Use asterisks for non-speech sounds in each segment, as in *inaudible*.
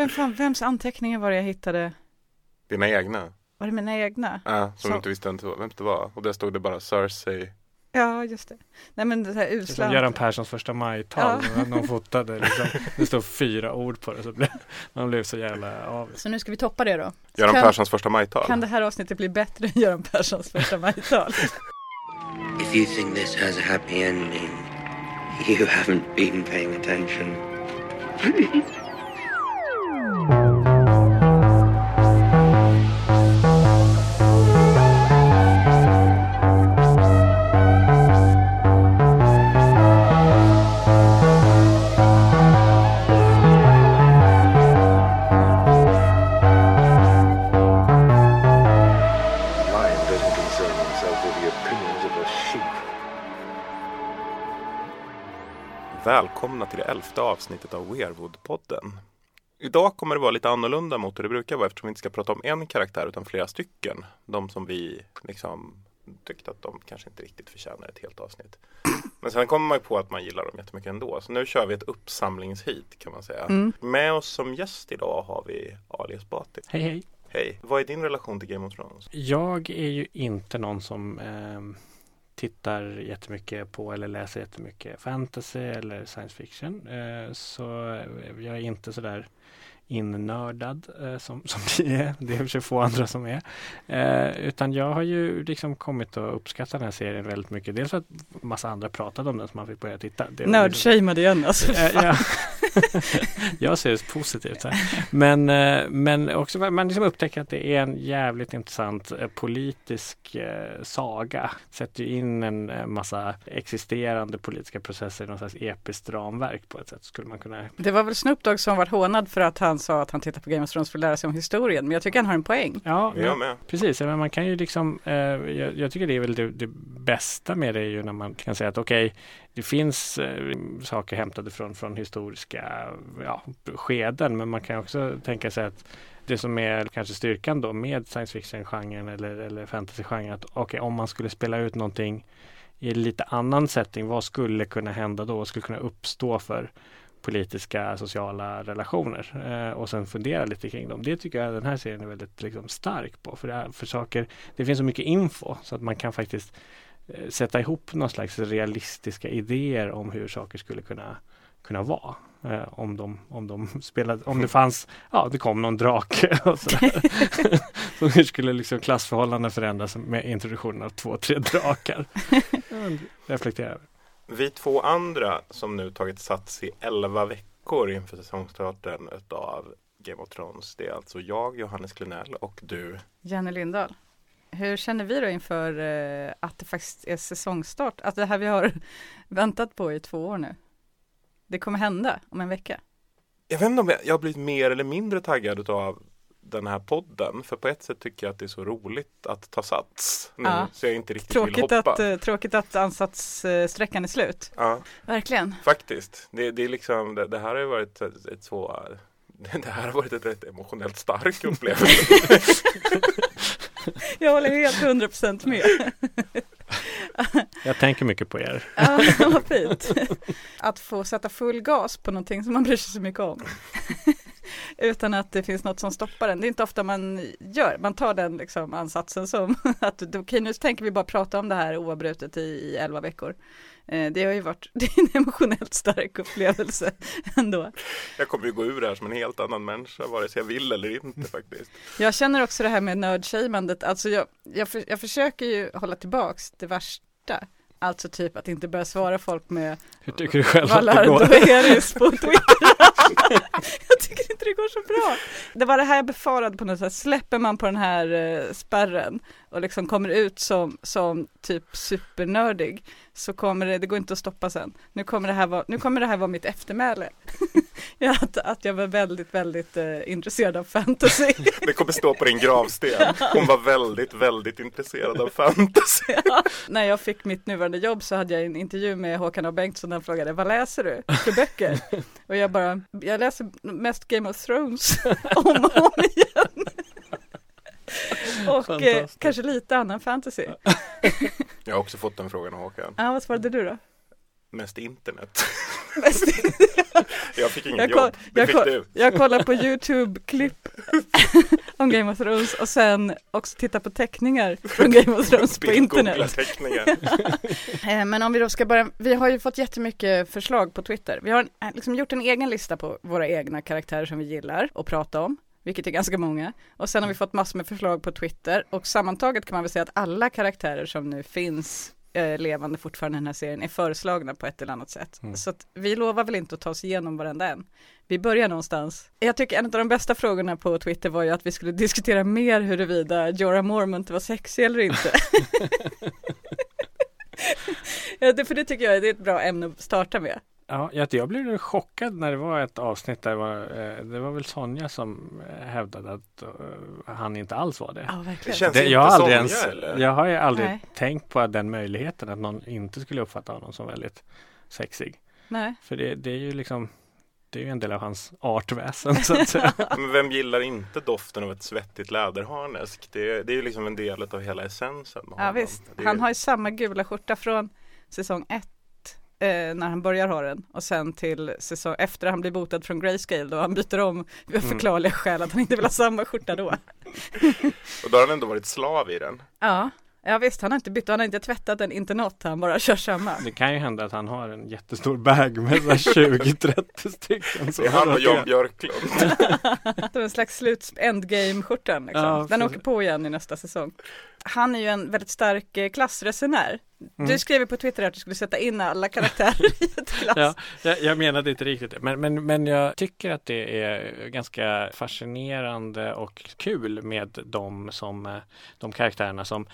Vem fan, vems anteckningar var det jag hittade? Dina egna? Var det mina egna? Ja, som Så- du inte visste vem det var-. Och där stod det bara Cersei. Ja, just det. Nej men det här usla. som Göran Perssons första majtal. Ja. Någon fotade liksom. *laughs* Det stod fyra ord på det. Så blev, man blev så jävla avis. Så nu ska vi toppa det då. Så Göran kan, Perssons första majtal. kan det här avsnittet bli bättre än Göran Perssons första majtal? *laughs* If you think this has a happy ending, you haven't been paying attention. *laughs* elfte avsnittet av Weirwood-podden. Idag kommer det vara lite annorlunda mot hur det brukar vara eftersom vi inte ska prata om en karaktär utan flera stycken. De som vi liksom tyckte att de kanske inte riktigt förtjänar ett helt avsnitt. Men sen kommer man ju på att man gillar dem jättemycket ändå. Så nu kör vi ett uppsamlingshit kan man säga. Mm. Med oss som gäst idag har vi Ali Esbati. Hej hej. Hej! Vad är din relation till Game of Thrones? Jag är ju inte någon som eh, tittar jättemycket på eller läser jättemycket fantasy eller science fiction. Eh, så jag är inte sådär innördad eh, som, *laughs* som ni är. Det är för sig få andra som är. Eh, utan jag har ju liksom kommit att uppskatta den här serien väldigt mycket. Dels för att massa andra pratade om den så man fick börja titta. Det Nördshameade igen alltså. Eh, ja. *laughs* *laughs* jag ser det positivt. Här. Men, eh, men också man liksom upptäcker att det är en jävligt intressant eh, politisk eh, saga. Sätter ju in en massa existerande politiska processer i något slags episkt ramverk på ett sätt. Skulle man kunna Det var väl Snoop Dogg som var hånad för att han sa att han tittar på Game of Thrones för att lära sig om historien. Men jag tycker han har en poäng. Ja, Jag med. Precis, men man kan ju liksom, eh, jag, jag tycker det är väl det, det bästa med det är ju när man kan säga att okej, det finns eh, saker hämtade från, från historiska ja, skeden, men man kan också tänka sig att det som är kanske styrkan då med science fiction-genren eller, eller fantasy-genren, att okej, om man skulle spela ut någonting i lite annan setting, vad skulle kunna hända då? Vad skulle kunna uppstå för politiska, sociala relationer eh, och sen fundera lite kring dem. Det tycker jag den här serien är väldigt liksom, stark på. För, det, är, för saker, det finns så mycket info så att man kan faktiskt eh, sätta ihop någon slags realistiska idéer om hur saker skulle kunna kunna vara. Eh, om, de, om de spelade, om det *laughs* fanns, ja det kom någon drake *laughs* och sådär. *laughs* så hur skulle liksom klassförhållanden förändras med introduktionen av två, tre drakar? Reflektera över. Vi två andra som nu tagit sats i 11 veckor inför säsongstarten utav Game of Thrones. Det är alltså jag, Johannes Klenell och du. Jenny Lindahl. Hur känner vi då inför eh, att det faktiskt är säsongstart? Att det här vi har *laughs* väntat på i två år nu. Det kommer hända om en vecka. Jag vet inte om jag, jag har blivit mer eller mindre taggad utav den här podden. För på ett sätt tycker jag att det är så roligt att ta sats nu. Ja. Så jag inte riktigt vill Tråkigt hoppa. att, eh, tråkigt att ansatssträckan är slut. Ja, Verkligen. faktiskt. Det, det är liksom, det, det här har ju varit ett, ett så *laughs* det här har varit ett rätt emotionellt stark upplevelse. *laughs* Jag håller helt 100% med. *laughs* Jag tänker mycket på er. Ja, vad fint. Att få sätta full gas på någonting som man bryr sig så mycket om. *laughs* Utan att det finns något som stoppar den. Det är inte ofta man gör. Man tar den liksom ansatsen som *laughs* att okej nu tänker vi bara prata om det här oavbrutet i, i 11 veckor. Eh, Det har ju varit *laughs* en emotionellt stark upplevelse ändå. Jag kommer ju gå ur det här som en helt annan människa vare sig jag vill eller inte faktiskt. Jag känner också det här med nördshamandet. Alltså jag, jag, för, jag försöker ju hålla tillbaks det värsta. Alltså typ att inte börja svara folk med Hur tycker du själv att det går? Eris på Twitter. *laughs* jag tycker inte det går så bra. Det var det här jag befarade på något sätt. Släpper man på den här eh, spärren och liksom kommer ut som, som typ supernördig så kommer det, det går inte att stoppa sen. Nu kommer det här vara, nu kommer det här vara mitt eftermäle. *laughs* att, att jag var väldigt, väldigt eh, intresserad av fantasy. *laughs* Det kommer stå på din gravsten. Hon var väldigt, väldigt intresserad av fantasy. *laughs* Ja. När jag fick mitt nuvarande jobb så hade jag en intervju med Håkan och Bengtsson. Han frågade vad läser du för böcker? Och jag bara, jag läser mest Game of Thrones om och om igen. *laughs* Och eh, kanske lite annan fantasy. *laughs* Jag har också fått den frågan av Håkan. Ja, vad svarade du då? Mest internet. *laughs* Mest Jag fick inget Jag, jobb, koll, det jag, fick koll, du. jag kollar på YouTube-klipp om Game of Thrones och sen också titta på teckningar från Game of Thrones på internet. Eh, Men om vi då ska börja, vi har ju fått jättemycket förslag på Twitter. Vi har eh, liksom gjort en egen lista på våra egna karaktärer som vi gillar att prata om, vilket är ganska många. Och sen har vi fått massor med förslag på Twitter och sammantaget kan man väl säga att alla karaktärer som nu finns eh, levande fortfarande i den här serien är föreslagna på ett eller annat sätt. Mm. Så att vi lovar väl inte att ta oss igenom varenda en. Vi börjar någonstans. Jag tycker en av de bästa frågorna på Twitter var ju att vi skulle diskutera mer huruvida Jorah Mormont var sexig eller inte. *laughs* *laughs* ja, det, för det tycker jag är ett bra ämne att starta med. Ja, jag, jag blev chockad när det var ett avsnitt där det var, eh, det var väl Sonja som eh, hävdade att eh, han inte alls var det. Ja, Det verkligen. känns det inte jag, har aldrig Sonja ens, eller? jag har ju aldrig Nej. tänkt på den möjligheten att någon inte skulle uppfatta honom som väldigt sexig. Nej. För det, det är ju liksom det är ju en del av hans artväsen så att säga. *laughs* Men vem gillar inte doften av ett svettigt läderharnesk? Det, det är ju liksom en del av hela essensen. med Ja honom. visst, Det är- han har ju samma gula skjorta från säsong ett eh, när han börjar ha den och sen till säsong efter han blir botad från Grayscale då han byter om av Mm. förklarliga skäl att han inte vill ha samma skjorta då. *laughs* Och då har han ändå varit slav i den. Ja, ja visst han har inte bytt han har inte tvättat den, inte något, han bara kör samma. Det kan ju hända att han har en jättestor bag *laughs* med så här 20-30 stycken. Det är han och Jan Björklund. *laughs* Som en slags sluts endgame-skjortan liksom. Ja, Den åker på igen i nästa säsong. Han är ju en väldigt stark eh, klassresenär. Du Mm. skrev ju på Twitter att du skulle sätta in alla karaktärer i ett klass. Ja, jag, jag menade inte riktigt det. Men, men, men jag tycker att det är ganska fascinerande och kul med de, som, eh, de karaktärerna som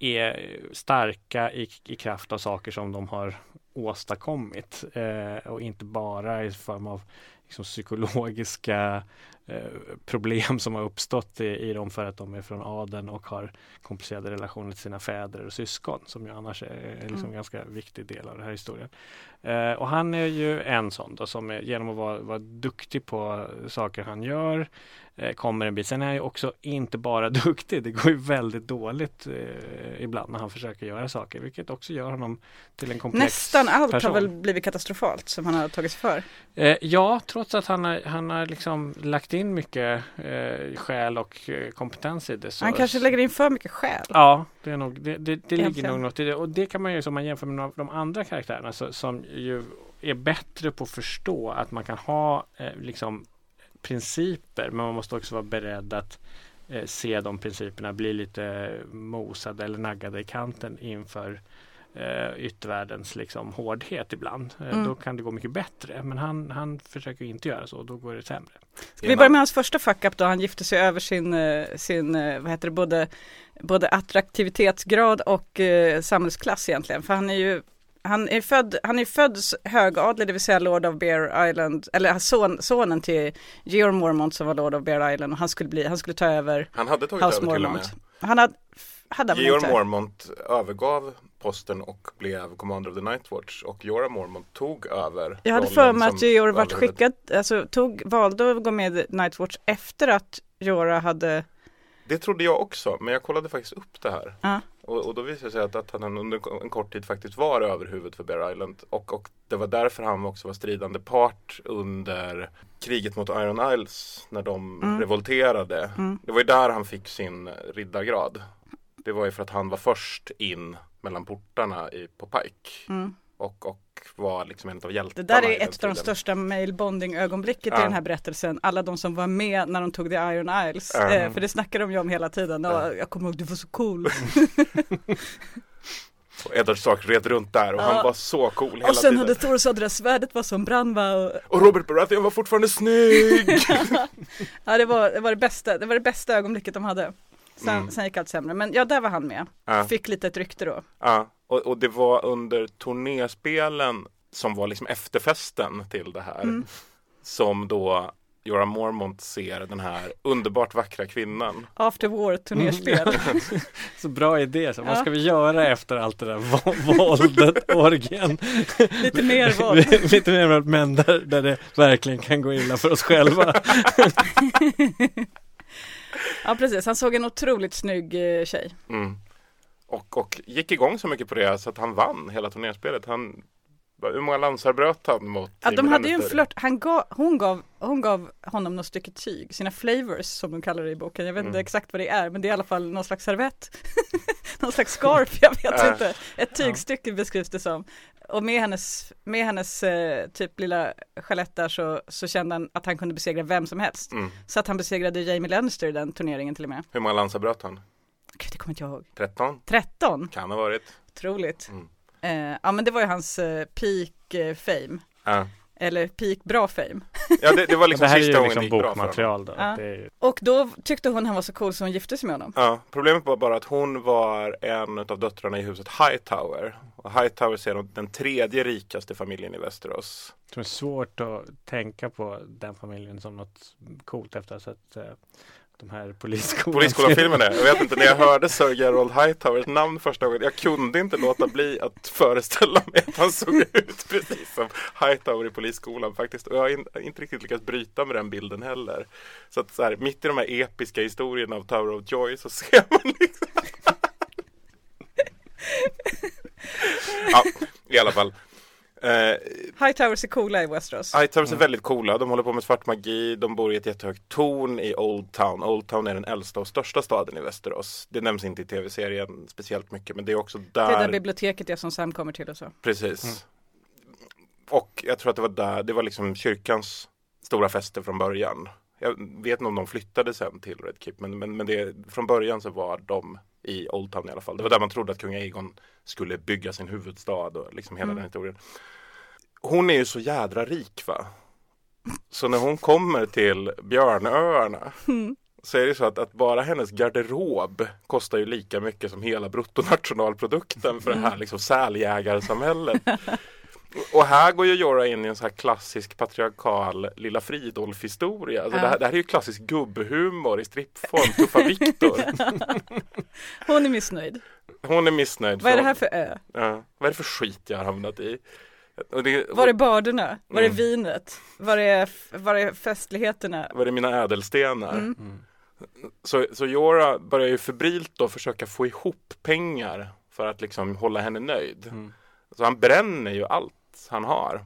är starka i, i kraft av saker som de har åstadkommit eh, och inte bara i form av liksom, psykologiska eh, problem som har uppstått i, i dem för att de är från adeln och har komplicerade relationer till sina fäder och syskon som ju annars är, liksom Mm. ganska viktig del av den här historien. Eh, och han är ju en sån då som är, genom att vara, vara duktig på saker han gör eh, kommer en bit. Sen är han ju också inte bara *laughs* duktig. Det går ju väldigt dåligt eh, ibland när han försöker göra saker vilket också gör honom till en komplex Nästan allt person. har väl blivit katastrofalt som han har tagit sig för. Eh, ja, trots att han har, han har liksom lagt in mycket eh, själ och eh, kompetens i det. Han kanske lägger in för mycket själ. Ja, det, är nog, det, det, det ligger nog något i det. Och det kan man ju som man jämför med de andra karaktärerna så, som ju är bättre på att förstå att man kan ha eh, liksom principer men man måste också vara beredd att eh, se de principerna bli lite mosade eller naggade i kanten inför eh, yttervärldens liksom hårdhet ibland. Eh, Mm. Då kan det gå mycket bättre men han, han försöker inte göra så och då går det sämre. Ska vi börja med hans första fuck up då? Han gifte sig över sin, eh, sin eh, vad heter det, både, både attraktivitetsgrad och eh, samhällsklass egentligen. För han är ju han är född, han är född högadlig, det vill säga Lord of Bear Island, eller son, sonen till Georg Mormont som var Lord of Bear Island och han skulle, bli, han skulle ta över Han hade tagit House över till och med. Mormont. Han hade, hade Georg? Mormont övergav posten och blev Commander of the Night Watch och Jorah Mormont tog över Jag hade för mig att Georg vart skickad, alltså tog, valde att gå med i Nightwatch efter att Jorah hade, Det trodde jag också, men jag kollade faktiskt upp det här. Ja. Och, och då visade det sig att, att han under en kort tid faktiskt var överhuvud för Bear Island. Och, och det var därför han också var stridande part under kriget mot Iron Isles när de Mm. revolterade. Mm. Det var ju där han fick sin riddargrad. Det var ju för att han var först in mellan portarna i, på Pike. mm. Och, och var liksom en av hjältarna. Det där i är ett av de tiden. största mail bonding ögonblicket i Ja. den här berättelsen. Alla de som var med när de tog The Iron Isles. Ja. Eh, för det snackar de ju om hela tiden. Och Ja. Jag kommer ihåg, du var så cool. *laughs* Och Eddard Stark red runt där och Ja. han var så cool hela och sen tiden. hade Thor det där svärdet var som brann va? Och, Och Robert Baratheon var fortfarande snygg! *laughs* ja det var, det var det bästa, det var det bästa ögonblicket de hade. Sen, Mm. sen gick allt sämre. Men ja, där var han med. ja. Fick lite ett rykte då. Ja, och, och det var under turnéspelen som var liksom efterfesten till det här. Mm. Som då Jorah Mormont ser den här underbart vackra kvinnan. After War turnerspel. Mm. *laughs* Så bra idé. Så Vad Ja. ska vi göra efter allt det där vå- våldet, *laughs* orgien? Lite mer våld. *laughs* Lite mer våld, men där, där det verkligen kan gå illa för oss själva. Ja precis, han såg en otroligt snygg eh, tjej. Mm. Och, och gick igång så mycket på det så att han vann hela turnérspelet. Han Hur många lansar bröt han mot Ja, de hade ju en flört, han gav, hon, gav, hon gav honom något stycke tyg, sina flavors som de kallar det i boken. Jag vet inte Mm. exakt vad det är, men det är i alla fall någon slags servett. *laughs* någon slags scarf, jag vet Ja. inte. Ett tygstycke beskrivs det som. Och med hennes, med hennes eh, typ lilla chalett där så, så kände han att han kunde besegra vem som helst. Mm. Så att han besegrade Jamie Lannister i den turneringen till och med. Hur många lansar bröt han? Gud, det kommer inte jag ihåg. 13? 13, Kan ha varit. otroligt. Mm. Eh, ja men det var ju hans eh, peak eh, fame. Ja, Eller peak bra fame. ja det, det var liksom *laughs* det här är sista ju gången det liksom gick bra för honom. bokmaterial då. Ja. Det är, ju- Och då tyckte hon han var så cool så hon gifte sig med honom. Ja, problemet var bara att hon var en av döttrarna i huset Hightower. Och Hightower är den tredje rikaste familjen i Västerås. det är svårt att tänka på den familjen som något coolt efter att ha sett eh, de här polisskolan. Polisskolan-filmerna. Jag vet inte, när jag *laughs* hörde Sir Gerald Hightowers namn första gången, jag kunde inte låta bli att föreställa mig att han såg ut precis som Hightower i Polisskolan faktiskt. Och jag har in, inte riktigt lyckats bryta med den bilden heller. Så att så här, mitt i de här episka historierna av Tower of Joy så ser man liksom *laughs* Ja, i alla fall. Eh, Hightowers är coola i Westeros. Hightowers är väldigt coola. De håller på med svart magi. De bor i ett jättehögt torn i Old Town. Old Town är den äldsta och största staden i Västerås. Det nämns inte i tv-serien speciellt mycket, men det är också Det är där. där biblioteket är som Sam kommer till och så. Precis. Och jag tror att det var där, det var liksom kyrkans stora fester från början. Jag vet inte om de flyttade sen till Red Keep, men, men, men det, från början så var de i Old Town i alla fall. Det var där man trodde att kung Aegon skulle bygga sin huvudstad och liksom hela Mm. den historien. Hon är ju så jädra rik va. Så när hon kommer till Björnöarna så är det så att, att bara hennes garderob kostar ju lika mycket som hela bruttonationalprodukten för det här liksom säljägarsamhället. *laughs* Och här går ju Jorah in i en så här klassisk patriarkal Lilla Fridolf historia. Alltså Ja. det, här, det här är ju klassisk gubbhumor i strippform, Tuffa Viktor. *laughs* Hon är missnöjd. Hon är missnöjd. Vad är det för- här för ö? Ja, vad är det för skit jag har hamnat i? Och det, Var är bördorna? Var är Mm. vinet? Var är, var är festligheterna? Var är mina ädelstenar? Mm. Så, så Jorah börjar ju febrilt då försöka få ihop pengar för att liksom hålla henne nöjd. Mm. Så han bränner ju allt han har.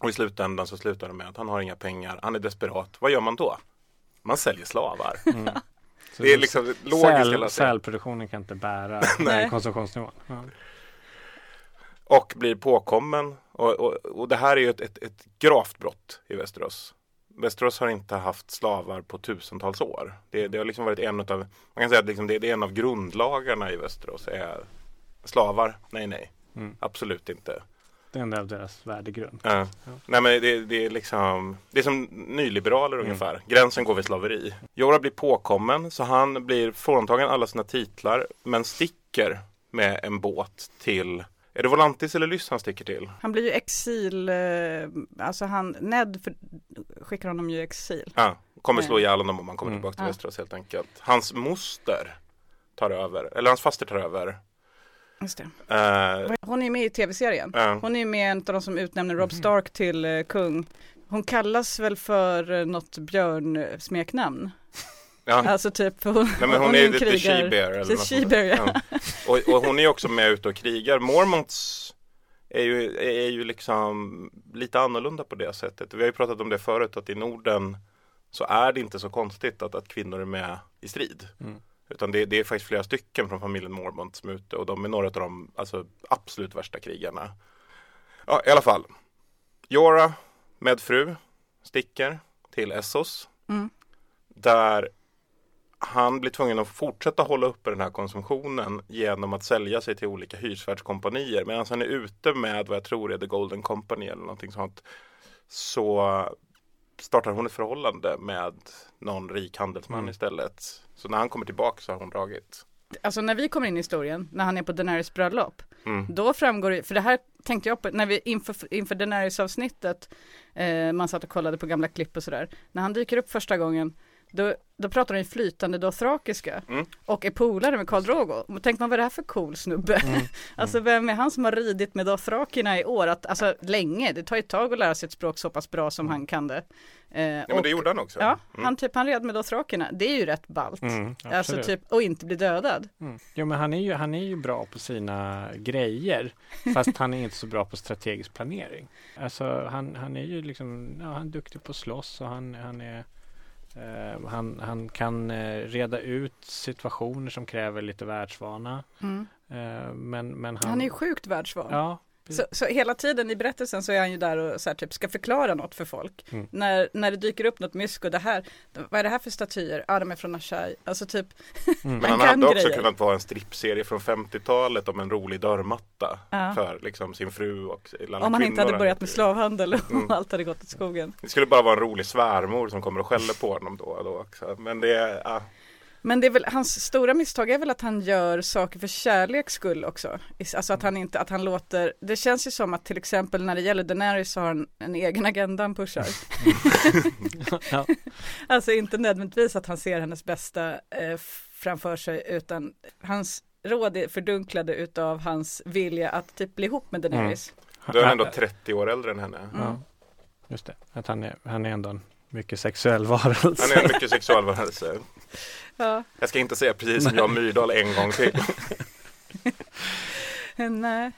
Och i slutändan så slutar det med att han har inga pengar, han är desperat. Vad gör man då? Man säljer slavar. *laughs* Så Det är liksom logiskt. Sälproduktionen kan inte bära *laughs* Nej. den konsumtionsnivån. Ja. Och blir påkommen. Och, och, och det här är ju ett, ett, ett gravt brott i Västerås. Västerås har inte haft slavar på tusentals år. Det, det har liksom varit en av, man kan säga att liksom det, det är en av grundlagarna i Västerås. Är slavar? Nej, nej. Mm. Absolut inte. Det är en del av deras värdegrund. Ja. Nej men det, det är liksom Det är som nyliberaler ungefär Gränsen går vid slaveri Jorah blir påkommen så han blir fråntagen alla sina titlar Men sticker med en båt till Är det Volantis eller Lyss han sticker till? Han blir ju exil, eh, alltså han, Ned för, skickar honom ju i exil. Ja, kommer slå Nej. ihjäl honom om han kommer Mm. tillbaka till Ja. Västerås helt enkelt Hans moster tar över Eller hans faster tar över Just det. Eh, Hon är med i tv-serien. Ja. Hon är med en av de som utnämner Rob Stark till eh, kung. Hon kallas väl för eh, något björnsmeknamn. ja. Alltså typ, hon, Nej, men hon, är en lite she-bear eller Precis, något sånt she-bear, ja. ja. och, och hon är också med ute och krigar. Mormonts är ju, är ju liksom lite annorlunda på det sättet. Vi har ju pratat om det förut att i Norden så är det inte så konstigt att, att kvinnor är med i strid. Mm. Utan det, det är faktiskt flera stycken från familjen Mormont som är ute och de är några av de alltså, absolut värsta krigarna. Ja, i alla fall. Jorah med fru sticker till Essos. Mm. Där han blir tvungen att fortsätta hålla uppe den här konsumtionen genom att sälja sig till olika hyresvärdskompanier. Medan han är ute med vad jag tror är The Golden Company eller någonting sånt. Så startar hon ett förhållande med någon rik handelsman Mm. istället. Så när han kommer tillbaka så har hon dragit. Alltså när vi kommer in i historien, när han är på Daenerys bröllop, Mm. då framgår det, för det här tänkte jag på, när vi inför, inför Daenerys avsnittet, eh, man satt och kollade på gamla klipp och sådär, när han dyker upp första gången, då, då pratar de ju flytande dothrakiska Mm. och är polare med Karl Drogo. Tänk man vad är det här för cool snubbe? Mm. *laughs* alltså vem är han som har ridit med dothrakerna i år? Att, alltså länge, det tar ju ett tag att lära sig ett språk så pass bra som han kan det. Eh, Ja, men och- det gjorde han också. Ja, Mm. han, typ, han red med dothrakerna. Det är ju rätt ballt. Mm, alltså typ, och inte bli dödad. Mm. Jo men han är, ju, han är ju bra på sina grejer fast han är inte så bra på strategisk planering. Alltså han, han är ju liksom, ja, han är duktig på att slåss och han, han är han, han kan eh, reda ut situationer som kräver lite världsvana. Mm. Eh, men, men han, Han är ju sjukt världsvan. Ja, Så, så hela tiden i berättelsen så är han ju där och så här, typ, ska förklara något för folk. Mm. När, när det dyker upp något mysko, det här, vad är det här för statyer? Ja, de är från Ashai. Alltså typ, mm. *laughs* Men han kan hade också grejer. kunnat vara en strippserie från 50-talet om en rolig dörrmatta Ja. för liksom sin fru och alla om han inte hade börjat med slavhandel och Mm. *laughs* allt hade gått åt skogen. Det skulle bara vara en rolig svärmor som kommer och skäller på honom då och då också. Men det är, ja, Men det är väl, hans stora misstag är väl att han gör saker för kärleks skull också. Alltså att han inte, att han låter, det känns ju som att till exempel när det gäller Daenerys så har han en egen agenda han pushar. *laughs* ja. *laughs* Alltså inte nödvändigtvis att han ser hennes bästa eh, framför sig utan hans råd är fördunklade utav hans vilja att typ bli ihop med Daenerys. då är han ändå 30 år äldre än henne. Ja, just det. Att han är, han är ändå en mycket sexuell varelse. Han är en mycket sexualvarelse. *laughs* Ja, Jag ska inte säga precis som Jan Myrdal en gång till. *laughs* nej.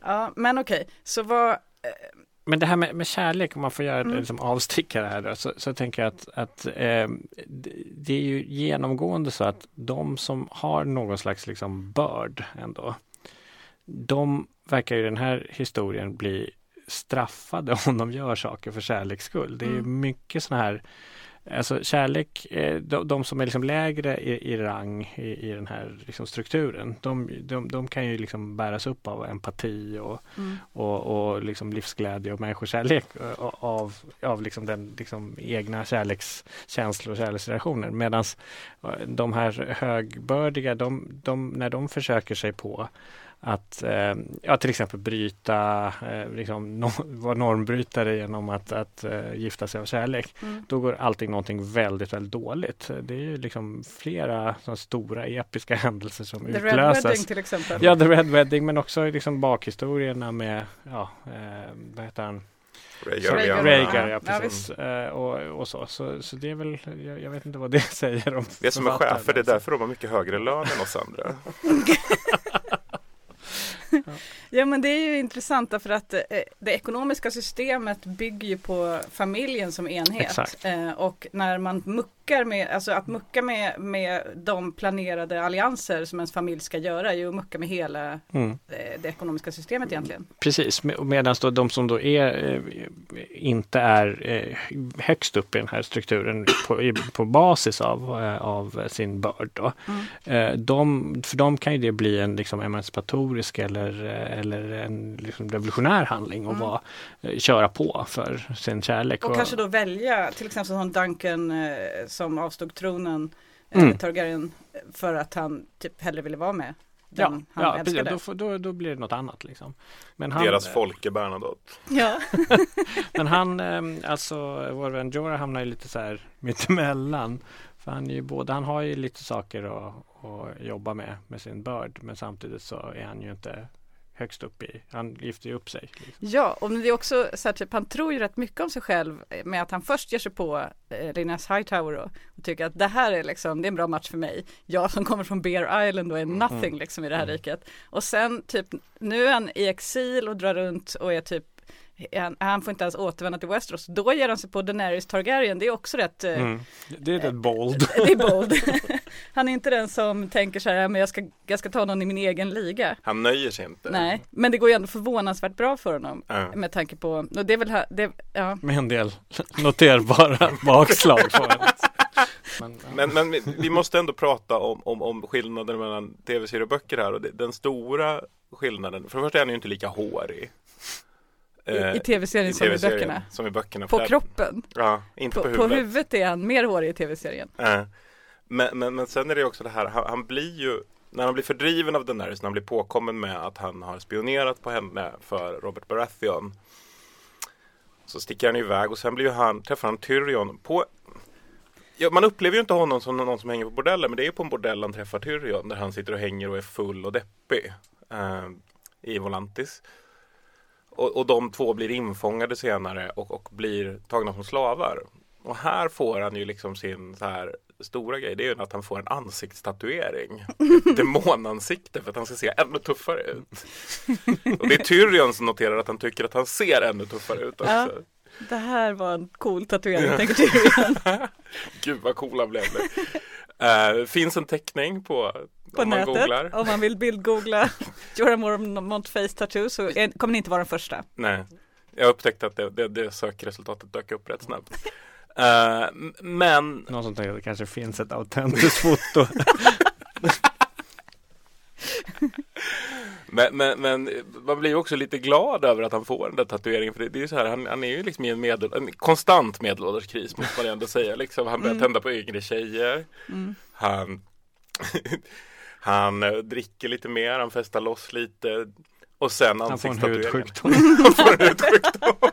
Ja, men okej, så vad, Men det här med, med kärlek, om man får göra Mm. det liksom avstickare här då, så, så tänker jag att, att eh, det, är ju genomgående så att de som har någon slags liksom börd ändå, de verkar i den här historien bli straffade *laughs* om de gör saker för kärleks skull. Det är ju Mm. mycket sådana här Alltså kärlek, eh, de, de som är liksom lägre i, i rang i, i den här liksom strukturen, de, de, de kan ju liksom bäras upp av empati och, mm, och, och liksom livsglädje och människokärlek eh, av, av liksom den liksom egna kärlekskänslor och kärleksreaktioner. Medan de här högbördiga, de, de, när de försöker sig på att eh, ja, till exempel bryta, eh, liksom, *laughs* no, vara normbrytare genom att, att eh, gifta sig av kärlek. mm. Då går allting någonting väldigt, väldigt dåligt. Det är ju liksom flera sådana stora episka *laughs* händelser som The Red utlöses. Wedding till exempel. Ja, The Red Wedding men också liksom bakhistorierna med, ja, eh, vad heter han? Rhaegar, Rhaegar. ja. Rhaegar, ja precis. Eh, och, och så. så. Så det är väl, jag, jag vet inte vad det *laughs* säger om Det är som är chefer, det är därför de har mycket högre lön än oss andra. Ja men det är ju intressant därför att eh, det ekonomiska systemet bygger ju på familjen som enhet. Exakt. Eh, och när man muckar med, alltså att mucka med, med de planerade allianser som ens familj ska göra är ju att mucka med hela Mm. eh, det ekonomiska systemet egentligen. Precis, med- medan då de som då är, eh, inte är eh, högst upp i den här strukturen på, på basis av, av sin börd. Då, Mm. de, för dem kan ju det bli en liksom, emancipatorisk eller, eller en liksom, revolutionär handling och Mm. vara, köra på för sin kärlek. Och kanske då välja till exempel som Duncan som avstod tronen, eh, Mm. Targaryen, för att han typ hellre ville vara med Ja, den han ja precis, älskade. då, då, då blir det något annat. Liksom. Men han, Deras Folke Bernadotte. *laughs* Ja. *laughs* Men han, ehm, alltså vår vän Jorah hamnar ju lite så här mittemellan. För han är ju både, han har ju lite saker att, att jobba med, med sin börd. Men samtidigt så är han ju inte högst upp i, han gifter ju upp sig. Liksom. Ja, och det är också så här, typ, han tror ju rätt mycket om sig själv med att han först ger sig på eh, Linus Hightower då, och tycker att det här är liksom, det är en bra match för mig. Jag som kommer från Bear Island och är nothing Mm. liksom i det här Mm. riket. Och sen typ, nu är han i exil och drar runt och är typ han, han får inte ens återvända till Westeros. Då ger han sig på Daenerys Targaryen. Det är också rätt eh, Mm. Det är rätt bold. *laughs* Det är bold. *laughs* Han är inte den som tänker så här, "Ja, men jag ska, jag ska ta någon i min egen liga. Han nöjer sig inte. Nej, men det går ju ändå förvånansvärt bra för honom. Ja. Med tanke på, och det är väl här, det, ja. Med en del noterbara *laughs* bakslag. Men, ja. Men, men vi- vi måste ändå prata om, om, om skillnaden mellan tv-serier och böcker här. Och det, den stora skillnaden, för det första är han ju inte lika hårig. I, Eh, i tv-serien som i böckerna. Som i böckerna. På där- kroppen, Ja, inte på, på, på huvudet. huvudet är han mer hårig i tv-serien. Eh, Men, men, men sen är det också det här, han, han blir ju när han blir fördriven av Daenerys, när han blir påkommen med att han har spionerat på henne för Robert Baratheon Så sticker han iväg och sen blir han, träffar han Tyrion på Ja, man upplever ju inte honom som någon som hänger på bordeller men det är ju på en bordell han träffar Tyrion där han sitter och hänger och är full och deppig eh, i Volantis. Och, och de två blir infångade senare och, och blir tagna som slavar. Och här får han ju liksom sin så här stora grej, det är ju att han får en ansiktstatuering. Ett *laughs* demonansikte för att han ska se ännu tuffare ut. Och det är Tyrion som noterar att han tycker att han ser ännu tuffare ut också. Ja. Det här var en cool tatuering, tänker Tyrion. *laughs* Gud vad coola blev det. Uh, finns en teckning på, På om man nätet, googlar. om man vill bildgoogla *laughs* Jorah Mormont face tattoo så är, kommer ni inte vara den första. Nej, jag upptäckte att det, det, det sökresultatet dök upp rätt snabbt. M- men Någon som tänker att det kanske finns ett autentiskt foto. *laughs* *laughs* Men, men, men man blir ju också lite glad över att han får den där tatueringen. För det, det är så här, han, han är ju liksom i en, medel, en konstant medelålderskris måste man ändå säga. Liksom, han börjar tända på yngre tjejer. Han, *laughs* han eh, dricker lite mer, han festar loss lite. Och sen Han får en hudsjukdom. *laughs* Han får en hudsjukdom. *laughs*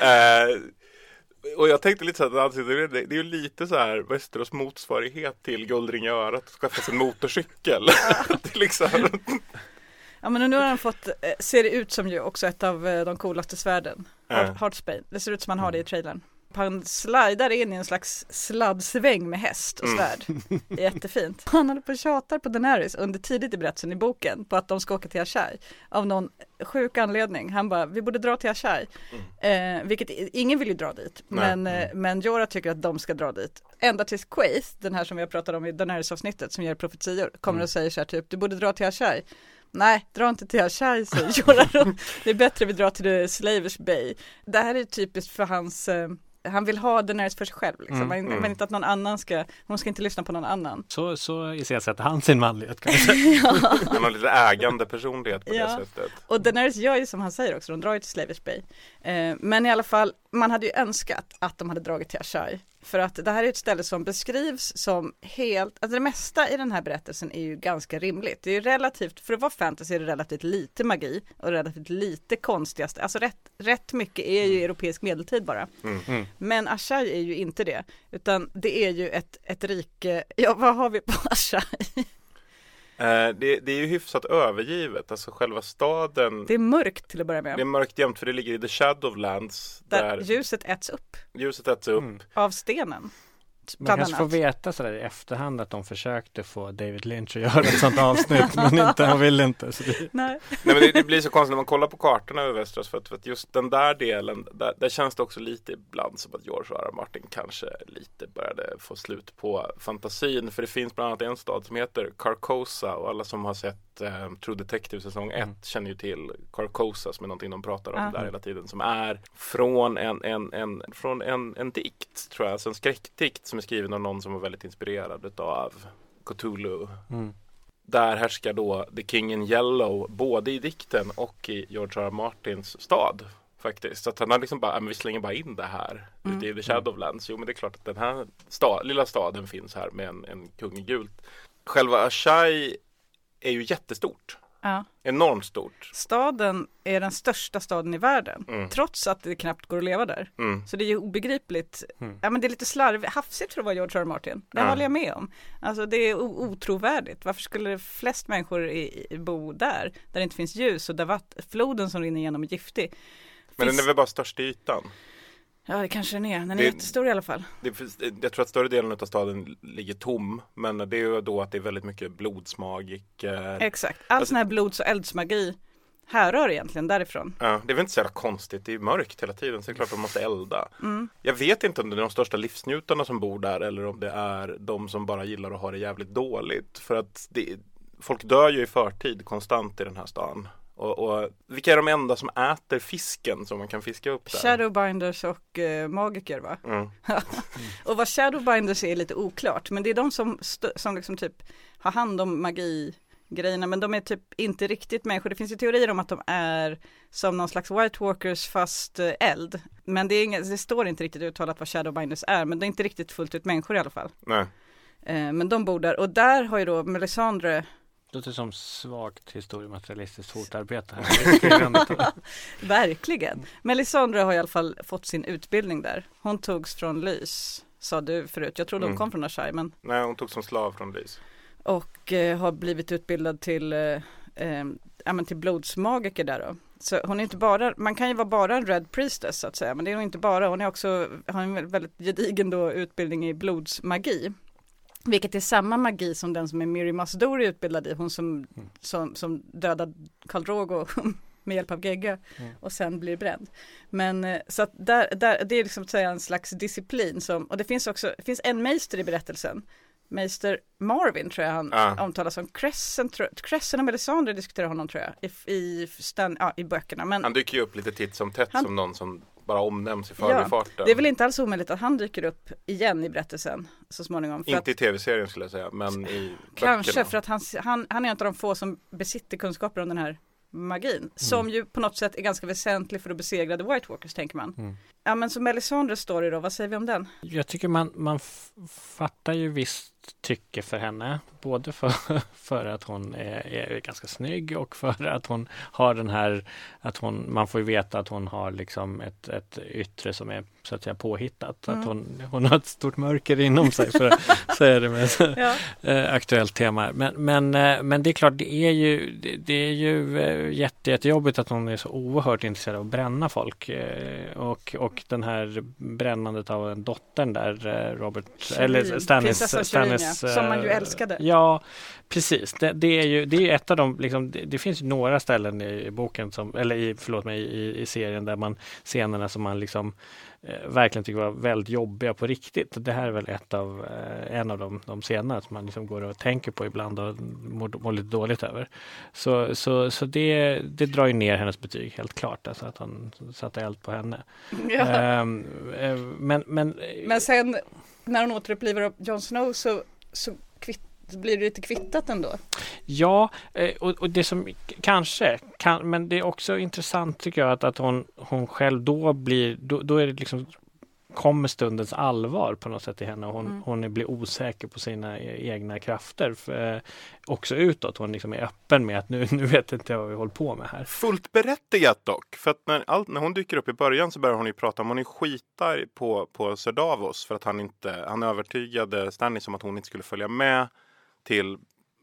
Eh, och jag tänkte lite så att ansiktstatueringen, det det är ju lite så här Västerås motsvarighet till Guldring i örat och skaffa sig en motorcykel. *laughs* liksom, Ja men nu har han fått, eh, ser det ut som ju också ett av eh, de coolaste svärden. Ja. Heart- Heartsbane. Det ser ut som han har det i trailern. Han slidar in i en slags sladdsväng med häst och Mm. svärd. *laughs* Jättefint. Han håller på och tjatar på Daenerys under tidigt i berättelsen i boken på att de ska åka till Ashai. Av någon sjuk anledning. Han bara, vi borde dra till Ashai. Eh, vilket ingen vill ju dra dit. Nej. Men, eh, men Jorah tycker att de ska dra dit. Ända tills Quaith, den här som vi har pratat om i Daenerys avsnittet som ger profetior, kommer och säger så här typ, du borde dra till Ashai. Nej, dra inte till Ashai säger *laughs* Jorah. det är bättre vi drar till Slavers Bay. Det här är typiskt för hans eh, han vill ha Daenerys för sig själv liksom. Mm, Man, mm. men inte att någon annan ska, hon ska inte lyssna på någon annan. Så, så iscensätter han sin manlighet kan man säga. *laughs* han har lite ägande personlighet på Ja. det sättet. Och Daenerys gör ju som han säger också, de drar ju till Slavers Bay. Eh, men i alla fall, man hade ju önskat att de hade dragit till Ashai. För att det här är ett ställe som beskrivs som helt, alltså det mesta i den här berättelsen är ju ganska rimligt. Det är ju relativt, för att vara fantasy är det relativt lite magi och relativt lite konstigaste, alltså rätt, rätt mycket är ju europeisk medeltid bara. Mm. Men Ashai är ju inte det, utan det är ju ett, ett rike, ja vad har vi på *laughs* Ashai? Eh, det, det är ju hyfsat övergivet, alltså själva staden. Det är mörkt till att börja med, Det är mörkt jämt för det ligger i the Shadowlands där där ljuset äts upp ljuset äts upp. Mm. av stenen. Man kanske får veta sådär i efterhand att de försökte få David Lynch att *laughs* göra ett sånt avsnitt men inte, han ville inte. Så det, Nej. Nej men det, det blir så konstigt när man kollar på kartorna över Västerås för att, för att just den där delen, där, där känns det också lite ibland som att George R. R. Martin kanske lite började få slut på fantasin. För det finns bland annat en stad som heter Carcosa och alla som har sett eh, True Detective säsong 1 Mm. känner ju till Carcosa som är någonting de pratar om Ja. där hela tiden. Som är från en, en, en, från en, en dikt tror jag, alltså en skräckdikt som är skriven av någon som var väldigt inspirerad av Cthulhu mm. där härskar då The King in Yellow både i dikten och i George R. R. Martins stad. Faktiskt. Så att han har liksom bara, "Ja, men vi slänger bara in det här Mm. ute i The Shadowlands. Jo men det är klart att den här sta- lilla staden finns här med en, en kung i gult. Själva Ashai är ju jättestort. Ja. Enormt stort. Staden är den största staden i världen, Mm. trots att det knappt går att leva där. Mm. Så det är ju obegripligt. Mm. Ja men det är lite slarvigt, hafsigt för att vara George R. R. Martin. Det Ja. håller jag med om. Alltså det är otrovärdigt. Varför skulle flest människor i, i, bo där, där det inte finns ljus och där vatt, floden som rinner igenom är giftig? Men Finns- den är väl bara störst i ytan. Ja det kanske den är, den är Det- jättestor i alla fall. Det jag tror att större delen av staden ligger tom. Men det är ju då att det är väldigt mycket blodsmagiker. Exakt, all Alltså- sån här blods och eldsmagi härrör egentligen därifrån. Ja, det är väl inte så jävla konstigt. Det är mörkt hela tiden så det är klart att de måste elda. Mm. Jag vet inte om det är de största livsnjutarna som bor där eller om det är de som bara gillar att ha det jävligt dåligt. För att det, folk dör ju i förtid konstant i den här stan. Och, och vilka är de enda som äter fisken som man kan fiska upp där? Shadowbinders och eh, magiker va? Mm. *laughs* Och vad Shadowbinders är lite oklart, men det är de som, som liksom typ har hand om magigrejerna, men de är typ inte riktigt människor. Det finns ju teorier om att de är som någon slags White Walkers fast eh, eld. Men det, är inget, det står inte riktigt uttalat vad Shadowbinders är, men det är inte riktigt fullt ut människor i alla fall. Nej. Eh, men de bor där, och där har ju då Melisandre låter som svagt historiematerialistiskt fotarbete. Här. *laughs* *laughs* Verkligen. Melisandre har i alla fall fått sin utbildning där. Hon togs från Lys, sa du förut. Jag trodde hon Mm. kom från Ashai, men Nej, hon tog som slav från Lys. och eh, har blivit utbildad till, eh, eh, ja, men till blodsmagiker där då. Så hon är inte bara, man kan ju vara bara en Red Priestess så att säga, men det är hon inte bara. Hon är också, har en väldigt gedigen då utbildning i blodsmagi. Vilket är samma magi som den som är Miri Masdori utbildad i, hon som, som, som dödade Karl Drogo *laughs* med hjälp av gegga Mm. och sen blir bränd. Men eh, så att där, där, det är liksom att säga en slags disciplin som, och det finns också, det finns en meister i berättelsen. Meister Marvin tror jag han Ja. omtalas som. Crescent, Crescent och Melisandre diskuterar honom tror jag i, i, stan, ja, i böckerna. Men Han dyker ju upp lite titt som tätt Han- som någon som bara omnämns i förbifarten. det är väl inte alls omöjligt att han dyker upp igen i berättelsen så småningom. För att, Inte i tv-serien skulle jag säga, men i kanske böckerna. för att han, han, han är en av de få som besitter kunskaper om den här magin. Som ju på något sätt är ganska väsentlig för att besegra The White Walkers tänker man. Mm. Ja men så Melisandres story då, vad säger vi om den? Jag tycker man, man fattar ju visst tycke för henne. Både för, *laughs* för att hon är, är ganska snygg och för att hon har den här att hon, man får ju veta att hon har liksom ett, ett yttre som är så att säga påhittat. Mm. Att hon, hon har ett stort mörker inom sig för att *laughs* *laughs* säga det med Ja. eh, aktuellt tema. Men, men, eh, men det är klart, det är ju, det, är ju eh, jätte, jättejobbigt att hon är så oerhört intresserad av att bränna folk. Och, och den här brännandet av dottern där, Robert, eller Shireen, Stannis. Ja, som man ju eh, älskade. Ja, precis. Det, det är ju det är ett av de, liksom, det, det finns ju några ställen i, boken, som, eller i, förlåt mig, i, i serien där man scenerna som man liksom eh, verkligen tycker var väldigt jobbiga på riktigt. Det här är väl ett av, eh, en av de, de scenerna som man liksom går och tänker på ibland och mår, mår lite dåligt över. Så, så, så det, det drar ju ner hennes betyg helt klart, alltså att han satte eld på henne. Ja. Ehm, eh, men, men, Men sen när hon återupplivar Jon Snow så, så kvitt, blir det lite kvittat ändå. Ja, eh, och, och det som kanske kan, men det är också intressant tycker jag att, att hon, hon själv då blir, då, då är det liksom kommer stundens allvar på något sätt i henne och hon, Mm. hon blir osäker på sina e- egna krafter. För, eh, också utåt, hon liksom är öppen med att nu, *laughs* nu vet inte jag vad vi håller på med här. Fullt berättigat dock. För att när, allt, när hon dyker upp i början så börjar hon ju prata om hon är skitar på, på Sir Davos för att han inte, han övertygade Stannis om att hon inte skulle följa med till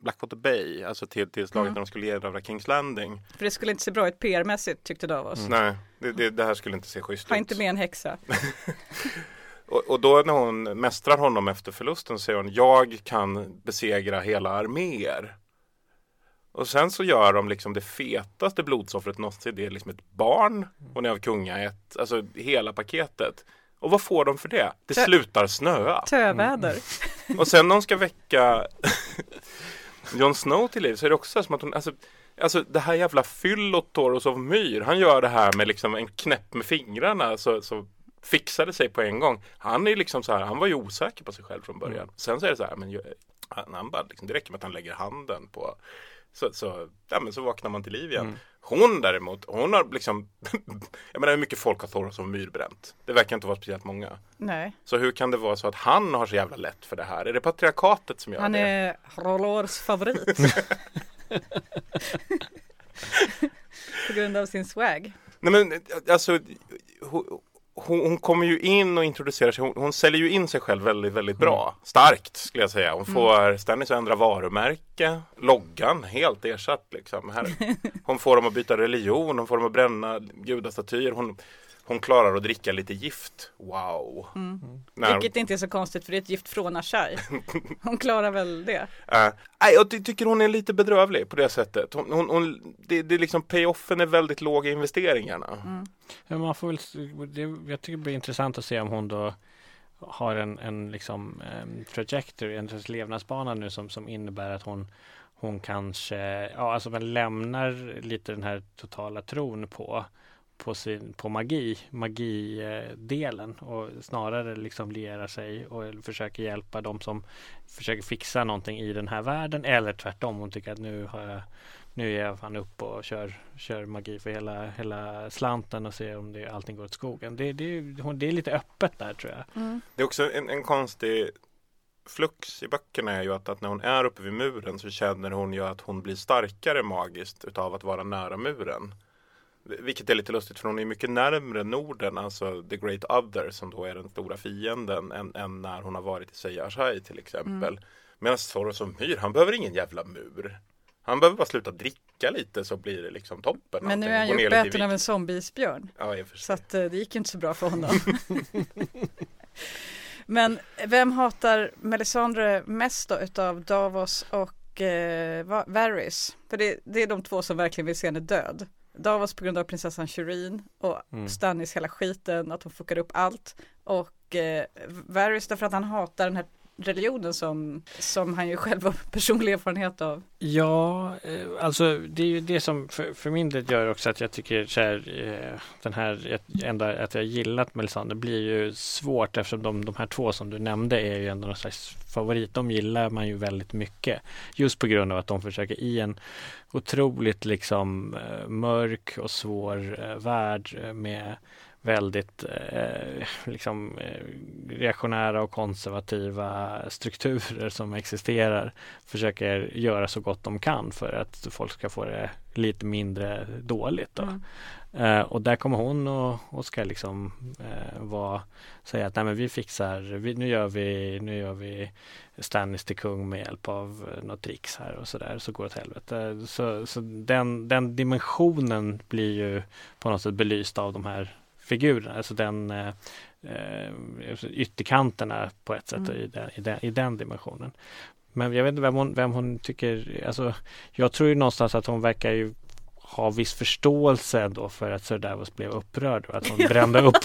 Blackwater Bay, alltså till, till slaget Mm. när de skulle erövra Kings Landing. För det skulle inte se bra ut PR-mässigt tyckte Davos. Nej, det, det, det här skulle inte se schysst Ha ut. inte med en häxa. *laughs* Och, och då när hon mästrar honom efter förlusten säger hon jag kan besegra hela arméer. Och sen så gör de liksom det fetaste blodsoffret någonsin. Det är liksom ett barn. Hon är av kungaätt. Alltså hela paketet. Och vad får de för det? Det Tö- slutar snöa. Töväder. Och sen när hon ska väcka *laughs* Jon Snow till liv så är det också som att hon, alltså, alltså det här jävla fyllot Toros of Myr, han gör det här med liksom en knäpp med fingrarna så, så fixar det sig på en gång. Han är liksom så här, han var ju osäker på sig själv från början. Sen så är det så här, men han, han bara, liksom, det räcker med att han lägger handen på så, så, ja, men så vaknar man till liv igen. Mm. Hon däremot, hon har liksom *laughs* Jag menar hur mycket folk har Toros of Myr bränt? Det verkar inte vara speciellt många. Nej, Så hur kan det vara så att han har så jävla lätt för det här? Är det patriarkatet som gör han det? är Rolors favorit. *laughs* På grund av sin swag. Nej men alltså hon, hon, kommer ju in och introducerar sig. Hon, hon säljer ju in sig själv väldigt, väldigt bra. Starkt skulle jag säga. Hon får Stannis att ändra varumärke. Loggan helt ersatt liksom. Här. *laughs* Hon får dem att byta religion. Hon får dem att bränna gudastatyer. Hon, hon klarar att dricka lite gift. Wow. När, Vilket inte är så konstigt för det är ett gift från Ashai. *laughs* Hon klarar väl det. Eh, nej, jag ty- tycker hon är lite bedrövlig på det sättet. Hon, hon, hon, det, det är liksom payoffen är väldigt låg i investeringarna. Ja, man får väl, det, jag tycker det blir intressant att se om hon då har en, en liksom um, trajectory, en levnadsbana nu som, som innebär att hon hon kanske, ja alltså man lämnar lite den här totala tron på på, sin, på magi, magidelen och snarare liksom lierar sig och försöker hjälpa de som försöker fixa någonting i den här världen eller tvärtom. Hon tycker att nu har jag nu ger jag fan upp och kör, kör magi för hela, hela slanten och ser om det, allting går åt skogen. Det, det, hon- det är lite öppet där tror jag. Det är också en, en konstig flux i böckerna är ju att, att när hon är uppe vid muren så känner hon ju att hon blir starkare magiskt utav att vara nära muren. Vilket är lite lustigt för hon är mycket närmre Norden, alltså the great other som då är den stora fienden än, än när hon har varit i Seyarshai till exempel. Mm. Medan Soros och Myr, han behöver ingen jävla mur. Han behöver bara sluta dricka lite så blir det liksom toppen. Men nu är han ju uppäten av en zombieisbjörn. Ja. Så att eh, det gick ju inte så bra för honom. *laughs* Men vem hatar Melisandre mest då utav Davos och eh, Va- Varys? För det, det är de två som verkligen vill se henne död. Davos på grund av prinsessan Shireen och Mm. Stannis hela skiten, att hon fuckar upp allt. Och eh, Varys därför att han hatar den här religionen som, som han ju själv har *laughs* personlig erfarenhet av. Ja, eh, alltså det är ju det som för, för min del gör också att jag tycker så här, eh, den här, enda att jag gillat Melisander blir ju svårt eftersom de, de här två som du nämnde är ju ändå någon slags favorit. De gillar man ju väldigt mycket. Just på grund av att de försöker i en otroligt liksom eh, mörk och svår värld med väldigt eh, liksom eh, reaktionära och konservativa strukturer som existerar försöker göra så gott de kan för att folk ska få det lite mindre dåligt. Då. Mm. Eh, och där kommer hon och, och ska liksom eh, vara, säga att nej men vi fixar, vi, nu gör vi, nu gör vi Stannis till kung med hjälp av eh, något tricks här och sådär så går det åt helvete. Så, så den, den dimensionen blir ju på något sätt belyst av de här figurerna, alltså den eh, eh, alltså ytterkanterna på ett sätt Mm. i, den, i, den, i den dimensionen. Men jag vet inte vem hon, vem hon tycker, alltså jag tror ju någonstans att hon verkar ju ha viss förståelse ändå för att Sir Davos blev upprörd och att hon *laughs* brände upp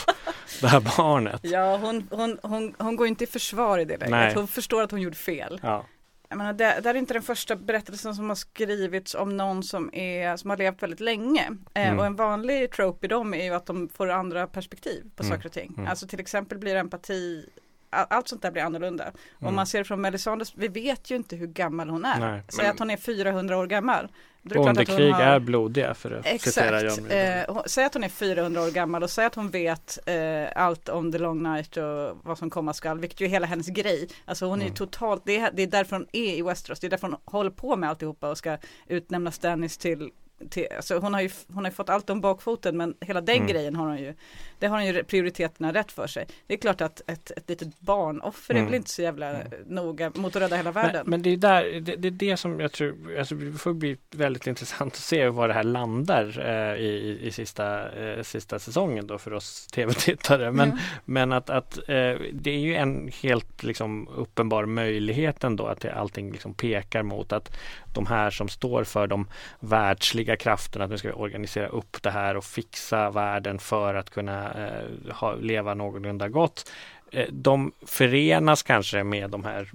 det här barnet. Ja, hon, hon, hon, hon går inte i försvar i det läget. Nej. Hon förstår att hon gjorde fel. Ja, Jag menar, det, det här är inte den första berättelsen som har skrivits om någon som, är, som har levt väldigt länge. Eh, Mm. Och en vanlig trope i dem är ju att de får andra perspektiv på Mm. saker och ting. Mm. Alltså till exempel blir empati, allt sånt där blir annorlunda. Om Mm. man ser det från Melisandres, vi vet ju inte hur gammal hon är. Nej. Säg Men- att hon är 400 år gammal. Bondekrig har- är blodiga för att citera John Exakt. Eh, säg att hon är 400 år gammal och säg att hon vet eh, allt om the long night och vad som komma skall, vilket ju är hela hennes grej. Alltså hon är ju Mm. totalt, det är, det är därför hon är i Westeros, det är därför hon håller på med alltihopa och ska utnämna Stannis till till, alltså hon har ju hon har ju fått allt om bakfoten men hela den Mm. grejen har hon ju Det har hon ju prioriteterna rätt för sig Det är klart att ett, ett litet barnoffer är Mm. väl inte så jävla Mm. noga mot att rädda hela Men, världen men det är där, det, det är det som jag tror, alltså det får bli väldigt intressant att se var det här landar eh, i, i, i sista, eh, sista säsongen då för oss tv-tittare. Men, Mm. men att, att eh, det är ju en helt liksom, uppenbar möjlighet ändå att det, allting liksom pekar mot att de här som står för de världsliga krafterna, att nu ska vi organisera upp det här och fixa världen för att kunna eh, ha, leva någorlunda gott. Eh, De förenas kanske med de här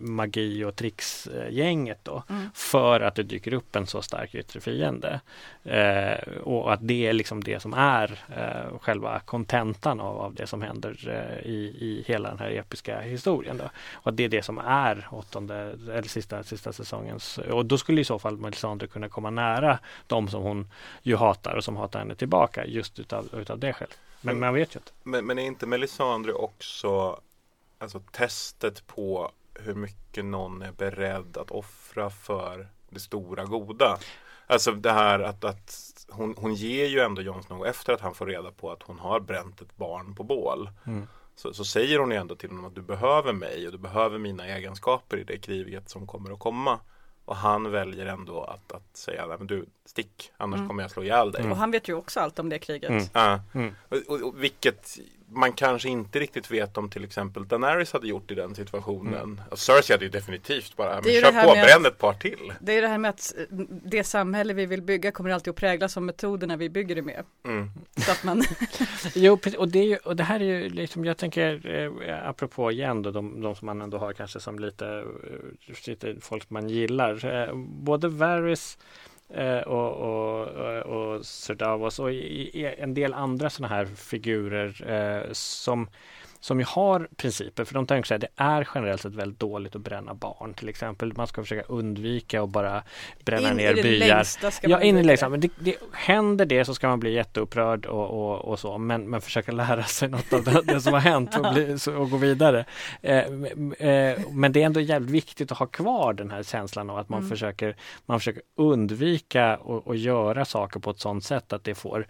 magi och tricksgänget då Mm. för att det dyker upp en så stark yttre fiende. Eh, och att det är liksom det som är eh, själva kontentan av, av det som händer eh, i, i hela den här episka historien. Då. Och att det är det som är åttonde, eller sista, sista säsongens. Och då skulle i så fall Melisandre kunna komma nära de som hon ju hatar och som hatar henne tillbaka just utav, utav det skälet. Men man vet ju inte. Men, men är inte Melisandre också alltså, testet på hur mycket någon är beredd att offra för det stora goda? Alltså det här att, att hon, hon ger ju ändå Jon Snow efter att han får reda på att hon har bränt ett barn på bål. Mm. Så, så säger hon ju ändå till honom att du behöver mig och du behöver mina egenskaper i det kriget som kommer att komma. Och han väljer ändå att, att säga, nej men du stick, annars Mm. kommer jag slå ihjäl dig. Och han vet ju också allt om det kriget Mm. Ja. Mm. Och, och, och vilket man kanske inte riktigt vet om till exempel Daenerys hade gjort i den situationen. Och Cersei hade ju definitivt bara, men kör på, bränn ett par till. Det är det här med att eh, det samhälle vi vill bygga kommer alltid att präglas av metoderna vi bygger det med. Mm. Så att man, *laughs* Jo, och det, är ju, och det här är ju liksom, jag tänker eh, apropå igen då, de, de som man ändå har kanske som lite, eh, lite folk man gillar. Eh, både Varys Eh, och, och, och, och Sir Davos och i, i en del andra sådana här figurer eh, som som ju har principer, för de tänker sig att det är generellt sett väldigt dåligt att bränna barn till exempel. Man ska försöka undvika att bara bränna in ner i det byar. längsta ska Ja, man in i bli längsta. Men det, det, händer det så ska man bli jätteupprörd och, och, och så. Men, men försöka lära sig något av det, det som har hänt och, bli, och gå vidare. Eh, eh, men det är ändå jävligt viktigt att ha kvar den här känslan av att man Mm. försöker man försöker undvika och, och göra saker på ett sådant sätt att det får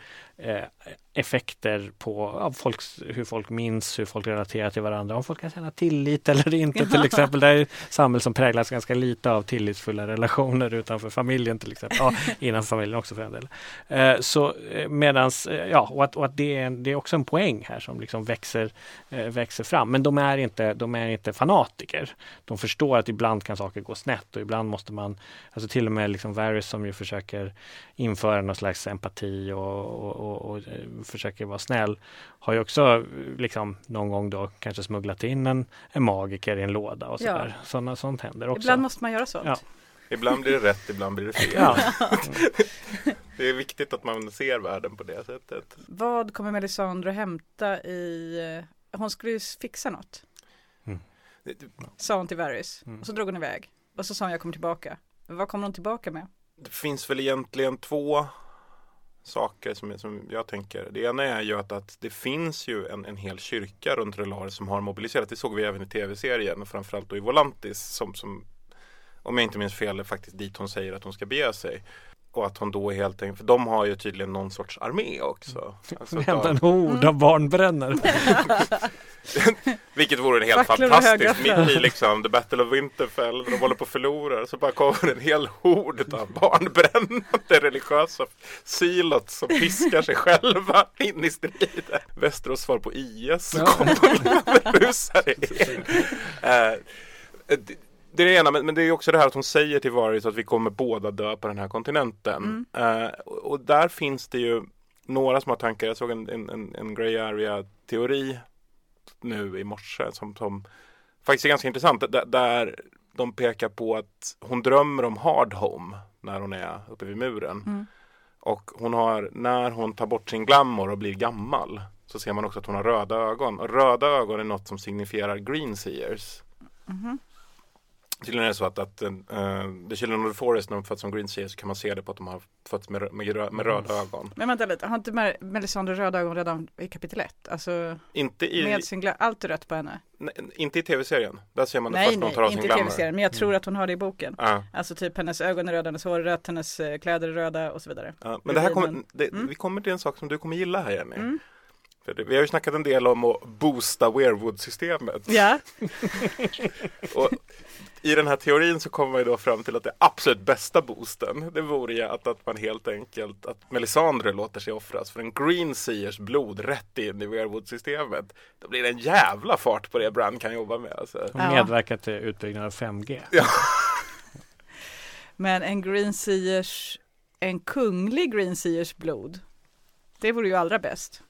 effekter på folks, hur folk minns, hur folk relaterar till varandra, om folk kan känna tillit eller inte till exempel. Det är ett samhälle som präglas ganska lite av tillitsfulla relationer utanför familjen till exempel. Ja, *laughs* inom familjen också för en del. Eh, så eh, medans, eh, ja, och att, och att det, är, en- det är också en poäng här som liksom växer, eh, växer fram. Men de är, inte, de är inte fanatiker. De förstår att ibland kan saker gå snett och ibland måste man, alltså till och med liksom Varys som ju försöker införa någon slags empati och, och, och, och eh, försöker vara snäll har ju också liksom någon gång då kanske smugglat in en, en magiker i en låda och Ja. sådär. Såna, sånt händer också. Ibland måste man göra sånt. Ja. Ibland blir det rätt, ibland blir det fel. Ja. *laughs* Det är viktigt att man ser världen på det sättet. Vad kommer Melisandre hämta i, eh, hon skulle ju fixa något, sa hon till Varys. Mm. Och så drog hon iväg. Och så sa hon jag kommer tillbaka. Men vad kommer hon tillbaka med? Det finns väl egentligen två saker som, som jag tänker. Det ena är ju att, att det finns ju en, en hel kyrka runt Relar som har mobiliserat. Det såg vi även i tv-serien och framförallt då i Volantis som, som om jag inte minns fel är faktiskt dit hon säger att hon ska bege sig. Och att hon då helt enkelt, för de har ju tydligen någon sorts armé också. Alltså, Hämta *laughs* en *laughs* hord av barnbrännare. *laughs* vilket vore en helt Facklor och fantastiskt, högafflar. mitt i liksom The Battle of Winterfell, de håller på att förlora, så bara kommer en hel hord av barnbrännande religiösa silots som piskar sig själva in i striden. Västerås svar på IS, Ja. kommer rusare in. Eh, det- är det ena, men, men det är också det här att hon säger till Varys att vi kommer båda dö på den här kontinenten. Eh, och, och där finns det ju några som har tankar. Jag såg en, en, en, Grey Area-teori nu i morse som, som faktiskt är ganska intressant. Där, där de pekar på att hon drömmer om Hard Home när hon är uppe vid muren. Mm. Och hon har, när hon tar bort sin glamour och blir gammal så ser man också att hon har röda ögon. Och röda ögon är något som signifierar green seers. Mhm. Tydligen är det så att, att uh, The Children of the Forest när de föds som green seers så kan man se det på att de har fötts med, med, rö- med röda ögon. Men vänta lite, har inte Mer- Melisandre röda ögon redan i kapitel 1? Alltså Inte i, med sin allt är rött på henne? nej, inte i tv-serien. Där ser man det Nej, först när hon tar av nej, sin inte i glamour. tv-serien, men jag tror att hon har det i boken. Ja, Alltså typ hennes ögon är röda, hennes hår är rött, hennes eh, kläder är röda och så vidare. ja. Men det här kommer, Rubinen. det, Mm. vi kommer till en sak som du kommer gilla här Jenny. Mm. För det, vi har ju snackat en del om att boosta Weirwood-systemet. Ja, *laughs* Och I den här teorin så kommer man ju då fram till att det absolut bästa boosten det vore ju att, att man helt enkelt att Melisandre låter sig offras för en Green Seers blod rätt in i Weirwood-systemet. Då blir det en jävla fart på det Bran kan jobba med. Alltså. Och Ja. medverka till utbyggnad av 5G. *laughs* men en Green Seers, en kunglig Green Seers blod, det vore ju allra bäst.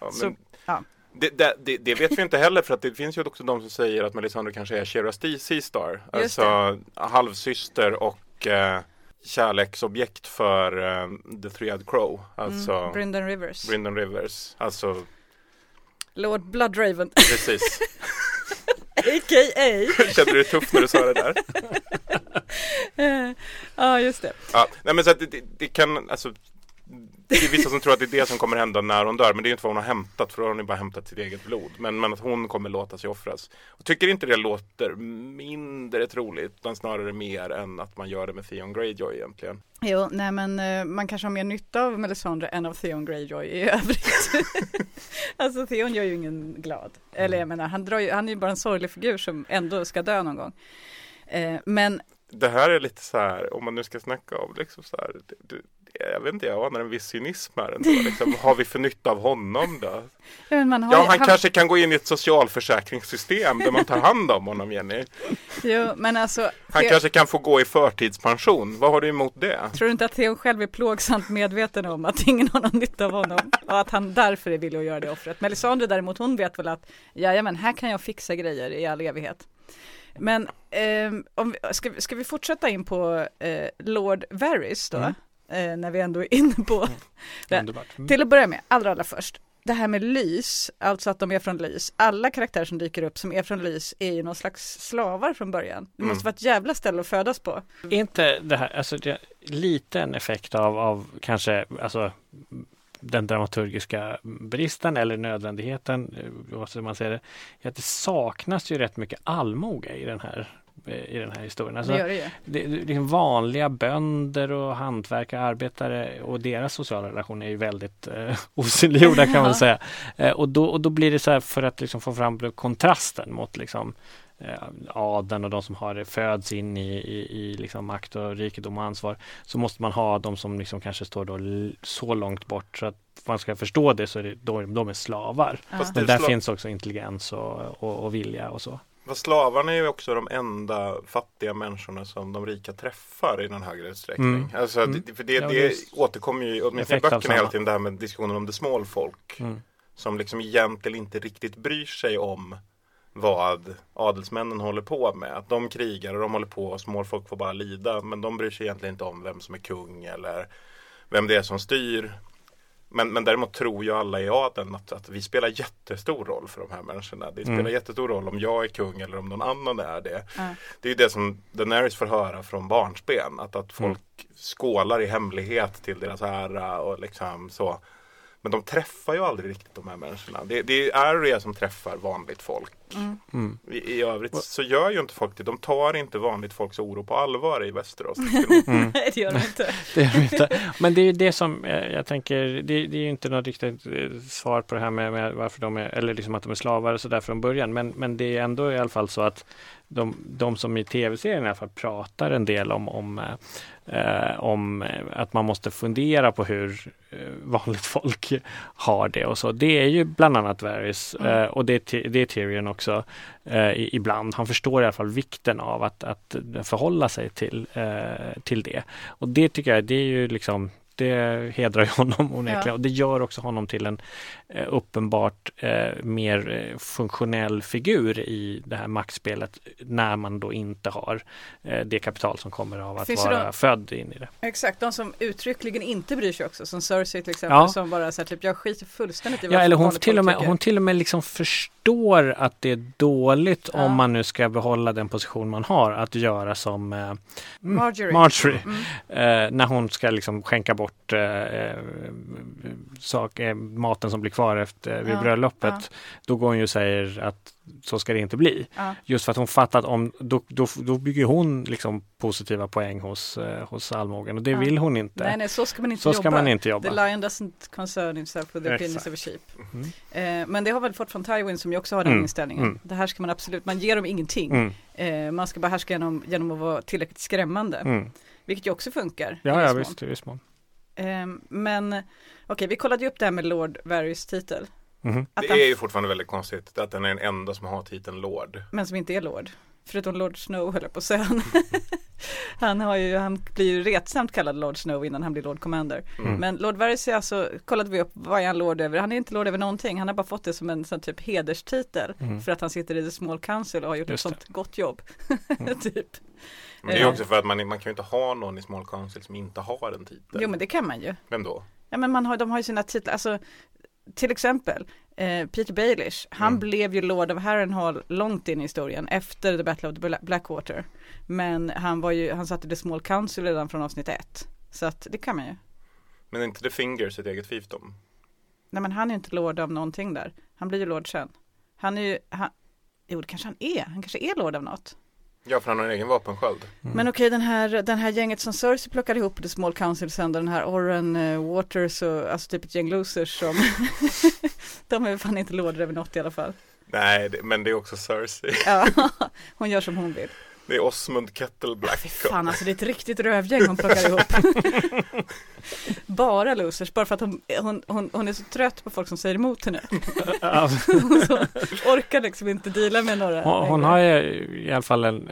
Ja, Så- ja. det, det, det, det vet vi inte heller för att det finns ju också de som säger att Melisandre kanske är Shira Sti- Seastar. Just Alltså halvsyster och eh, kärleksobjekt för eh, The Three-Eyed Crow. Alltså Mm, Brynden Rivers, Brynden Rivers. Alltså Lord Bloodraven, precis. *laughs* a.k.a. Kände du dig tuff när du sa det där? *laughs* Ja, just det. Ja, nej men så att det, det, det kan, alltså det är vissa som tror att det är det som kommer hända när hon dör men det är inte vad hon har hämtat för då har hon ju bara hämtat sitt eget blod. Men, men att hon kommer låta sig offras. Och tycker inte det låter mindre troligt utan snarare mer än att man gör det med Theon Greyjoy egentligen. Jo, nej men eh, man kanske har mer nytta av Melisandre än av Theon Greyjoy i övrigt. *laughs* alltså Theon gör ju ingen glad. Eller jag menar, han, drar ju, han är ju bara en sorglig figur som ändå ska dö någon gång. Eh, men Det här är lite så här, om man nu ska snacka om liksom så här, det, jag vet inte, jag anar en viss cynism här ändå. Liksom, vad har vi för nytta av honom då? *laughs* ja, har Ja, han kanske kan gå in i ett socialförsäkringssystem där man tar hand om honom, Jenny. *laughs* Jo, men alltså. Han Theo- kanske kan få gå i förtidspension. Vad har du emot det? Tror du inte att Theon själv är plågsamt medveten om att ingen har någon nytta av honom? Och att han därför är villig att göra det offret. Melisandre däremot, hon vet väl att jajamän, här kan jag fixa grejer i all evighet. Men ehm, om vi, ska, ska vi fortsätta in på eh, Lord Varys då? Mm. Eh, när vi ändå är inne på *laughs* det. Underbart. Mm. Till att börja med, allra, allra först. det här med lys, alltså att de är från lys. Alla karaktärer som dyker upp som är från lys är ju någon slags slavar från början. Det måste Mm. vara ett jävla ställe att födas på. Är inte det här, alltså det, lite en effekt av, av kanske, alltså den dramaturgiska bristen eller nödvändigheten, eh, hur man säger det, är att det saknas ju rätt mycket allmoge i den här i den här historien. Alltså, det gör det ju. det, det, liksom vanliga bönder och hantverkare, arbetare och deras sociala relationer är ju väldigt eh, *laughs* osynliggjorda kan man säga. Eh, och, då, och då blir det så här för att liksom få fram kontrasten mot liksom eh, adeln och de som har det föds in i, i, i liksom makt och rikedom och ansvar så måste man ha de som liksom kanske står då så långt bort så att man ska förstå det så är det, då, de är slavar. Ja. Men där sla- finns också intelligens och, och, och vilja och så. Fast slavarna är ju också de enda fattiga människorna som de rika träffar i någon högre utsträckning. Mm. Alltså, Mm. det, för det, Ja, det, återkommer ju, åtminstone i böckerna hela tiden, det här med diskussionen om the small folk. Mm. Som liksom egentligen inte riktigt bryr sig om vad adelsmännen håller på med. Att de krigar och de håller på och småfolk får bara lida. Men de bryr sig egentligen inte om vem som är kung eller vem det är som styr. Men, men däremot tror ju alla i adeln att, att vi spelar jättestor roll för de här människorna. Det spelar Mm. jättestor roll om jag är kung eller om någon annan är det. Ja. Det är ju det som Daenerys får höra från barnsben. Att, att folk skålar i hemlighet till deras ära och liksom så. Men de träffar ju aldrig riktigt de här människorna. Det, det är Arya som träffar vanligt folk. Mm. Mm. I, I övrigt så gör ju inte folk det. De tar inte vanligt folks oro på allvar i Västerås. *laughs* Mm. Nej det gör de inte. *laughs* Det är de inte. Men det är ju det som eh, jag tänker, det, det är ju inte något riktigt eh, svar på det här med, med varför de är, eller liksom att de är slavar och sådär från början. Men, men det är ändå i alla fall så att de, de som i tv-serien i alla fall pratar en del om, om, eh, eh, om att man måste fundera på hur eh, vanligt folk har det och så. Det är ju bland annat Varys Mm. eh, och det, är det är Tyrion också eh, ibland. Han förstår i alla fall vikten av att, att förhålla sig till, eh, till det. Och det tycker jag, det är ju liksom det hedrar ju *laughs* honom onekligen Ja. och det gör också honom till en uppenbart eh, mer eh, funktionell figur i det här maktspelet när man då inte har eh, det kapital som kommer av att Finns vara då- född in i det. Exakt, de som uttryckligen inte bryr sig också, som Cersei till exempel, Ja. som bara säger typ jag skiter fullständigt i Ja, eller hon till, och med, hon till och med liksom förstår att det är dåligt Ja. om man nu ska behålla den position man har att göra som eh, mm, Marjorie. Marjorie. Mm. Eh, när hon ska liksom skänka bort eh, eh, sak, eh, maten som blir kvar efter vid Ja, bröllopet. ja. Då går hon ju och säger att så ska det inte bli. Ja. Just för att hon fattat om, då, då, då bygger hon liksom positiva poäng hos, eh, hos allmogen och det vill hon inte. Nej, nej, så ska man inte så jobba. ska man inte The jobba. lion doesn't concern himself with the opinions of a sheep. Mm. Eh, men det har väl fått från Tywin som ju också har den Mm, inställningen. mm. Det här ska man absolut, man ger dem ingenting. Mm, Eh, man ska bara härska genom, genom att vara tillräckligt skrämmande. mm. Vilket ju också funkar. Ja, ja visst, i viss mån. Eh, men okej, vi kollade ju upp det här med Lord Varys titel. Att Det han, är ju fortfarande väldigt konstigt att den är den enda som har titeln Lord. Men som inte är Lord. Förutom Lord Snow höll jag på att säga. *laughs* han, har ju, han blir ju retsamt kallad Lord Snow innan han blir Lord Commander. Mm. Men Lord Varys är alltså, kollade vi upp, vad är han Lord över? Han är inte Lord över någonting. Han har bara fått det som en sån typ hederstitel. Mm. För att han sitter i The Small Council och har gjort Just ett det. sånt gott jobb. *laughs* Mm. typ. Men det är Ja. också för att man, man kan ju inte ha någon i Small Council som inte har en titel. Jo men det kan man ju. Vem då? Ja men man har, de har ju sina titlar, alltså till exempel eh, Peter Baelish, han Mm. blev ju Lord of Harrenhal långt in i historien efter The Battle of the Bla- Blackwater. Men han var ju, han satt i The Small Council redan från avsnitt ett. Så att det kan man ju. Men är inte The Fingers ett eget fiefdom? Nej men han är inte Lord av någonting där. Han blir ju Lord sen. Han är ju, han, jo det kanske han är, han kanske är Lord av något. Ja, för han har en egen vapensköld. Mm. Men okej den här, den här gänget som Cersei plockade ihop The Small Council sen den här Oren eh, Waters och alltså typ ett gäng losers som *laughs* de är fan inte lorder över något i alla fall. Nej, det, men det är också Cersei. Ja, *laughs* hon gör som hon vill. Det är Osmund Kettle Black. Fy fan alltså det är ett riktigt rövgäng hon plockar ihop. *laughs* bara losers, bara för att hon, hon, hon, hon är så trött på folk som säger emot henne. *laughs* Hon så orkar liksom inte deala med några. Hon, hon har ju i alla fall en,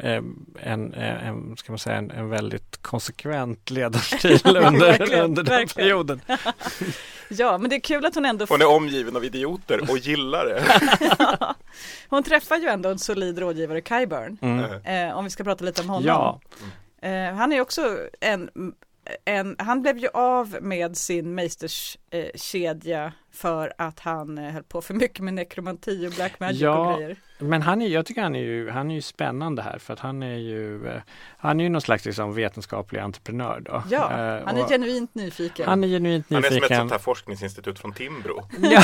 en, en, ska man säga, en, en väldigt konsekvent ledarstil *laughs* under, under den perioden. Ja, men det är kul att hon ändå Hon är omgiven av idioter och gillar det. *laughs* Hon träffar ju ändå en solid rådgivare, Kyburn. Mm. Eh, om vi ska prata lite om honom. Ja, Eh, han är också en, en, han blev ju av med sin meisters eh, kedja för att han eh, höll på för mycket med nekromanti och black magic Ja, och grejer. Men han är, jag tycker han är ju, han är ju spännande här för att han är ju, eh, han är ju någon slags liksom vetenskaplig entreprenör då. Ja, Eh, han är och genuint nyfiken. han är genuint Han är som ett nyfiken. sånt här forskningsinstitut från Timbro. *laughs* Ja,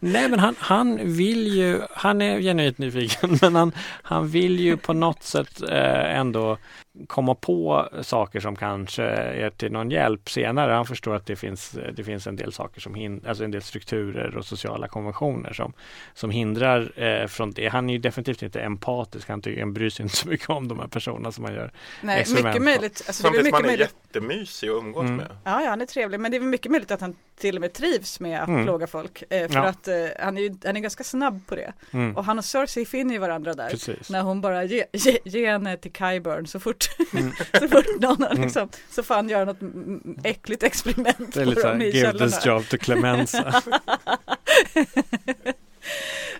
nej men han, han vill ju, han är genuint nyfiken *laughs* men han, han vill ju på något sätt eh, ändå komma på saker som kanske är till någon hjälp senare. Han förstår att det finns, det finns en del saker som hindrar, alltså en del strukturer och sociala konventioner som, som hindrar eh, från det. Han är ju definitivt inte empatisk. Han, tycker, han bryr sig inte så mycket om de här personerna som han gör. Nej, experiment mycket möjligt. Alltså, Samtidigt som mycket han är möjligt. jättemysig att umgås Mm. med. Ja, ja, han är trevlig, men det är väl mycket möjligt att han till och med trivs med att Mm. plåga folk. Eh, för Ja. att eh, han, är ju, han är ganska snabb på det. Mm, Och han och Cersei finner ju varandra där. precis. När hon bara ger ge, ge henne till Kyburn så fort, Mm. *laughs* så fort någon har Mm. liksom, så får han göra något mm, mm, äckligt experiment Det är lite såhär, give this job to Clemenza. *laughs*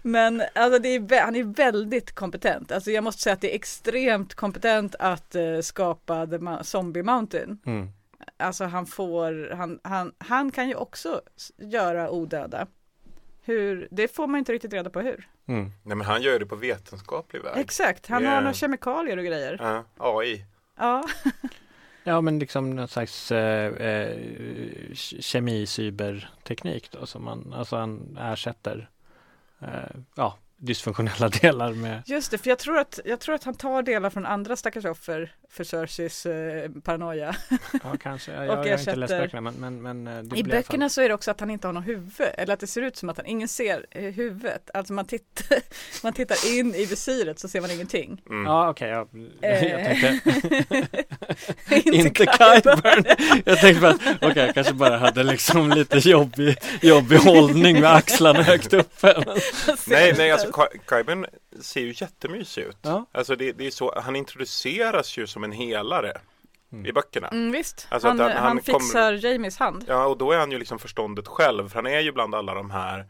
Men alltså är, han är väldigt kompetent. Alltså jag måste säga att det är extremt kompetent att eh, skapa The Zombie Mountain. Mm. Alltså han får, han, han, han kan ju också göra odöda. Hur, det får man inte riktigt reda på hur. Mm. Nej men han gör det på vetenskaplig väg. Exakt, han Det- har några kemikalier och grejer. Ja, AI. Ja, Ja men liksom någon slags eh, eh, kemi-cyberteknik då som man, alltså han ersätter eh, ja, dysfunktionella *laughs* delar med just det, för jag tror, att, jag tror att han tar delar från andra stackars offer för Cerseis eh, paranoia. *laughs* Ja kanske, jag, *laughs* jag, Och jag har inte läst böckerna men, men, men eh, det I blir alla fall- böckerna så är det också att han inte har något huvud, eller att det ser ut som att han ingen ser eh, huvudet. Alltså man tittar, man tittar in i visiret så ser man ingenting. Mm. Ja okej, ja. Eh. jag tänkte inte inte Kyburn. Jag tänkte bara, att, okej jag kanske bara hade liksom lite jobbig, jobbig hållning med axlarna högt uppe. Nej, nej, alltså Kyburn ser ju jättemysig ut. Ja. Alltså det, det är så, han introduceras ju som en helare Mm. i böckerna. Mm, visst, Alltså han, han, han- han fixar Jamies hand. Ja, och då är han ju liksom förståndet själv. För han är ju bland alla de här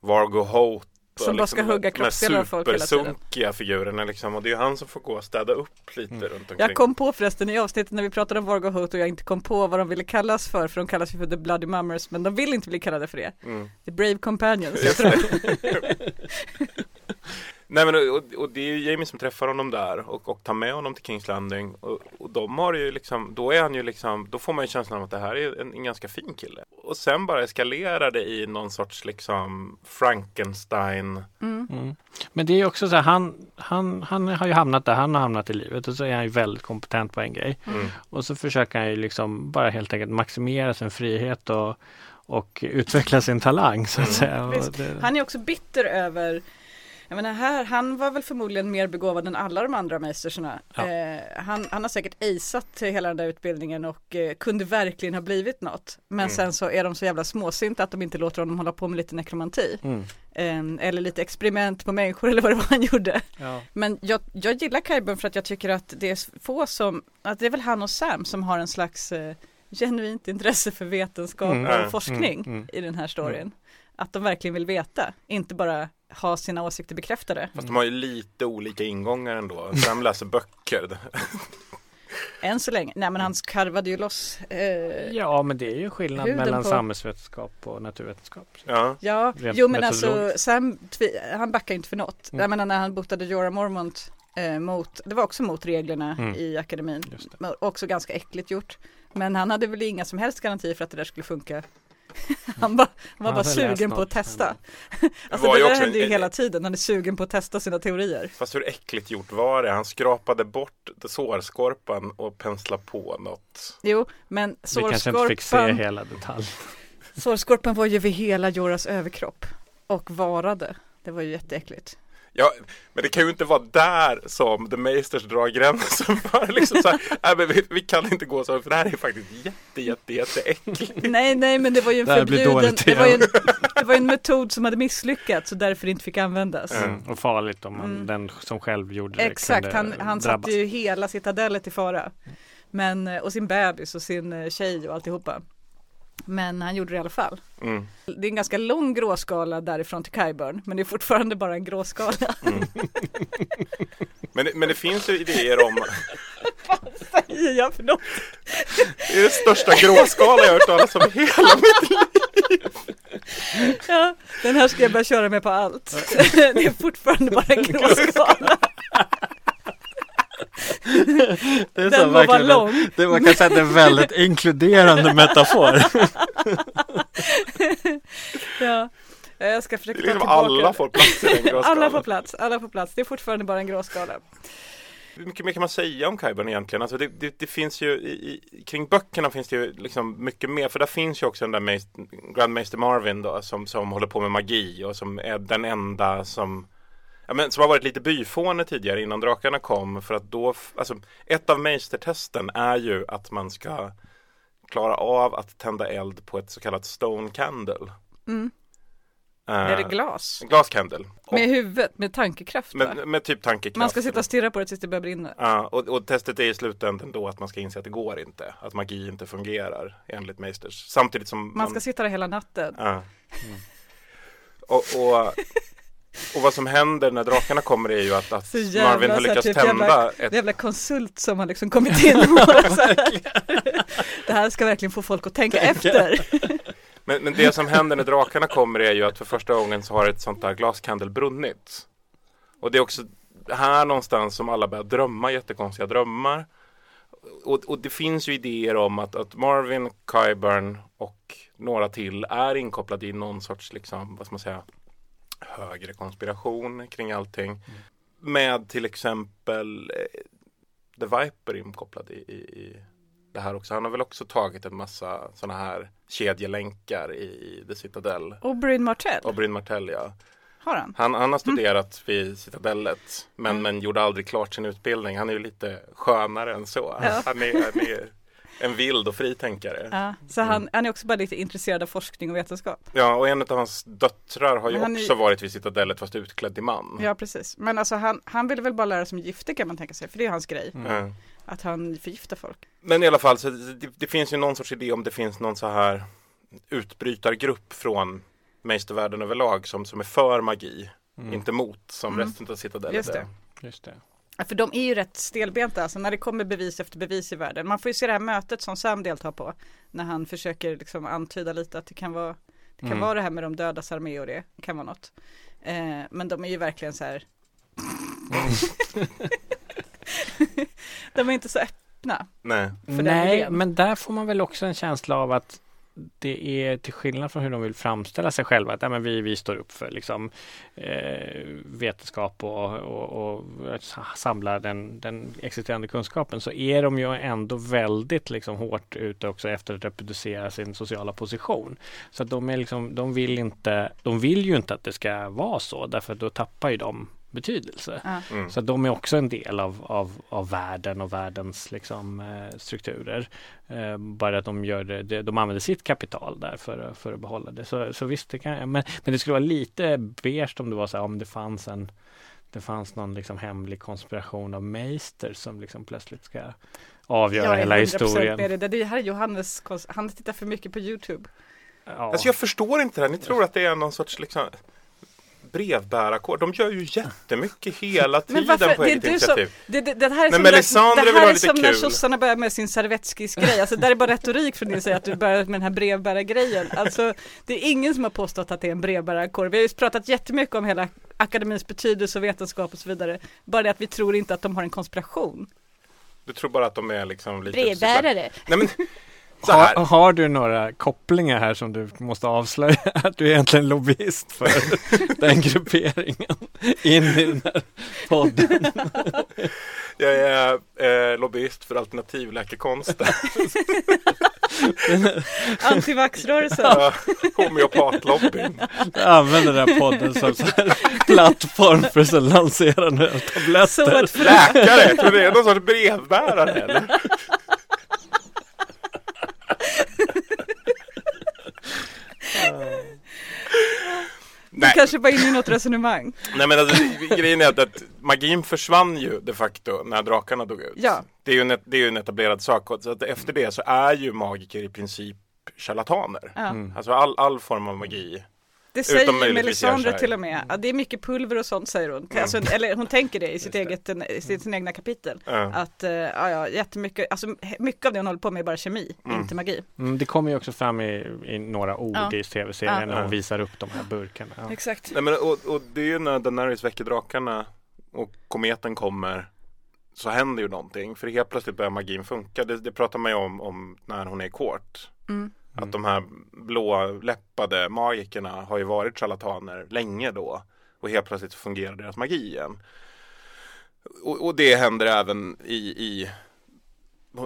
Vargo Holt och Som bara ska liksom hugga kroppsdelar av folk hela tiden. supersunkiga figurerna liksom. Och det är ju han som får gå och städa upp lite Mm. runt omkring. Jag kom på förresten i avsnittet när vi pratade om Vargo Holt och jag inte kom på vad de ville kallas för, för de kallas ju för The Bloody Mummers, men de vill inte bli kallade för det. Mm. The Brave Companions, jag tror. *laughs* *laughs* Nej men och, och det är ju Jamie som träffar honom där och, och tar med honom till Kings Landing och, och de har ju liksom, då är han ju liksom, då får man ju känslan av att det här är en, en ganska fin kille. Och sen bara eskalerar det i någon sorts liksom Frankenstein Mm. Mm. Men det är ju också så här, han, han, han har ju hamnat där han har hamnat i livet och så är han ju väldigt kompetent på en grej. Mm. Och så försöker han ju liksom bara helt enkelt maximera sin frihet och, och utveckla sin talang så att Mm. säga. Han är också bitter över jag menar här, han var väl förmodligen mer begåvad än alla de andra meisterserna. Ja. Eh, han, han har säkert aceat hela den där utbildningen och eh, kunde verkligen ha blivit något. Men Mm. sen så är de så jävla småsinta att de inte låter honom hålla på med lite nekromanti. mm. Eh, eller lite experiment på människor *laughs* eller vad det var han gjorde. ja. Men jag, jag gillar Kyburn för att jag tycker att det är få som, att det är väl han och Sam som har en slags eh, genuint intresse för vetenskap Mm. och forskning Mm, mm. i den här storyn. Att de verkligen vill veta, inte bara ha sina åsikter bekräftade. Fast de har ju lite olika ingångar ändå. Sam läser böcker. *laughs* Än så länge. Nej men han karvade ju loss. Eh, ja, ja men det är ju skillnad mellan på- samhällsvetenskap och naturvetenskap. Ja. Rent jo men alltså. Sam, han backar inte för något. Mm. Jag menar när han botade Jorah Mormont eh, mot, det var också mot reglerna Mm. i akademin. Också ganska äckligt gjort. Men han hade väl inga som helst garantier för att det där skulle funka. *laughs* han, bara, han var Han bara sugen på att testa. *laughs* Det Alltså var det ju där också händer ju en- hela tiden, han är sugen på att testa sina teorier. Fast hur äckligt gjort var det? Han skrapade bort sårskorpan och penslade på något. Jo, men Vi kanske inte fick se sårskorpan, hela detaljen. *laughs* sårskorpan var ju vid hela Joras överkropp och varade. Det var ju jätteäckligt. Ja, men det kan ju inte vara där som The Meisters drar gränsen för *laughs* liksom så här, nej, men vi, vi kan inte gå så, för det här är faktiskt jätte, jätte, jätteäckligt. Nej, nej, men det var ju en Det här förbjuden, det var ju en, det var ju en metod som hade misslyckats och därför inte fick användas. Mm. Och farligt om man, Mm. den som själv gjorde det Exakt, han, han drabbas. satte ju hela citadellet i fara. Men, eh, och sin bebis och sin eh, tjej och alltihopa. Men han gjorde det i alla fall. Mm. Det är en ganska lång gråskala därifrån till Kyburn, men det är fortfarande bara en gråskala. Mm. Men, det- men det finns ju idéer om, *laughs* säger jag för något? Det är det största gråskala jag har hört talas om i hela mitt liv. Ja, den här ska jag börja köra med på allt. *laughs* Det är fortfarande bara en gråskala. *laughs* Det är Den må vara lång. Det, man kan säga att det är en väldigt *laughs* inkluderande metafor. *laughs* Ja, jag ska Det försöka är ta liksom tillbaka. alla får plats i den gråskalan. *laughs* Alla får plats, alla får plats. Det är fortfarande bara en gråskala. Hur mycket mer kan man säga om Kaiban egentligen? Alltså det, det, det finns ju i, i, kring böckerna finns det ju liksom mycket mer för där finns ju också den där Grandmaster Marvin då som, som håller på med magi och som är den enda som ja, men, som har varit lite byfåne tidigare innan drakarna kom för att då, alltså ett av Meistertesten är ju att man ska klara av att tända eld på ett så kallat stone candle. Mm. Eh, Är det glas? Glascandle. Och- Med huvudet, med tankekraft med, med typ tankekraft. Man ska sitta och stirra på det tills det börjar brinna. Ja, och, och testet är i slutändan då att man ska inse att det går inte. Att magi inte fungerar enligt Meisters. Samtidigt som Man ska sitta där hela natten. Ja. Och, och, *laughs* och vad som händer när drakarna kommer är ju att, att jävla Marvin har lyckats typ tända jävla- ett jävla konsult som har liksom kommit in *laughs* *laughs* och. Det här ska verkligen få folk att tänka efter. *laughs* men, men det som händer när drakarna kommer är ju att för första gången så har ett sånt där glaskandel brunnit. Och det är också här någonstans som alla börjar drömma jättekonstiga drömmar. Och, och det finns ju idéer om att, att Marvin, Kyburn och några till är inkopplade i någon sorts, liksom, vad ska man säga, högre konspiration kring allting. Med till exempel eh, The Viper inkopplad i, i, i det här också. Han har väl också tagit en massa sådana här kedjelänkar i, i The Citadel. Och Bryn Martell, Och Bryn Martell ja. har han? Han, han har studerat vid Citadellet men, Mm. men gjorde aldrig klart sin utbildning. Han är ju lite skönare än så. Ja. Han, är, han är en vild och fritänkare. Ja. Ja, så han, han är också bara lite intresserad av forskning och vetenskap. och en av hans döttrar har ju han är- också varit vid Citadellet fast utklädd till man. Ja, precis. Men alltså han, han ville väl bara lära sig om gifter kan man tänka sig, för det är hans grej. Ja. Att han förgiftar folk. Men i alla fall, så det, det finns ju någon sorts idé om det finns någon så här utbrytargrupp från Meistervärlden överlag som, som är för magi, inte mot som Mm. resten av Citadellet Just det. är. Just det. Ja, för de är ju rätt stelbenta, alltså när det kommer bevis efter bevis i världen. Man får ju se det här mötet som Sam deltar på. När han försöker liksom antyda lite att det kan vara Det kan Mm. vara det här med de dödas armé och det kan vara något. Eh, men de är ju verkligen så här. *laughs* de är inte så öppna. Nej. Nej, men där får man väl också en känsla av att det är till skillnad från hur de vill framställa sig själva, att ja, men vi, vi står upp för liksom, eh, vetenskap och, och, och samlar den, den existerande kunskapen, så är de ju ändå väldigt liksom, hårt ute också efter att reproducera sin sociala position. Så att de, är liksom, de, vill inte, de vill ju inte att det ska vara så, därför att då tappar ju de betydelse. Ja. Mm. Så de är också en del av, av, av världen och världens liksom, eh, strukturer. Eh, bara att de, gör det, de använder sitt kapital där för, att- för att behålla det. Så, så visst, det kan, men, men det skulle vara lite beige om det var så här, om det fanns en det fanns någon liksom hemlig konspiration av Meister som liksom plötsligt ska avgöra är hela 100% historien. med det. Det här är Johannes, han tittar för mycket på YouTube. Ja. Alltså jag förstår inte det här. Ni tror att det är någon sorts liksom brevbärarkår. De gör ju jättemycket hela tiden på det är eget du som, initiativ. det, det, det här är Nej, som, Melisandre det här är som när sossarna börjar med sin servettskiss-grej. Alltså där är bara retorik från din sida att du börjar med den här brevbärargrejen. Alltså det är ingen som har påstått att det är en brevbärarkår. Vi har ju pratat jättemycket om hela akademins betydelse och vetenskap och så vidare. Bara det att vi tror inte att de har en konspiration. Du tror bara att de är liksom lite... Brevbärare. Nej men. Har, har du några kopplingar här som du måste avslöja? *laughs* Att du är egentligen lobbyist för *laughs* den grupperingen in i den här podden. *laughs* Jag är eh, lobbyist för alternativläkekonsten. Antivaxrörelsen. Ja, Homeopatlobbyn. Jag använder den här podden som så här plattform för att lansera Så tabletter. Läkare, tror det är någon sorts brevbärare. Eller? *laughs* du kanske var inne i något resonemang. nej men alltså, grejen är att, att magin försvann ju de facto när drakarna dog ut. Ja. Det är ju en, det är ju en etablerad sak. Så att efter det så är ju magiker i princip charlataner. Ja. Mm. Alltså all, all form av magi Det säger Melisandre till och med. Ja, det är mycket pulver och sånt säger hon. Alltså, eller hon tänker det i sitt eget, i sitt, sin egna kapitel. Ja. Att, eh, ja, ja, jättemycket, alltså mycket av det hon håller på med är bara kemi, inte magi. Mm, det kommer ju också fram i, i några ord Ja. i tv-serien Ja. när hon Ja. visar upp de här burkarna. Ja. Exakt. Nej, men, och, och det är ju när Daenerys väcker drakarna och kometen kommer så händer ju någonting. För helt plötsligt börjar magin funka. Det, det pratar man ju om, om när hon är i court. Mm. Att de här blåläppade magikerna har ju varit charlataner länge då. Och helt plötsligt fungerar deras magi igen. Och, och det händer även i, i,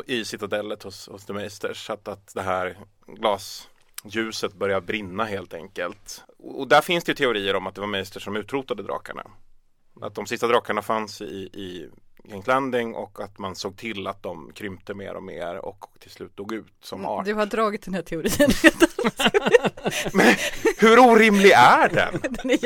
i citadellet hos, hos The Meisters. Att, att det här glasljuset börjar brinna helt enkelt. Och, och där finns det ju teorier om att det var Meisters som utrotade drakarna. Att de sista drakarna fanns i, i Kings Landing och att man såg till att de krympte mer och mer och till slut dog ut som art. Du har dragit den här teorin redan. *laughs* Hur orimlig är den? *laughs* den, är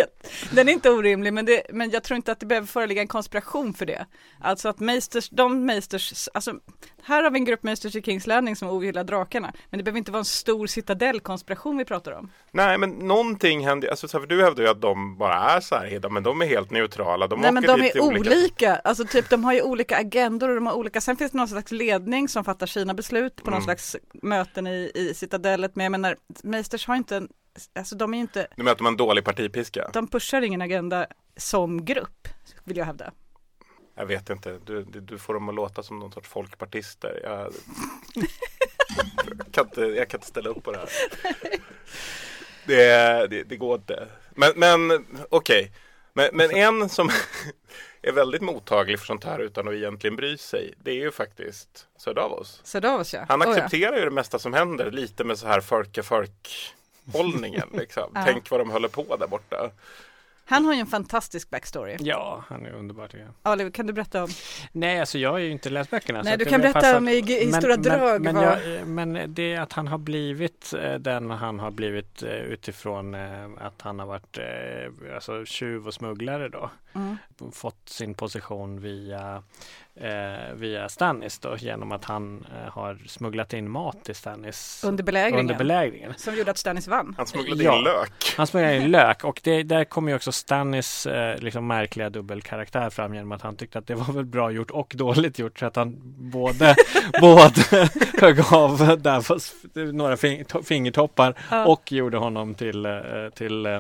den är inte orimlig men, det, men jag tror inte att det behöver föreligga en konspiration för det. Alltså att Meisters, de Meisters, alltså här har vi en grupp Meisters i Kings Landing som ogillar drakarna. Men det behöver inte vara en stor citadellkonspiration vi pratar om. Nej men någonting händer, alltså, för du hävdar ju att de bara är så här, men de är helt neutrala. De Nej men de är till olika. alltså typ de har ju olika agendor och de har olika, sen finns det någon slags ledning som fattar sina beslut på någon Mm. slags möten i, i citadellet. Men jag menar, Meisters har inte, en, alltså de är ju inte, Du menar att de har en dålig partipiska? de pushar ingen agenda som grupp, vill jag hävda. Jag vet inte, du, du, får dem att låta som någon sorts folkpartister. Jag, *laughs* jag, kan, inte, jag kan inte ställa upp på det här. Det, det, det går inte. Men, men okej. Men, men en som är väldigt mottaglig för sånt här utan att egentligen bry sig. Det är ju faktiskt Sir Davos. Så Davos ja. Han Oh, ja. accepterar ju det mesta som händer lite med så här folke folk hållningen *laughs* liksom. Ja. Tänk vad de håller på där borta. Han har ju en fantastisk backstory. ja, han är underbar tycker jag. Oliver, kan du berätta om? Nej, alltså jag har ju inte läst böckerna. Nej, du kan berätta fast om i, i men- stora men- drag. Men, jag, men det är att han har blivit eh, den han har blivit eh, utifrån eh, att han har varit alltså tjuv och smugglare då. Mm. Fått sin position via, eh, via Stannis då genom att han eh, har smugglat in mat till Stannis Under belägringen. under belägringen. som gjorde att Stannis vann. Han smugglade Ja. in lök. Han smugglar in lök och det, där kommer ju också Stannis eh, liksom märkliga dubbelkaraktär fram genom att han tyckte att det var väl bra gjort och dåligt gjort så att han både, *laughs* både högg av Davos några fing, to, fingertoppar Ja. och gjorde honom till, eh, till eh,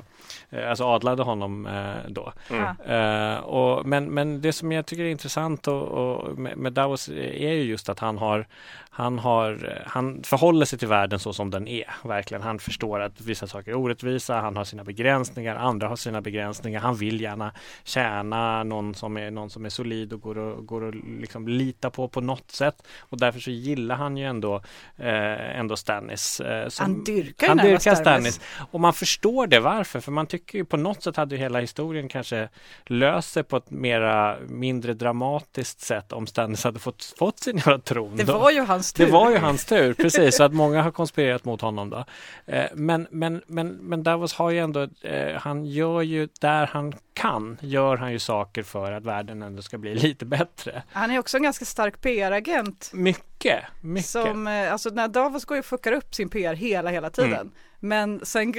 alltså adlade honom eh, då. Mm. Eh, och, men, men det som jag tycker är intressant och, och med, med Davos är ju just att han har han, har, han förhåller sig till världen så som den är. Verkligen. Han förstår att vissa saker är orättvisa. Han har sina begränsningar. Andra har sina begränsningar. Han vill gärna tjäna någon som är, någon som är solid och går att, går att liksom lita på på något sätt. Och därför så gillar han ju ändå, eh, ändå Stannis. Eh, som, Han dyrkar han dyrkar Stannis. Stannis. Och man förstår det varför. För man tycker ju på något sätt hade ju hela historien kanske löst sig på ett mera mindre dramatiskt sätt om Stannis hade fått, fått sin jävla tron. Det då. var ju hans tur. Det var ju hans tur, precis. Så att många har konspirerat mot honom då. Eh, men, men, men, men Davos har ju ändå, eh, han gör ju där han kan, gör han ju saker för att världen ändå ska bli *laughs* lite bättre. Han är också en ganska stark PR-agent. Mycket, mycket. Som, eh, alltså när Davos går ju och fuckar upp sin PR hela, hela tiden. Mm. Men sen,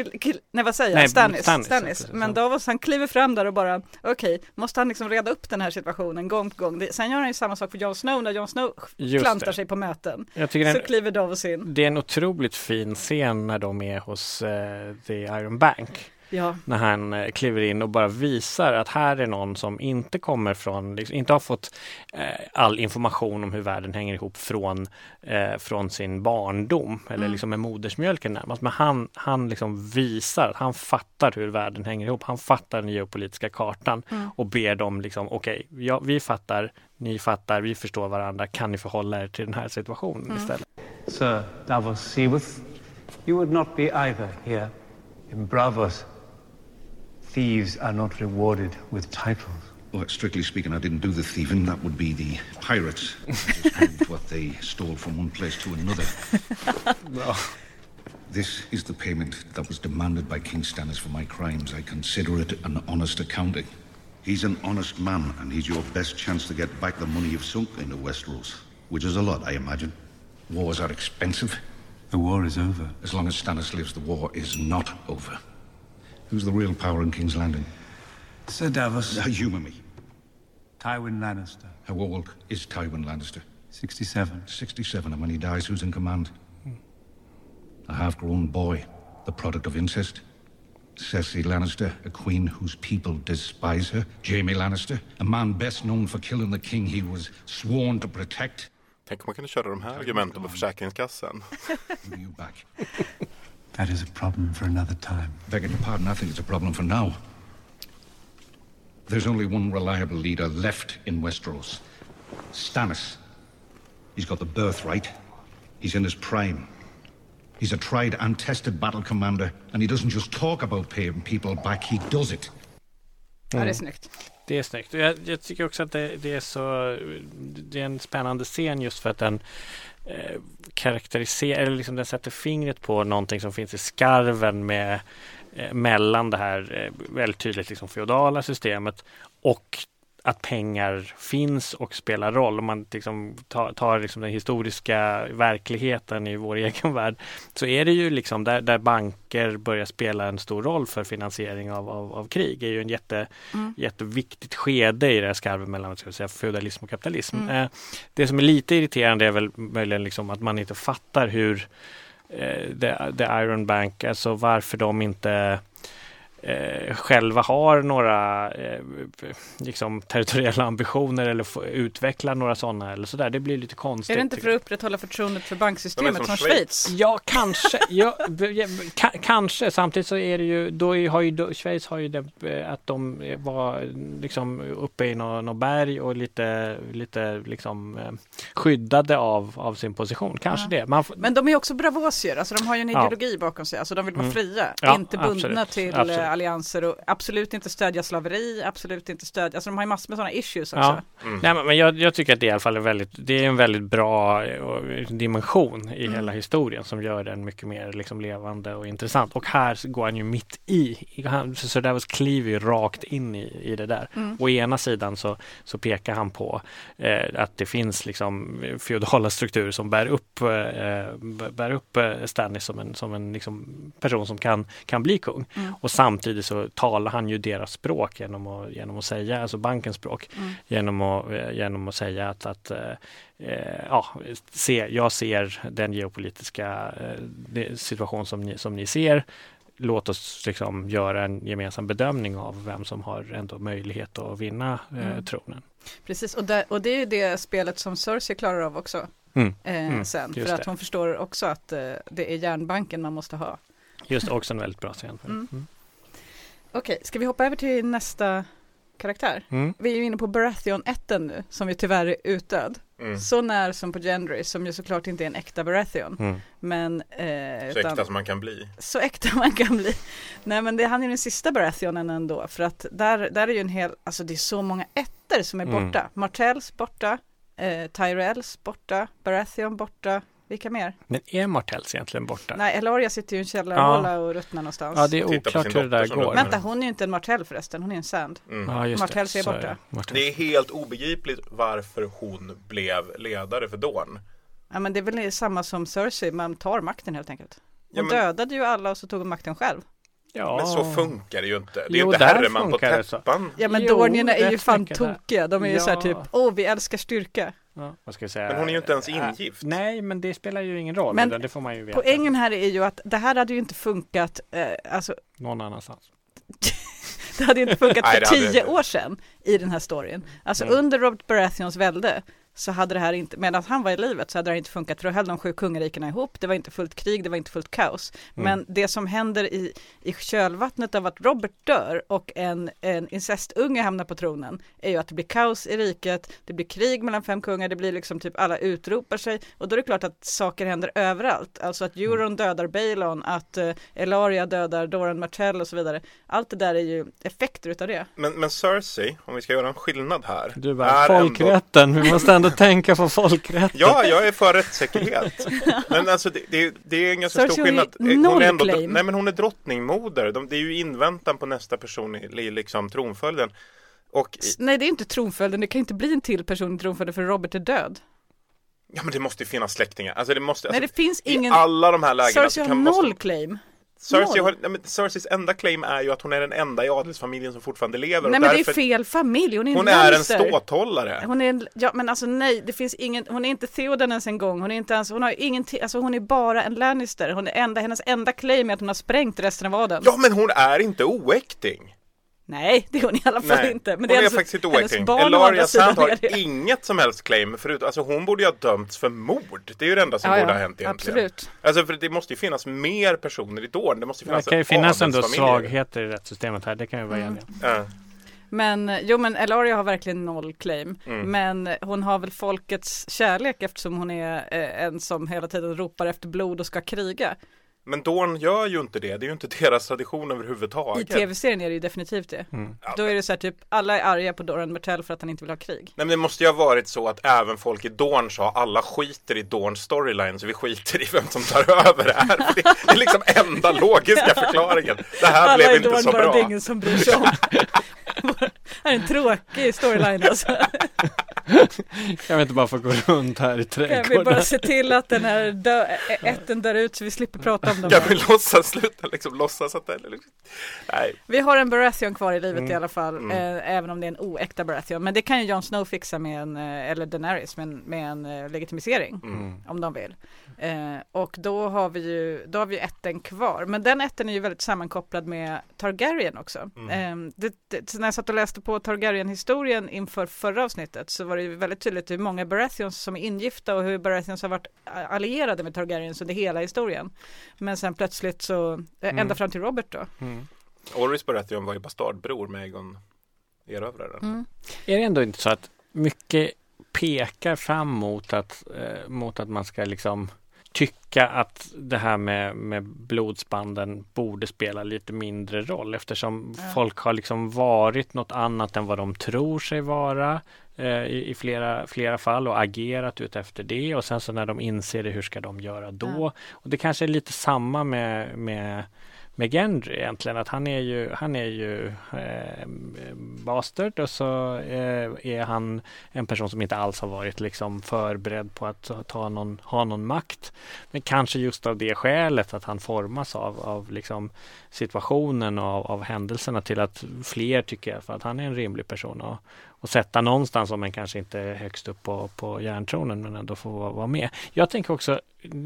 nej vad säger jag, Stannis, Stannis, Stannis. Men. Davos han kliver fram där och bara, okej, måste han liksom reda upp den här situationen gång på gång. Det, sen gör han ju samma sak för Jon Snow när Jon Snow Just klantar det. sig på möten. Så den, kliver Davos in. det är en otroligt fin scen när de är hos eh, The Iron Bank. Ja, när han eh, kliver in och bara visar att här är någon som inte kommer från, liksom, inte har fått eh, all information om hur världen hänger ihop från, eh, från sin barndom eller Mm. liksom med modersmjölken närmast. Men han, han liksom visar att han fattar hur världen hänger ihop. Han fattar den geopolitiska kartan Mm. och ber dem liksom, okej, ja, vi fattar, ni fattar, vi förstår varandra, kan ni förhålla er till den här situationen Mm. istället? Sir Davos Seaworth, you would not be either here in Bravos. Thieves are not rewarded with titles. Well, strictly speaking, I didn't do the thieving. That would be the pirates. *laughs* I just what they stole from one place to another. Well, this is the payment that was demanded by King Stannis for my crimes. I consider it an honest accounting. He's an honest man, and he's your best chance to get back the money you've sunk into Westeros, which is a lot, I imagine. Wars are expensive. The war is over. As long as Stannis lives, the war is not over. Who's the real power in King's Landing? Sir Davos, Uh, humour me. Tywin Lannister, How old is Tywin Lannister? 67. 67, and when he dies, who's in command? A half grown boy, the product of incest. Cersei Lannister, a queen whose people despise her. Jamie Lannister, a man best known for killing the king he was sworn to protect. Tänk om man kunde köra de här argumenten på Försäkringskassan. *laughs* Who are you back? That is a problem for another time. Begging your pardon, I think it's a problem for now. There's only one reliable leader left in Westeros Stannis. He's got the birthright, he's in his prime. He's a tried and tested battle commander, and he doesn't just talk about paying people back, he does it. Ja, det är snyggt. Det är snyggt. Jag, jag tycker också att det, det, är så Det är en spännande scen just för att den eh, karaktäriserar, eller liksom den sätter fingret på någonting som finns i skarven med eh, mellan det här eh, väldigt tydligt liksom feodala systemet och att pengar finns och spelar roll. Om man liksom tar, tar liksom den historiska verkligheten i vår *laughs* egen värld så är det ju liksom där, där banker börjar spela en stor roll för finansiering av, av, av krig. Det är ju en jätte, Mm. jätteviktigt skede i det här skarvet mellan ska säga, feudalism och kapitalism. Eh, det som är lite irriterande är väl möjligen liksom att man inte fattar hur eh, the, the Iron Bank, alltså varför de inte eh, själva har några eh, liksom territoriella ambitioner eller få utveckla några sådana eller sådär. Det blir lite konstigt. Är det inte för att upprätthålla förtroendet för banksystemet som som Schweiz? Ja, kanske. Ja, ja, kanske. Samtidigt så är det ju, då är, har ju då, Schweiz har ju det, eh, att de eh, var liksom uppe i något nå berg och lite, lite liksom eh, skyddade av, av sin position. Kanske Ja. det. Man, Men de är också bravosier, alltså de har ju en Ja. ideologi bakom sig, alltså de vill vara Mm. fria, Ja, inte bundna absolut. till Absolut. Allianser och absolut inte stödja slaveri, absolut inte stödja, alltså de har ju massor med sådana issues också. Ja. Nej, men jag, jag tycker att det i alla fall är väldigt, det är en väldigt bra eh, dimension i Mm. hela historien som gör den mycket mer liksom levande och intressant. Och här går han ju mitt i. Han, så så där kliver ju rakt in i, i det där. Mm. Å ena sidan så, så pekar han på eh, att det finns liksom feodala strukturer som bär upp, eh, bär upp eh, Stannis som en, som en liksom person som kan, kan bli kung. Mm. Och samtidigt så talar han ju deras språk genom att, genom att säga, alltså bankens språk, Mm. genom, att, eh, genom att säga att, att eh, eh, ja, se, jag ser den geopolitiska situation som ni, som ni ser. Låt oss liksom göra en gemensam bedömning av vem som har ändå möjlighet att vinna eh, Mm. tronen. Precis, och, där, och det är det spelet som Cersei klarar av också Mm. eh, Mm, sen, just för att det. hon förstår också att eh, det är järnbanken man måste ha. Just också en väldigt bra scen. Mm. Mm. Okej, ska vi hoppa över till nästa karaktär? Mm. Vi är ju inne på Baratheon 1 nu, som ju tyvärr är utdöd. Mm. Så när som på Gendry, som ju såklart inte är en äkta Baratheon. Mm. Men, eh, Så utan, äkta som man kan bli. så äkta man kan bli. Nej men det, han är den sista Baratheonen ändå, för att där, där är ju en hel, alltså det är så många ettor som är Mm. borta. Martells borta, eh, Tyrells borta, Baratheon borta, vilka mer? Men är Martells egentligen borta? Nej, Eloria sitter ju i en källarhåla och ruttnar någonstans. Ja, det är oklart hur det där går. Vänta, hon är ju inte en Martell förresten, hon är en Sand. Mm. Ja, Martells det. är borta. Martells. Det är helt obegripligt varför hon blev ledare för Dorn. Ja men det är väl samma som Cersei, man tar makten helt enkelt. Hon Ja, men- dödade ju alla och så tog hon makten själv. Ja. Men så funkar det ju inte. Det är Jo, ju inte herreman på täppan. Ja men Dornierna är ju fan tokiga, de är ju Ja. så här typ, åh vi älskar styrka. Ja, vad ska jag säga? Men hon är ju inte ens Äh, ingift. Nej, men det spelar ju ingen roll. Men det får man ju veta Poängen här är ju att det här hade ju inte funkat, eh, alltså någon annanstans. *laughs* det hade ju inte funkat för tio inte. år sedan i den här storyn. Alltså Mm. under Robert Baratheons välde så hade det här inte, medan han var i livet så hade det här inte funkat för då höll de sju kungarikena ihop, det var inte fullt krig, det var inte fullt kaos. Mm. Men det som händer i, i kölvattnet av att Robert dör och en, en incestunge hamnar på tronen är ju att det blir kaos i riket, det blir krig mellan fem kungar, det blir liksom typ alla utropar sig och då är det klart att saker händer överallt. Alltså att Mm. Euron dödar Balon, att eh, Elaria dödar Doran Martell och så vidare. Allt det där är ju effekter utav det. Men, men Cersei, om vi ska göra en skillnad här. Du bara, är ändå- folkrätten, vi måste ändå tänka på folkrätten. Ja, jag är för rättssäkerhet. Men alltså det, det, det är en ganska Cersei stor skillnad. Eh, Hon är ändå, nej men hon är drottningmoder. De, det är ju inväntan på nästa person i, i liksom tronföljden. Och Nej, det är inte tronföljden, det kan inte bli en till person i tronföljden för Robert är död. ja men det måste ju finnas släktingar. Alltså det måste, Nej, alltså, det finns ingen, i alla de här lägena Cersei så har noll måste, claim. Cersei har, nej, Cerseis enda claim är ju att hon är den enda i adelsfamiljen som fortfarande lever. Nej men det är därför- fel familj, hon är en Hon är en ståthållare. Hon är, en- ja men alltså nej, det finns ingen, hon är inte Theoden ens en gång, hon är inte ens, hon har ingenting, alltså hon är bara en Lannister, hon är enda, hennes enda claim är att hon har sprängt resten av adeln. Ja men hon är inte oäkting. Nej, det är hon i alla fall Nej, inte. Men hon det är, alltså faktiskt inte hennes oäkting. Elaria Sand har inget som helst claim förut. Alltså hon borde ju ha dömts för mord. Det är ju det enda som Ja, borde ja, ha hänt egentligen. absolut. Alltså för det måste ju finnas mer personer i Dorn. Det måste ju Det finnas kan ju finnas ändå svagheter i rättssystemet här, det kan vi vara Mm. Ja. Men jo men Elaria har verkligen noll claim. Mm. Men hon har väl folkets kärlek eftersom hon är eh, en som hela tiden ropar efter blod och ska kriga. Men Dorn gör ju inte det. Det är ju inte *laughs* deras tradition I överhuvudtaget. tv-serien är det ju definitivt det. Mm. Då är det så här typ, alla är arga på Doran Martell för att han inte vill ha krig. Nej men det måste ju ha varit så att även folk i Dorn sa alla skiter i Dorns storyline så vi skiter i vem som tar *laughs* över det här. Det, det är liksom enda logiska *laughs* förklaringen. Det här Alla blev inte Doran så bara bra. det är ingen som bryr sig om. det här är en tråkig storyline alltså. *laughs* Kan vi inte bara få gå runt här i Kan vi trädgården? bara se till att den här dö- ätten dör ut så vi slipper prata om dem. Kan vi låtsas sluta liksom låtsas att det är liksom... Nej. Vi har en Baratheon kvar i livet Mm. i alla fall, Mm. eh, även om det är en oäkta Baratheon. Men det kan ju Jon Snow fixa med en, eh, eller Daenerys, med en, med en eh, legitimisering. Mm. Om de vill. Eh, och då har vi ju, då har vi ju ätten kvar. Men den ätten är ju väldigt sammankopplad med Targaryen också. Mm. Eh, det, det, så när jag satt och läste på Targaryen-historien inför förra avsnittet så var det ju väldigt tydligt hur många Baratheons som är ingifta och hur Baratheons har varit allierade med Targaryens under hela historien. Men sen plötsligt så, eh, ända Mm. fram till Robert då. Mm. Orris Baratheon var ju bastardbror med Egon Erövraren. Mm. Är det ändå inte så att mycket pekar fram mot att, eh, mot att man ska liksom tycka att det här med, med blodsbanden borde spela lite mindre roll eftersom Ja. folk har liksom varit något annat än vad de tror sig vara i, i flera, flera fall och agerat ut efter det och sen så när de inser det, hur ska de göra då? Ja. Och det kanske är lite samma med, med med Gendry egentligen att han är ju, han är ju eh, bastard och så eh, är han en person som inte alls har varit liksom förberedd på att ta någon, ha någon makt. Men kanske just av det skälet att han formas av, av liksom situationen och av, av händelserna till att fler tycker att han är en rimlig person och, och sätta någonstans om man kanske inte är högst upp på, på järntronen men ändå får vara, vara med. Jag tänker också,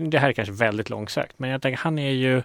det här är kanske väldigt långsökt, men jag tänker han är ju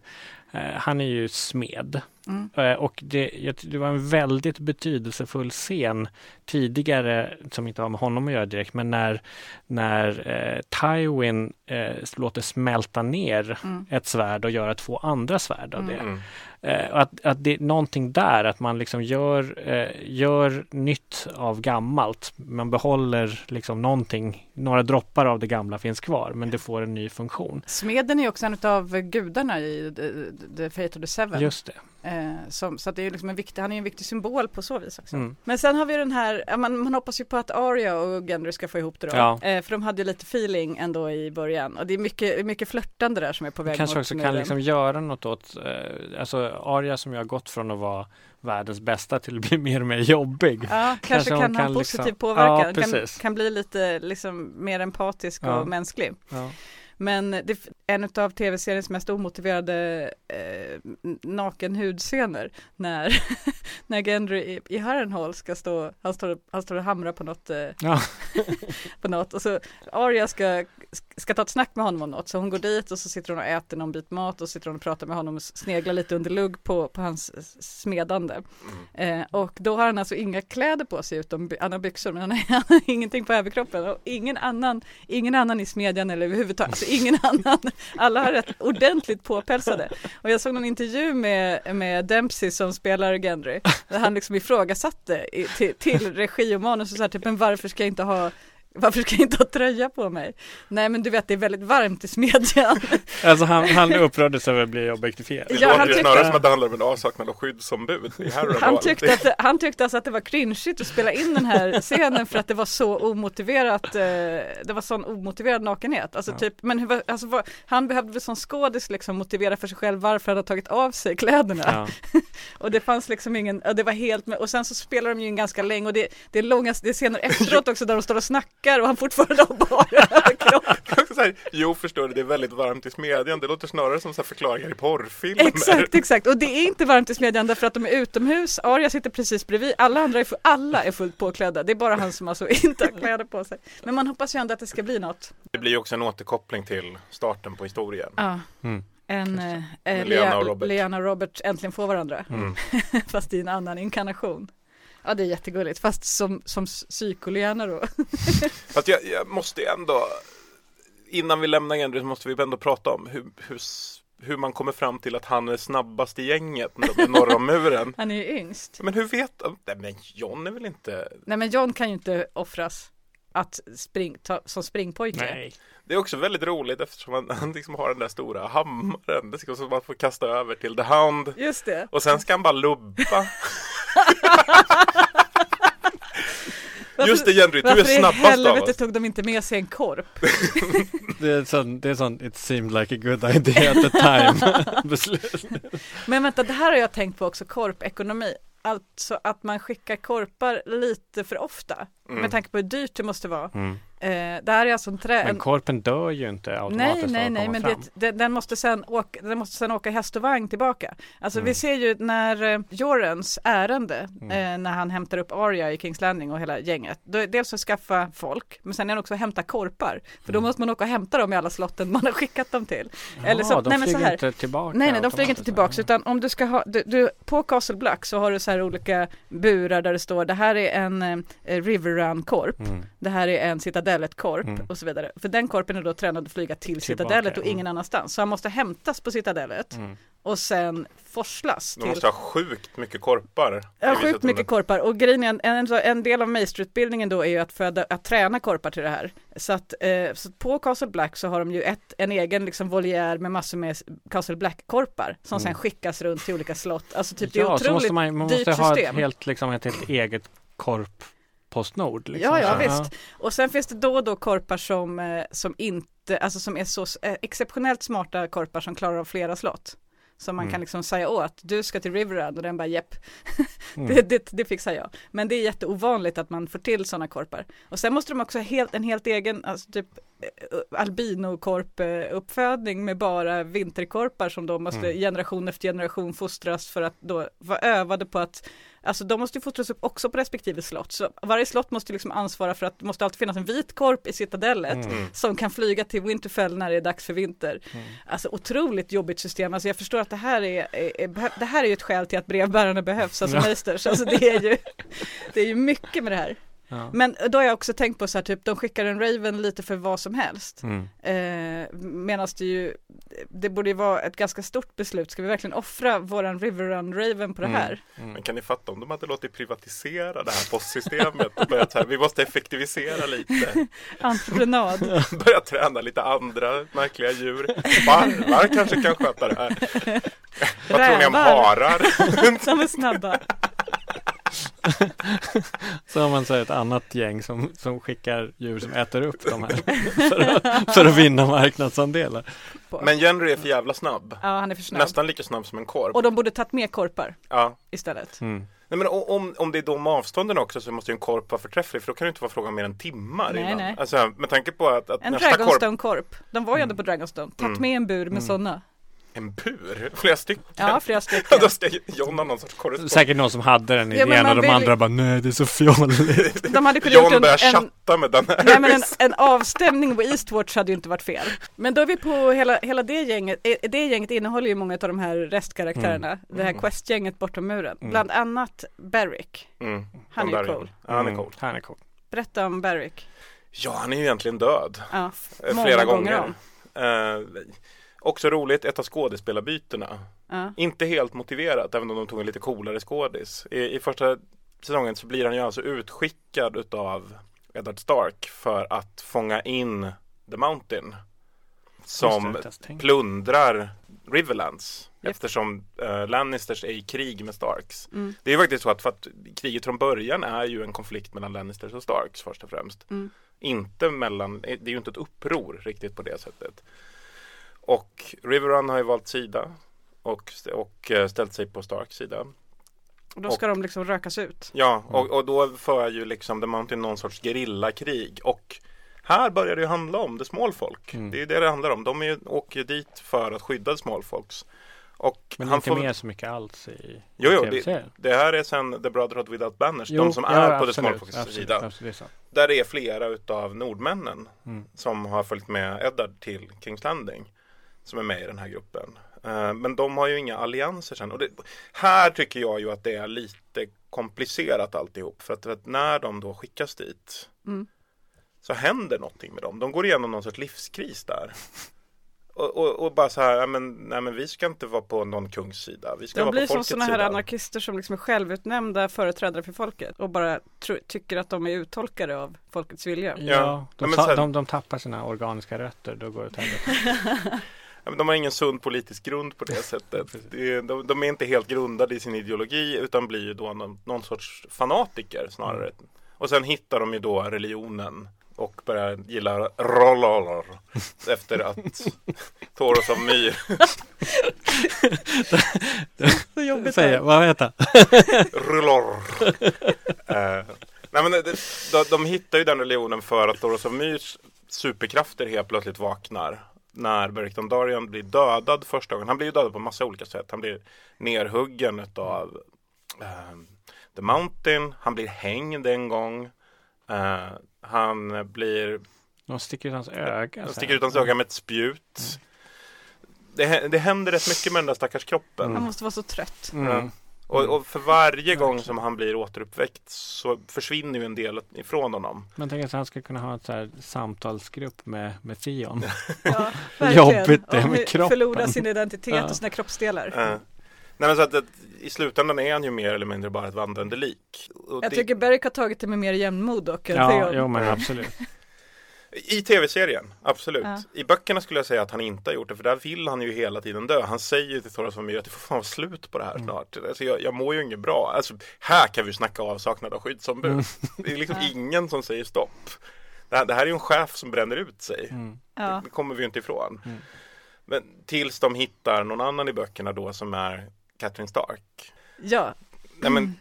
eh, han är ju smed. Mm. Eh, Och det, det var en väldigt betydelsefull scen tidigare som inte har med honom att göra direkt, men när, när eh, Tywin eh, låter smälta ner Mm. ett svärd och göra två andra svärd av det. Mm. Eh, att, att det är någonting där, att man liksom gör, eh, gör nytt av gammalt. Man behåller liksom någonting, några droppar av det gamla finns kvar, men det får en ny funktion. Smeden är också en av gudarna i The, the Fate of the Seven. Just det. Eh, som, så det är liksom en viktig, han är en viktig symbol på så vis också. Mm. Men sen har vi den här, man, man hoppas ju på att Arya och Gendry ska få ihop det då. Ja. Eh, för de hade ju lite feeling ändå i början. Och det är mycket, mycket flörtande där som är på väg Kanske mot också kan liksom göra något åt, eh, alltså Arya som jag har gått från att vara världens bästa till att bli mer och mer jobbig. Ja, kanske, Kanske kan ha kan positiv liksom- påverkan. Ja, kan, kan bli lite liksom mer empatisk Ja. och mänsklig. Men det, en av tv-seriens mest omotiverade eh, naken hudscener när, *laughs* när Gendry i, i Harrenhal ska stå, han står, han står och hamrar på något, eh, Ja. *laughs* på något och så Arya ska, ska ta ett snack med honom om något så hon går dit och så sitter hon och äter någon bit mat och sitter hon och pratar med honom och sneglar lite under lugg på, på hans smedande. Eh, och då har han alltså inga kläder på sig utom han har byxor men han har, *laughs* han har ingenting på överkroppen och ingen annan, ingen annan i smedjan eller överhuvudtaget, alltså ingen *laughs* annan, alla har rätt ordentligt påpälsade. Och jag såg någon intervju med, med Dempsey som spelar Gendry där han liksom ifrågasatte i, till, till regi och manus och så här typ men varför ska jag inte ha varför ska jag inte ha tröja på mig? Nej men du vet det är väldigt varmt i smedjan. *laughs* Alltså han, han upprördes över att bli objektifierad. Det Ja, han låter ju tyckte- snarare som att det handlar om en avsaknad av skyddsombud. Han tyckte, att, han tyckte alltså att det var cringeigt att spela in den här scenen för att det var så omotiverat, eh, det var sån omotiverad nakenhet. Alltså Ja. typ, men hur, alltså, han behövde väl som skådis liksom motivera för sig själv varför han hade tagit av sig kläderna. Ja. *laughs* Och det fanns liksom ingen, det var helt med, och sen så spelar de ju in ganska länge och det, det är långa, det är scener efteråt *laughs* också där de står och snackar rockar och han fortfarande har bara överkropp. *laughs* här, jo förstår du, det är väldigt varmt i smedjan. Det låter snarare som så här förklaringar i porrfilmer. Exakt, exakt. Och det är inte varmt i smedjan därför att de är utomhus. Arya sitter precis bredvid. Alla andra är, alla är fullt påklädda. Det är bara han som alltså *laughs* inte har kläder på sig. Men man hoppas ju ändå att det ska bli något. Det blir ju också en återkoppling till starten på historien. Ja. Mm. En, eh, eh, Lena och Robert. Lena och Robert äntligen får varandra. Mm. *laughs* fast i en annan inkarnation. Ja det är jättegulligt, fast som, som psykolena då. *laughs* Fast jag, jag måste ändå, innan vi lämnar Henry så måste vi ändå prata om hur, hur, hur man kommer fram till att han är snabbast i gänget när de är norr om muren. *laughs* Han är ju yngst. Men hur vet? Nej men John är väl inte Nej men John kan ju inte offras att spring, ta, som springpojke. Nej. Det är också väldigt roligt eftersom han, *laughs* han liksom har den där stora hammaren. Det ska som man får kasta över till The Hound. Just det. Och sen ska han bara lubba. Varför- *laughs* Just det Henry, du är Varför i snabbast av helvete oss. tog de inte med sig en korp? *laughs* Det är sån, det är sån it seemed like a good idea at the time beslut. Men vänta, det här har jag tänkt på också, korpekonomi. Alltså att man skickar korpar lite för ofta. Mm. Med tanke på hur dyrt det måste vara. Mm. Eh, det här är alltså en trä... Men en... korpen dör ju inte Nej, automatiskt nej, nej, komma men det, det, den, måste sen åka, den måste sen åka häst och vagn tillbaka. Alltså Mm. vi ser ju när eh, Jorens ärende, Mm. eh, när han hämtar upp Arya i Kings Landing och hela gänget, då dels att skaffa folk, men sen är det också att hämta korpar. För då Mm. måste man åka och hämta dem i alla slotten man har skickat dem till. Ja, Eller så- de nej, men så här. inte tillbaka Nej, nej, de flyger inte automatiskt. tillbaks utan om du ska ha, du, du, på Castle Black så har du så här olika burar där det står det här är en eh, River Run korp, Mm. det här är en Citadellet korp Mm. och så vidare. För den korpen är då tränad att flyga till Tillbaka, Citadellet och mm. ingen annanstans. Så han måste hämtas på Citadellet Mm. och sen forslas De till måste ha sjukt mycket korpar. Ja, sjukt mycket korpar och grejen är en, en, del av meisterutbildningen då är ju att, föda, att träna korpar till det här. Så att eh, så på Castle Black så har de ju ett, en egen liksom voljär med massor med Castle Black-korpar som Mm. sen skickas runt till olika slott. Alltså typ det är Ja, så otroligt måste man, man dyrt måste ha ett system. helt, liksom, ett helt eget korp Postnord. Liksom. Ja, ja, visst. Och sen finns det då och då korpar som, eh, som inte, alltså som är så eh, exceptionellt smarta korpar som klarar av flera slott. Som man Mm. kan liksom säga åt, du ska till Riverrun och den bara jepp, *laughs* Mm. det, det, det fixar jag. Men det är jätteovanligt att man får till sådana korpar. Och sen måste de också ha helt, en helt egen, alltså typ eh, albinokorp eh, uppfödning med bara vinterkorpar som då måste Mm. generation efter generation fostras för att då vara övade på att Alltså de måste ju fostras upp också på respektive slott. Så varje slott måste liksom ansvara för att det måste alltid finnas en vit korp i citadellet Mm. som kan flyga till Winterfell när det är dags för vinter. Mm. Alltså otroligt jobbigt system. Alltså jag förstår att det här är, är, är det här är ju ett skäl till att brevbärarna behövs, alltså Ja. meisters. Alltså det är ju, *laughs* det är ju mycket med det här. Ja. Men då har jag också tänkt på så här typ, de skickar en Raven lite för vad som helst. Mm. Eh, Medan det ju, det borde ju vara ett ganska stort beslut. Ska vi verkligen offra våran Riverrun Raven på det Mm. här? Men kan ni fatta om de hade låtit privatisera det här postsystemet och börjat här, vi måste effektivisera lite. *laughs* Entreprenad. *laughs* Börja träna lite andra märkliga djur. Varvar kanske kan sköta det här. Vad tror ni om harar? *laughs* Som är snabba. Så har man så ett annat gäng som, som skickar djur som äter upp de här *laughs* för att, för att vinna marknadsandelar. Men Henry är för jävla snabb. Ja, han är för snabb. Nästan lika snabb som en korp. Och de borde tagit med korpar Ja. istället. Mm. Nej, men om, om det är de avstånden också så måste ju en korp vara förträfflig för då kan det inte vara fråga om mer än timmar Nej, innan. nej. Alltså med tanke på att, att En nästa korp. De var ju ändå på Dragonstone. Tagit Mm. med en bur med Mm. sådana. En bur, flera stycken. Ja, flera stycken. *laughs* Då ska John ha någon sorts korrespondens. Säkert någon som hade den Ja, idén man och de vill- andra bara nej det är så fjolligt. *laughs* De hade kunnat John en, börjar en, chatta med den här. nej, men en, en avstämning på Eastwatch hade ju inte varit fel. Men då är vi på hela, hela det gänget. Eh, Det gänget innehåller ju många av de här restkaraktärerna. Det här Mm. questgänget bortom muren. Mm. Bland annat Barrick. Mm. Han är cool. Ja, han är Mm, cool. Han är cool. Berätta om Barrick. Ja, han är ju egentligen död. Ja, Eh, många Flera gånger gånger. om. Också roligt, ett av skådespelarbytena. Ja. Inte helt motiverat, även om de tog en lite coolare skådis. I, I första säsongen så blir han ju alltså utskickad utav Eddard Stark för att fånga in The Mountain. Som plundrar Riverlands. Japp. Eftersom eh, Lannisters är i krig med Starks. Mm. Det är ju faktiskt så att, för att kriget från början är ju en konflikt mellan Lannisters och Starks först och främst. Mm. Inte mellan, det är ju inte ett uppror riktigt på det sättet. Och Riverrun har ju valt sida och, och eh, ställt sig på Starks sida. Och då ska de liksom rökas ut. Ja, och, och då för ju liksom The Mountain någon sorts gerillakrig och här börjar det ju handla om det småfolk. Mm. Det är det det handlar om. De är ju, åker ju dit för att skydda småfolks. Och Men han inte får, mer så mycket alls i Jo, jo, det, det här är sen The Brotherhood Without Banners, Jo, de som ja, är på det absolut, sida. absolut, det är sant. Där det är flera utav nordmännen Mm. som har följt med Eddard till Kings Landing. Som är med i den här gruppen. Eh, men de har ju inga allianser sen. Och det, här tycker jag ju att det är lite komplicerat alltihop. För att, för att när de då skickas dit Mm. så händer någonting med dem. De går igenom någon sorts livskris där. Och, och, och bara så här, men, nej men vi ska inte vara på någon kungs sida. Vi ska De vara blir på som sådana här sida. anarkister som liksom är självutnämnda företrädare för folket och bara tycker att de är uttolkare av folkets vilja. Ja, Ja, de, men ta, sen- de, de tappar sina organiska rötter, då går det åt *laughs* de har ingen sund politisk grund på det sättet. De, de är inte helt grundade i sin ideologi utan blir ju då någon, någon sorts fanatiker snarare. Mm. Och sen hittar de ju då religionen och börjar gilla rollolor *laughs* efter att Toros av Myr *laughs* Så jobbigt. Säg, här. vad heter *laughs* rullor. Eh, nej men de, de, de hittar ju den religionen för att Toros av Myrs superkrafter helt plötsligt vaknar. När Beric Dondarrion blir dödad första gången. Han blir ju dödad på massa olika sätt. Han blir nerhuggen utav eh, The Mountain. Han blir hängd en gång. Eh, han blir De sticker ut hans öga. så sticker ut hans öga med ett spjut. Det, hä- det händer rätt mycket med den där stackars kroppen. Han måste vara så trött. Mm. Och, och för varje gång som han blir återuppväckt så försvinner ju en del ifrån honom. Man tänker att han ska kunna ha ett så här samtalsgrupp med, med Theon. Ja, *laughs* *laughs* Jobbigt det med kroppen. Förlora sin identitet Ja. och sina kroppsdelar. Eh, nej men så att, att i slutändan är han ju mer eller mindre bara ett vandrande lik. Och Jag det- tycker Beric har tagit det med mer jämnmod dock Ja, Theon. jo men Ja. absolut. I tv-serien, absolut. Ja. I böckerna skulle jag säga att han inte har gjort det, för där vill han ju hela tiden dö. Han säger ju till Thoras familj att det får fan vara slut på det här Mm. snart. Alltså, jag, jag mår ju inget bra. Alltså, här kan vi snacka avsaknad av skyddsombud. Mm. *laughs* Det är liksom Ja. ingen som säger stopp. Det här, det här är ju en chef som bränner ut sig. Mm. Ja. Det kommer vi ju inte ifrån. Mm. Men tills de hittar någon annan i böckerna då som är Catherine Stark. ja, Nej, men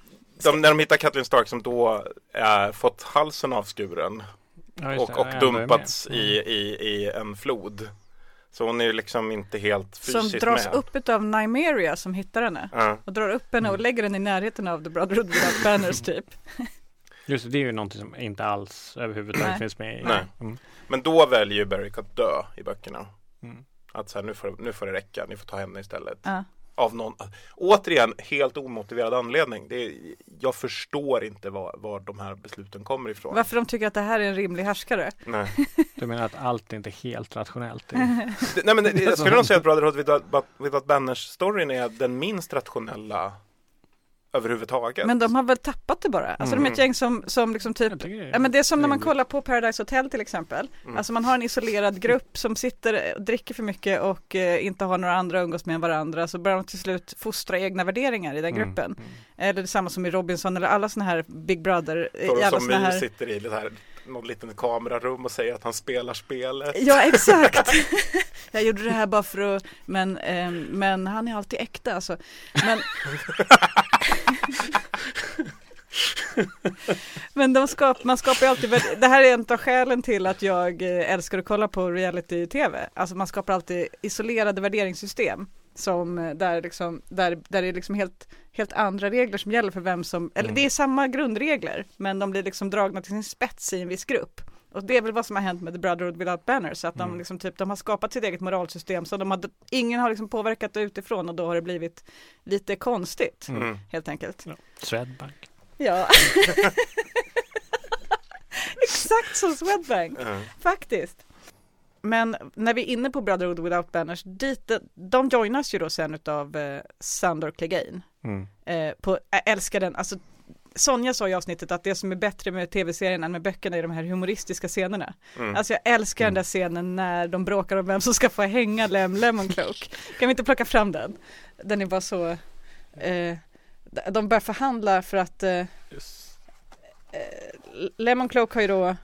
de, när de hittar Catherine Stark som då är, fått halsen avskuren Ja, och, och dumpats i, i, i en flod. Så hon är ju liksom inte helt som fysiskt dras med. upp av Nymeria som hittar henne. Ja. Och drar upp henne Mm. och lägger henne i närheten av The Brotherhood Without *laughs* Banners typ. Just det, det är ju någonting som inte alls överhuvudtaget Nej. finns med i. Nej. Mm. Men då väljer ju Beric att dö i böckerna. Mm. Att så här, nu, får, nu får det räcka, ni får ta henne istället. Ja. Av någon, återigen, helt omotiverad anledning. Det är, jag förstår inte var, var de här besluten kommer ifrån. Varför de tycker att det här är en rimlig härskare. Nej. *laughs* Du menar att allt inte är helt rationellt? Det- Det- Nej men det- jag skulle nog säga att Brotherhood Without, Without Banners-storyn är den minst rationella överhuvudtaget. Men de har väl tappat det bara. Alltså de är ett Mm. gäng som, som liksom typ det är men det är som när man kollar på Paradise Hotel till exempel. Mm. Alltså man har en isolerad grupp som sitter och dricker för mycket och eh, inte har några andra att umgås med än varandra. Så börjar de till slut fostra egna värderingar i den Mm, gruppen. mm. Eller detsamma som i Robinson eller alla sådana här Big Brother. eh, alla som såna My här... sitter i det här, något litet kamerarum och säger att han spelar spelet. Ja exakt. *laughs* Jag gjorde det här bara för att, men, eh, men han är alltid äkta alltså. Men, men de skap, man skapar ju alltid, det här är en av skälen till att jag eh, älskar att kolla på reality-tv. Alltså man skapar alltid isolerade värderingssystem. Som eh, där, liksom, där, där det är liksom helt, helt andra regler som gäller för vem som, eller Mm. det är samma grundregler men de blir liksom dragna till sin spets i en viss grupp. Och det är väl vad som har hänt med The Brotherhood Without Banners, att de, Mm. liksom, typ, de har skapat sitt eget moralsystem så de har, ingen har liksom påverkat det utifrån och då har det blivit lite konstigt Mm. helt enkelt. Swedbank. Ja. *laughs* Exakt som Swedbank, Ja. faktiskt. Men när vi är inne på Brotherhood Without Banners, dit, de joinas ju då sen utav eh, Sandor Clegane. Mm. Eh, på, jag älskar den, alltså Sonja sa i avsnittet att det som är bättre med tv-serien än med böckerna är de här humoristiska scenerna. Mm. Alltså jag älskar den där scenen när de bråkar om vem som ska få hänga Lem Lemoncloak. *laughs* Kan vi inte plocka fram den? Den är bara så, eh, de börjar förhandla för att eh, eh, Lemoncloak har ju då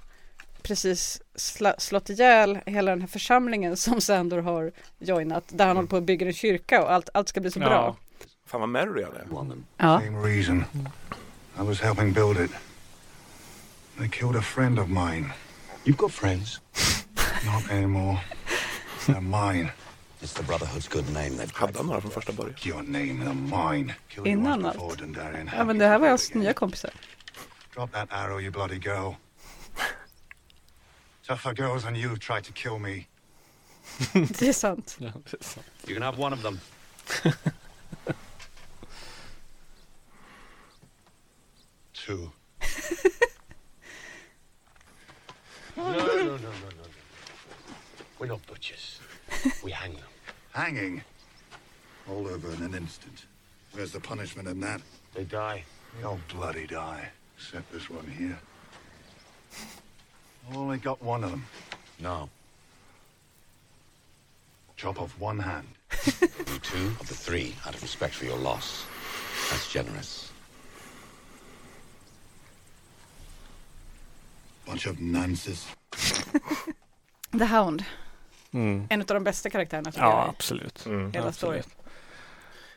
precis sla, slått ihjäl hela den här församlingen *laughs* som Sandor har joinat, där han håller på att bygga en kyrka och allt, allt ska bli så bra. Fan vad merry han är. Ja. Same reason. I was helping build it. They killed a friend of mine. You've got friends. *laughs* Not anymore. They're mine. It's the Brotherhood's good name. They've Hade han några från första början? Your name, they're mine. Innan allt. ja men det här var hans nya kompisar. Drop that arrow, you bloody girl. Tougher girls than you tried to kill me. Det är sant. Ja, det är sant. You can have one of them. *laughs* Two. *laughs* No, no, no, no, no, no. We're not butchers. We hang them. Hanging. All over in an instant. Where's the punishment in that? They die. They all bloody die. Except this one here. I've only got one of them. No. Chop off one hand. *laughs* You two of the three, out of respect for your loss. That's generous. Bunch of nonsense. *laughs* The Hound. Mm. En av de bästa karaktärerna tycker Ja, jag. absolut. Mm. Hela absolut. storyn.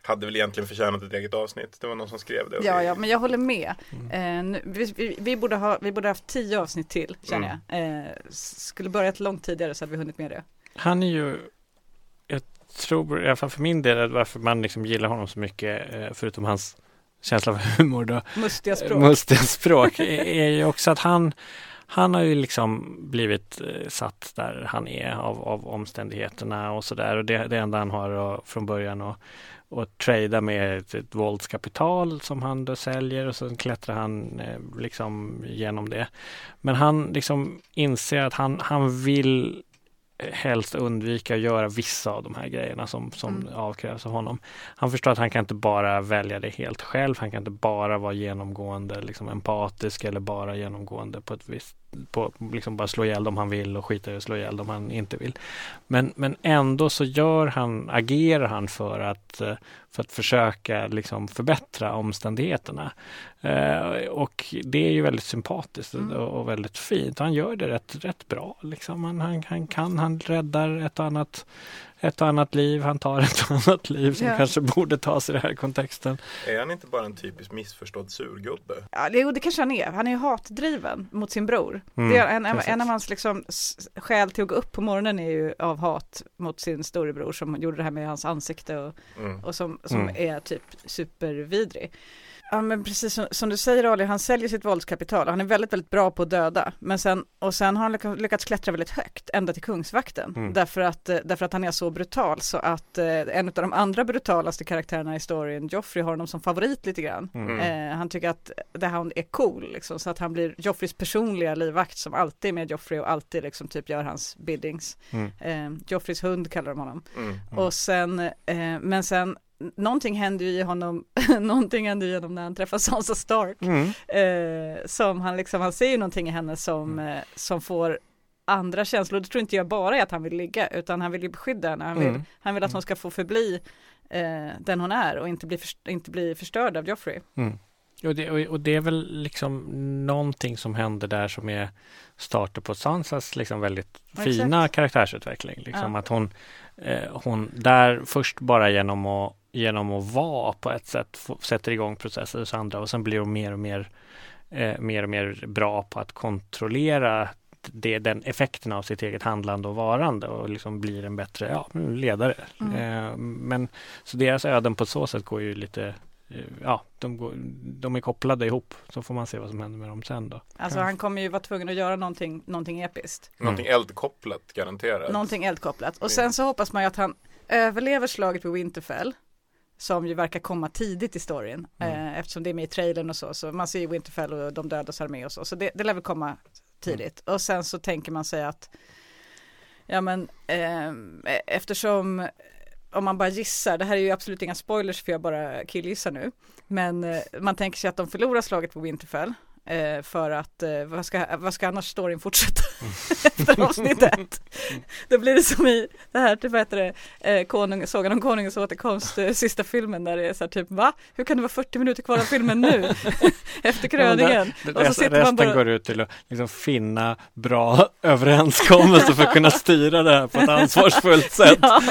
Hade väl egentligen förtjänat ett eget avsnitt. Det var någon som skrev det. och Ja, ja, men jag håller med. Mm. Eh, vi, vi, vi, borde ha, vi borde ha haft tio avsnitt till, känner Mm. jag. Eh, skulle börjat långt tidigare så hade vi hunnit med det. Han är ju, jag tror, i alla fall för min del, att varför man liksom gillar honom så mycket, eh, förutom hans känsla för humor då, Mustiga språk. mustiga språk, är *laughs* är ju också att han, han har ju liksom blivit eh, satt där han är av, av omständigheterna och sådär. Och det, det enda han har från början att och trada med ett, ett våldskapital som han då säljer och sen klättrar han eh, liksom genom det. Men han liksom inser att han, han vill helst undvika att göra vissa av de här grejerna som, som Mm. avkrävs av honom. Han förstår att han kan inte bara välja det helt själv. Han kan inte bara vara genomgående liksom empatisk eller bara genomgående på ett visst på, liksom bara slå ihjäl dem han vill och skita i att slå ihjäl dem han inte vill. Men, men ändå så gör han, agerar han för att, eh, för att försöka liksom förbättra omständigheterna. Eh, och det är ju väldigt sympatiskt och, Mm. och väldigt fint. Han gör det rätt, rätt bra. Liksom. Han, han, han kan, han räddar ett och annat ett och annat liv, han tar ett och annat liv som Ja. kanske borde tas i den här kontexten. Är han inte bara en typisk missförstådd surgubbe? Ja, det, jo, det kanske han är. Han är ju hatdriven mot sin bror. Mm, det är en, en, precis. en av hans liksom, skäl till att gå upp på morgonen är ju av hat mot sin storebror som gjorde det här med hans ansikte och, Mm. och som, som Mm. är typ supervidrig. Ja men precis som, som du säger Ali, han säljer sitt våldskapital. Han är väldigt, väldigt bra på att döda. Men sen, och sen har han lyckats, klättra väldigt högt, ända till kungsvakten. Mm. Därför, att, eh, därför att han är så brutal så att eh, en av de andra brutalaste karaktärerna i storyn, Joffrey, har honom som favorit lite grann. Mm. Eh, han tycker att The Hound är cool, liksom, så att han blir Joffreys personliga livvakt som alltid är med Joffrey och alltid liksom typ gör hans biddings. Mm. Eh, Joffreys hund kallar de honom. Mm. Mm. Och sen, eh, men sen, någonting händer ju i honom, *laughs* någonting händer ju i honom när han träffar *laughs* Sansa Stark. Mm. Eh, som han liksom, han ser ju någonting i henne som, eh, som får andra känslor. Det tror inte jag bara är att han vill ligga, utan han vill ju beskydda henne. Han vill, Mm. han vill att hon ska få förbli eh, den hon är och inte bli, först- inte bli förstörd av Joffrey. Mm. Och, det, och, det är väl liksom någonting som händer där som är starten på Sansas liksom väldigt Ja, fina exakt. karaktärsutveckling. Liksom Ja. att hon, hon där först bara genom att, genom att vara på ett sätt sätter igång processer hos andra och sen blir hon mer och mer, eh, mer och mer bra på att kontrollera det, den effekten av sitt eget handlande och varande och liksom blir en bättre ja, ledare. Mm. Eh, men så deras öden på så sätt går ju lite eh, Ja, de, går, de är kopplade ihop så får man se vad som händer med dem sen då. Alltså han kommer ju vara tvungen att göra någonting, någonting episkt. Någonting eldkopplat garanterat. Någonting eldkopplat. Och sen så hoppas man ju att han överlever slaget på Winterfell. Som ju verkar komma tidigt i storyn. Mm. Eh, eftersom det är med i trailern och så. Så man ser ju Winterfell och de dödas armé och så. Så det, det lär väl komma tidigt. Och sen så tänker man sig att Ja men eh, eftersom om man bara gissar, det här är ju absolut inga spoilers för jag bara killgissar nu. Men eh, man tänker sig att de förlorar slaget på Winterfell. Eh, för att, eh, vad, ska, vad ska annars storyn fortsätta? *laughs* efter avsnittet. Då blir det som i det här, typ vad heter det, eh, konung, Sagan om konungens återkomst, eh, sista filmen där det är så här typ va? Hur kan det vara 40 minuter kvar av filmen nu? *laughs* efter kröningen. Ja, Och så sitter man resten bara, går ut till att liksom finna bra *laughs* överenskommelser för att kunna styra det här på ett ansvarsfullt sätt. ja,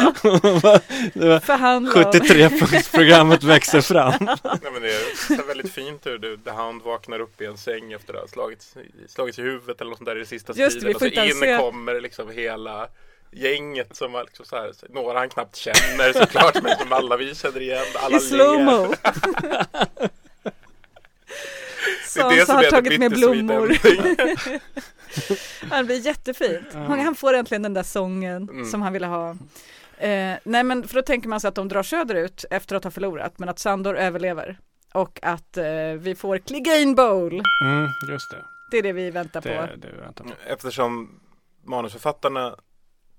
Det var förhandla om- 73-punktsprogrammet växer fram. Nej, men det är väldigt fint hur du, The Hound vaknar upp i en säng efter att ha slagits, slagits i huvudet eller något sånt där i sista Just det, striden och så in se- kommer liksom hela gänget som var liksom så här, några han knappt känner såklart men som alla vi känner igen, alla I slowmo. *laughs* *laughs* Det Som det som har tagit med blommor. *laughs* Han blir jättefint. Han, han får äntligen den där sången Mm. som han ville ha. Eh, nej men för då tänker man sig att de drar söderut efter att ha förlorat men att Sandor överlever. Och att eh, vi får Clegane Bowl. Mm, just det. Det är det vi väntar på. Det, det väntar på. Eftersom manusförfattarna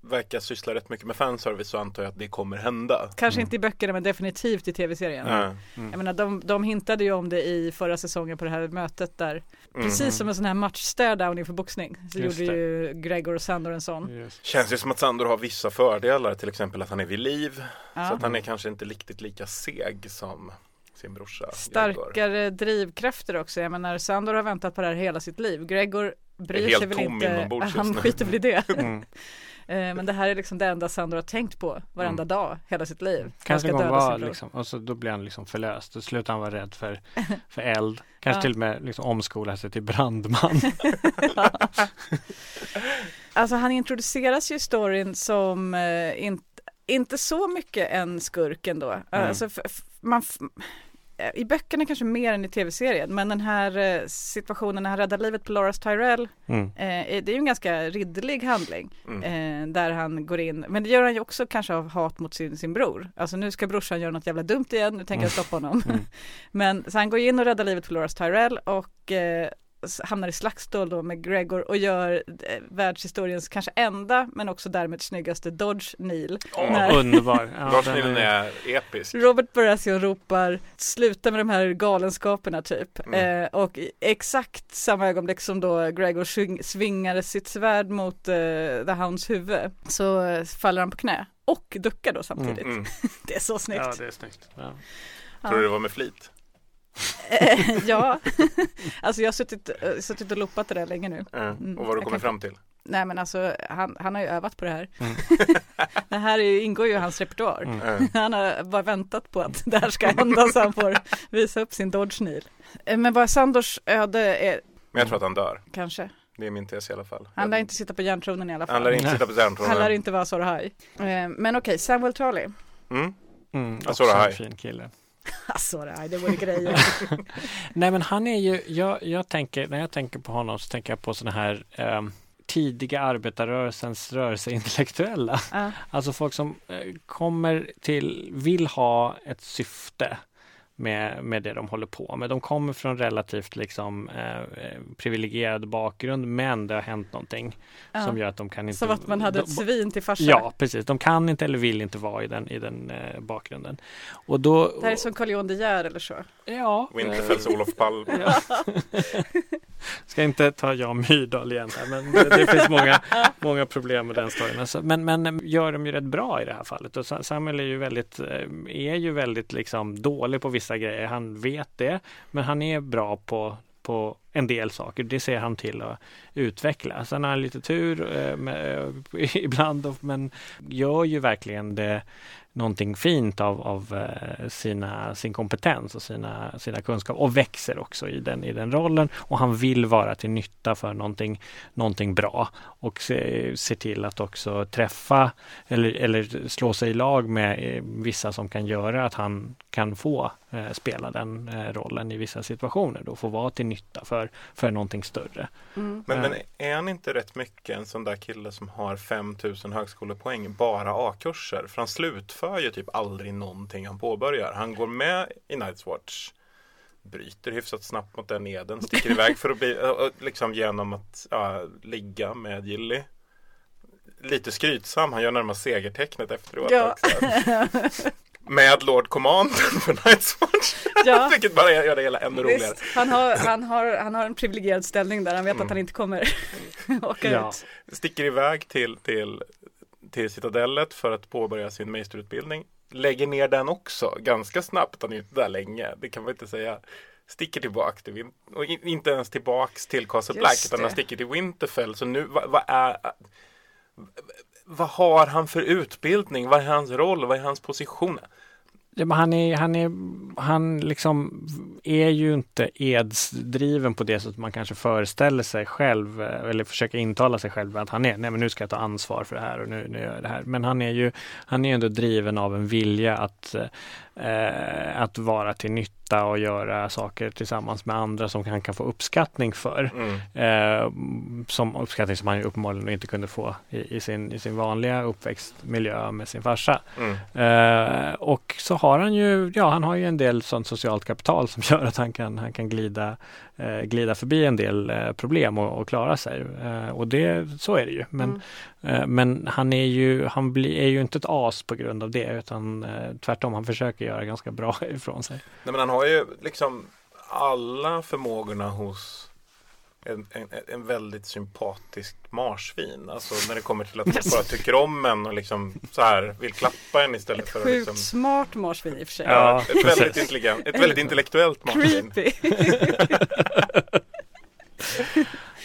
verkar syssla rätt mycket med fanservice så antar jag att det kommer hända. Kanske inte i böckerna men definitivt i tv-serien. Ja. Jag menar de, de hintade ju om det i förra säsongen på det här mötet där. Mm. Precis som en sån här match stare-down inför boxning. Så Just gjorde det. ju Gregor och Sandor en sån. Just. Känns ju som att Sandor har vissa fördelar, till exempel att han är vid liv. Ja. Så att han är kanske inte riktigt lika seg som sin brorsa. Gregor. Starkare drivkrafter också. Jag menar Sandor har väntat på det här hela sitt liv. Gregor bryr sig väl inte. *laughs* Han skiter väl i det. Mm. *laughs* Eh, Men det här är liksom det enda Sandor har tänkt på varenda Mm. dag hela sitt liv. Han Kanske ska en gång döda var sin bror. liksom, och så då blir han liksom förlöst. Då slutar han vara rädd för, *laughs* för eld. Kanske Ja. till och med liksom omskola sig till brandman. Alltså han introduceras ju i storyn som eh, inte, inte så mycket en skurk ändå. Mm. Alltså, f- f- man, f- I böckerna kanske mer än i tv-serien men den här eh, situationen när han räddar livet på Loras Tyrell Mm. eh, det är ju en ganska ridderlig handling Mm. eh, där han går in men det gör han ju också kanske av hat mot sin, sin bror. Alltså nu ska brorsan göra något jävla dumt igen, nu tänker jag stoppa honom. Mm. *laughs* men så han går in och räddar livet på Loras Tyrell och eh, hamnar i slagsmål då med Gregor och gör eh, världshistoriens kanske enda men också därmed snyggaste Dodge Neil. Åh, När- *laughs* Underbar. Ja, den Nilsson är- är episk. Robert Baratheon ropar sluta med de här galenskaperna typ. Mm. Eh, och exakt samma ögonblick som då Gregor sving, svingar sitt svärd mot eh, The Hounds huvud så eh, faller han på knä och duckar då samtidigt. Mm. *laughs* Det är så snyggt. Ja, det är snyggt. Ja. Tror du det var med flit? *laughs* Ja, *laughs* alltså jag har suttit, eh, suttit och loopat det där länge nu. Mm, och vad du kommer kan- fram till? Nej men alltså han, han har ju övat på det här. Mm. *laughs* det här är, ingår ju i hans repertoar. Mm. Han har bara väntat på att det här ska hända så han får visa upp sin Dodge Neil. Eh, Men vad Sandors öde är, Men jag tror att han dör. kanske. Det är min tes i alla fall. Han lär inte sitta på järntronen i alla Han lär fall. inte sitta på järntronen. Han lär inte vara Ahai. Eh, Men okej, Samuel Tarly. Mm. Mm, också en fin kille. Azor *laughs* Ahai, det vore grejer. *laughs* Nej men han är ju, jag, jag tänker, när jag tänker på honom så tänker jag på sådana här ehm, tidiga arbetarrörelsens rörelseintellektuella. Ja. Alltså folk som eh, kommer till, vill ha ett syfte med, med det de håller på med. De kommer från relativt liksom eh, eh, privilegierad bakgrund men det har hänt någonting Ja. som gör att de kan inte Som att man hade de, ett svin till farsa. Ja, precis. De kan inte eller vill inte vara i den, i den eh, bakgrunden. Och då... Det här är som Carl Johan De Geer eller så. Ja. Winterfells Olof Palme. *laughs* Ja. Ska inte ta Jan Myrdal igen här, men det, det finns många, många problem med den storyn. Alltså, men, men gör de ju rätt bra i det här fallet. Och Sa- Samuel är ju väldigt, eh, är ju väldigt liksom dålig på vissa grejer. Han vet det, men han är bra på på en del saker. Det ser han till att utveckla. Sen har han lite tur eh, med, eh, *laughs* ibland, men gör ju verkligen det någonting fint av, av eh, sina, sin kompetens och sina, sina kunskaper och växer också i den, i den rollen och han vill vara till nytta för någonting, någonting bra och se, se till att också träffa eller, eller slå sig i lag med eh, vissa som kan göra att han kan få eh, spela den eh, rollen i vissa situationer då få vara till nytta för, för någonting större. Mm. Men, men är han inte rätt mycket en sån där kille som har 5000 högskolepoäng bara A-kurser? För han slutför ju typ aldrig någonting han påbörjar. Han går med i Night's Watch bryter hyfsat snabbt mot den eden, sticker iväg för att bli, liksom genom att ja, ligga med Gilly. Lite skrytsam, han gör närmast segertecknet efteråt Ja. *laughs* med Lord Commander för Night's Watch. *laughs* Ja. *laughs* Vilket bara gör det hela ännu roligare. Visst, han, har, *laughs* han, har, han har en privilegierad ställning där, han vet Mm. att han inte kommer åka Ja. ut. Sticker iväg till, till, till Citadellet för att påbörja sin meisterutbildning. Lägger ner den också ganska snabbt, han är inte där länge. Det kan man inte säga. Sticker tillbaka till och in, inte ens tillbaks till Castle Just Black utan han sticker till Winterfell. Så nu, vad, vad är vad har han för utbildning? Vad är hans roll? Vad är hans position? Ja, men han är, han är, han liksom är ju inte edsdriven på det sättet man kanske föreställer sig själv eh, eller försöker intala sig själv att han är. Nej, men nu ska jag ta ansvar för det här och nu, nu gör jag det här. Men han är ju, han är ändå driven av en vilja att, eh, att vara till nytta och göra saker tillsammans med andra som han kan få uppskattning för. Mm. Eh, som uppskattning som han uppenbarligen inte kunde få i, i, sin, i sin vanliga uppväxtmiljö med sin farsa. Mm. Eh, och så har han ju, ja han har ju en del sånt socialt kapital som *laughs* gör att han kan, han kan glida, glida förbi en del eh, problem och, och klara sig. Eh, och det, så är det ju. Men, Mm. eh, men han är ju, han blir, är ju inte ett as på grund av det utan eh, tvärtom, han försöker göra ganska bra *laughs* ifrån sig. Nej, men han har ju liksom alla förmågorna hos en, en, en väldigt sympatisk marsvin. Alltså när det kommer till att folk bara tycker om en och liksom så här vill klappa en istället Ett för att sjukt liksom smart marsvin i och för sig. Ja, ett väldigt intelligent, ett väldigt intellektuellt marsvin. Creepy. *laughs*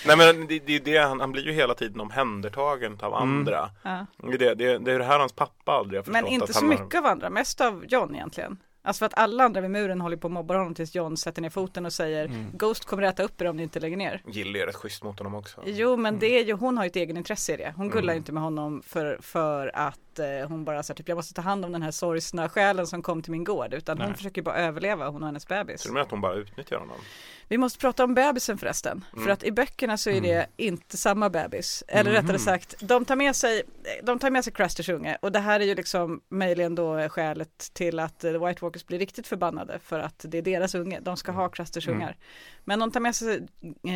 Nej men det, det är det, han, han blir ju hela tiden omhändertagen av Mm. andra. ja. Det, är det, det, är det här hans pappa aldrig har förstått. Men inte att så han har- mycket av andra, mest av John egentligen. Alltså för att alla andra vid muren håller på att mobba honom tills John sätter ner foten och säger Mm. Ghost kommer äta upp er om ni inte lägger ner. Gilly är rätt schysst mot honom också. Jo men det är ju, hon har ju ett egenintresse i det. Hon gullar Mm. ju inte med honom för, för att eh, hon bara säger typ jag måste ta hand om den här sorgsna själen som kom till min gård. Utan hon Nej. försöker bara överleva, hon och hennes bebis. Så du att hon bara utnyttjar honom? Vi måste prata om bebisen förresten. Mm. För att i böckerna så är det inte samma bebis. Eller Mhm. rättare sagt, de tar med sig, de tar med sig Crasters unge. Och det här är ju liksom möjligen då skälet till att The White Walkers blir riktigt förbannade. För att det är deras unge, de ska ha Crasters Mm. ungar. Men de tar med sig eh,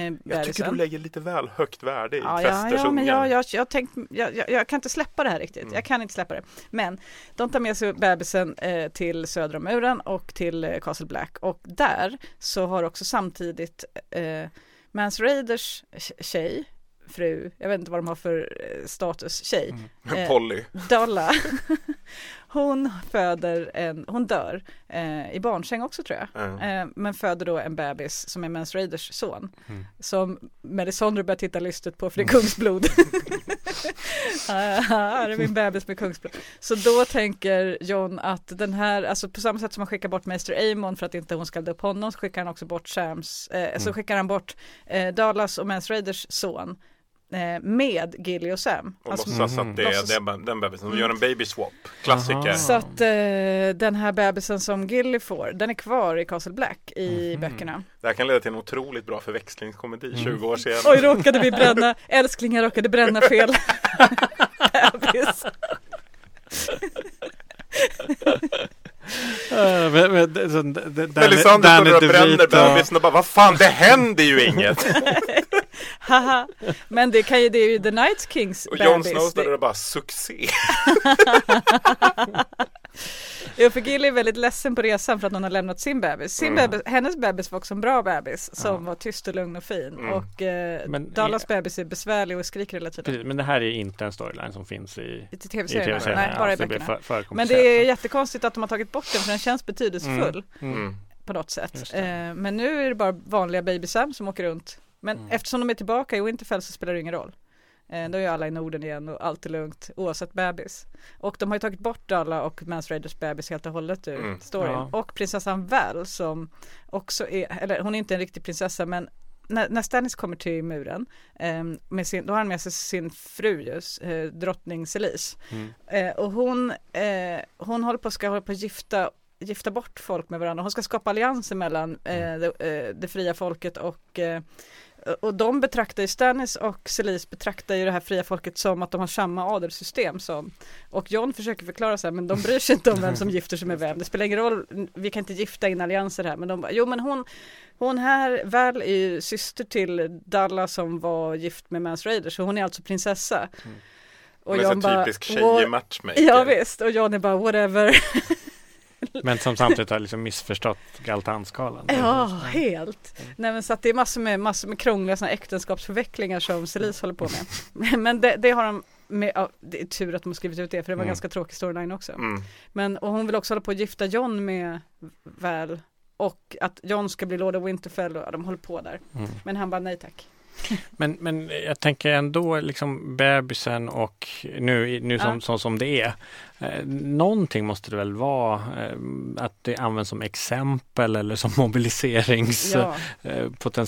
Jag tycker bebisen. du lägger lite väl högt värde i Ja, ja, Cresters ja, men jag, jag, jag, tänkt, jag, jag, jag kan inte släppa det här riktigt. Mm. Jag kan inte släppa det. Men de tar med sig bebisen eh, till södra muren och till eh, Castle Black. Och där så har också samtidigt eh, Mans Raiders tjej, fru, jag vet inte vad de har för eh, status, tjej, eh, *laughs* Polly. Dalla. *laughs* Hon föder en, hon dör eh, i barnsäng också tror jag. Ja. Eh, men föder då en bebis som är Mans Raiders son. Mm. Som Melisandre börjar titta lystet på för det är kungsblod. *laughs* *laughs* Ah, Här är min bebis med kungsblod. Så då tänker John att den här, alltså på samma sätt som han skickar bort Master Amon för att inte hon ska elda upp honom så skickar han också bort Shams, eh, så Mm. skickar han bort eh, Dallas och Mans Raiders son med Gilly och Sam. Och Alltså, låtsas att det är, Låtsas- bara den bebisen. De gör en baby swap. Klassiker. Aha. Så att eh, den här bebisen som Gilly får, den är kvar i Castle Black i Mhm. böckerna. Det här kan leda till en otroligt bra förväxlingskomedi Mm. 20 år senare. *laughs* Oj, råkade vi bränna, *laughs* älskling jag råkade bränna fel *laughs* bebis. Uh, men, så, står och bränner bebisen och bara vad fan det händer ju inget. *laughs* Haha. Men det, kan ju, det är ju The Night Kings Och Jon bebis. Snow står där Det- och bara succé. *laughs* *laughs* Jo, för Gilly är väldigt ledsen på resan för att hon har lämnat sin bebis. Sin Mm. bebis hennes bebis var också en bra bebis som Ja. var tyst och lugn och fin. Mm. Och eh, Men- Dallas bebis är besvärlig och skriker hela tiden. Precis, men det här är inte en storyline som finns i, I tv-serien? tv-serien. Nej, bara i Alltså, böckerna. för, för Men det är jättekonstigt att de har tagit bort den för den känns betydelsefull Mm. Mm. på något sätt. Eh, men nu är det bara vanliga Baby Sam som åker runt. Men Mm. eftersom de är tillbaka i Winterfell så spelar det ingen roll. Eh, då är alla i Norden igen och allt är lugnt oavsett bebis. Och de har ju tagit bort alla och Mans Raiders bebis helt och hållet ur Mm. storyn. Ja. Och prinsessan Val som också är, eller hon är inte en riktig prinsessa men när, när Stannis kommer till muren, eh, med sin, då har han med sig sin fru just, eh, drottning Celis. Mm. Eh, och hon, eh, hon håller på, ska hålla på att gifta, gifta bort folk med varandra. Hon ska skapa allianser mellan eh, Mm. det, eh, det fria folket och eh, och de betraktar ju, Stannis och Celis betraktar ju det här fria folket som att de har samma adelssystem som Och John försöker förklara så här, men de bryr sig inte om vem som gifter sig med vem. Det spelar ingen roll, vi kan inte gifta in allianser här. Men de bara, jo men hon, hon här, väl är ju syster till Dalla som var gift med Mans Raider, så hon är alltså prinsessa. Hon är så John bara, typisk "What?" tjejmatchmaker. Ja visst, och John är bara whatever. *laughs* Men som samtidigt har liksom missförstått Galtanskalan. Ja, helt. Nej men så att det är massor med, massor med krångliga såna äktenskapsförvecklingar som Cerise håller på med. *laughs* Men det, det har de med, ja, det är tur att de har skrivit ut det för det var Mm. ganska tråkig storyline också. Mm. Men och hon vill också hålla på att gifta John med Val och att John ska bli Lord of Winterfell och ja, de håller på där. Mm. Men han bara nej tack. Men, men jag tänker ändå liksom bebisen och nu, nu som, Ja. så som det är. Eh, någonting måste det väl vara eh, att det används som exempel eller som *laughs* mobiliseringspotential.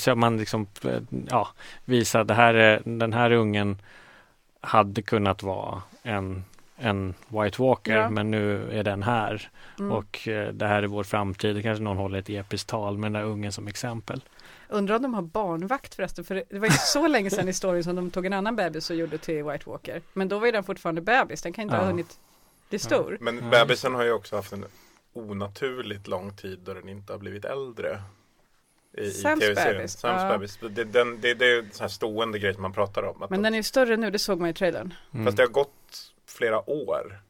Ja. Eh. Man liksom ja, visar det här är, den här ungen hade kunnat vara en, en White Walker Ja. men nu är den här Mm. och det här är vår framtid. Det kanske någon håller ett episkt tal med den där ungen som exempel. Undrar om de har barnvakt förresten, för det- det var ju så länge sedan i storyn som de tog en annan bebis och gjorde till White Walker. Men då var ju den fortfarande bebis, den kan inte ha Ja. hunnit bli stor. Men Ja, bebisen har ju också haft en onaturligt lång tid då den inte har blivit äldre. I, i Sams tv-serien. bebis, Sams ja. bebis. Det, den, det, det är en sån här stående grej som man pratar om. Att Men den är ju större nu, det såg man i trailern. Mm. Fast det har gått flera år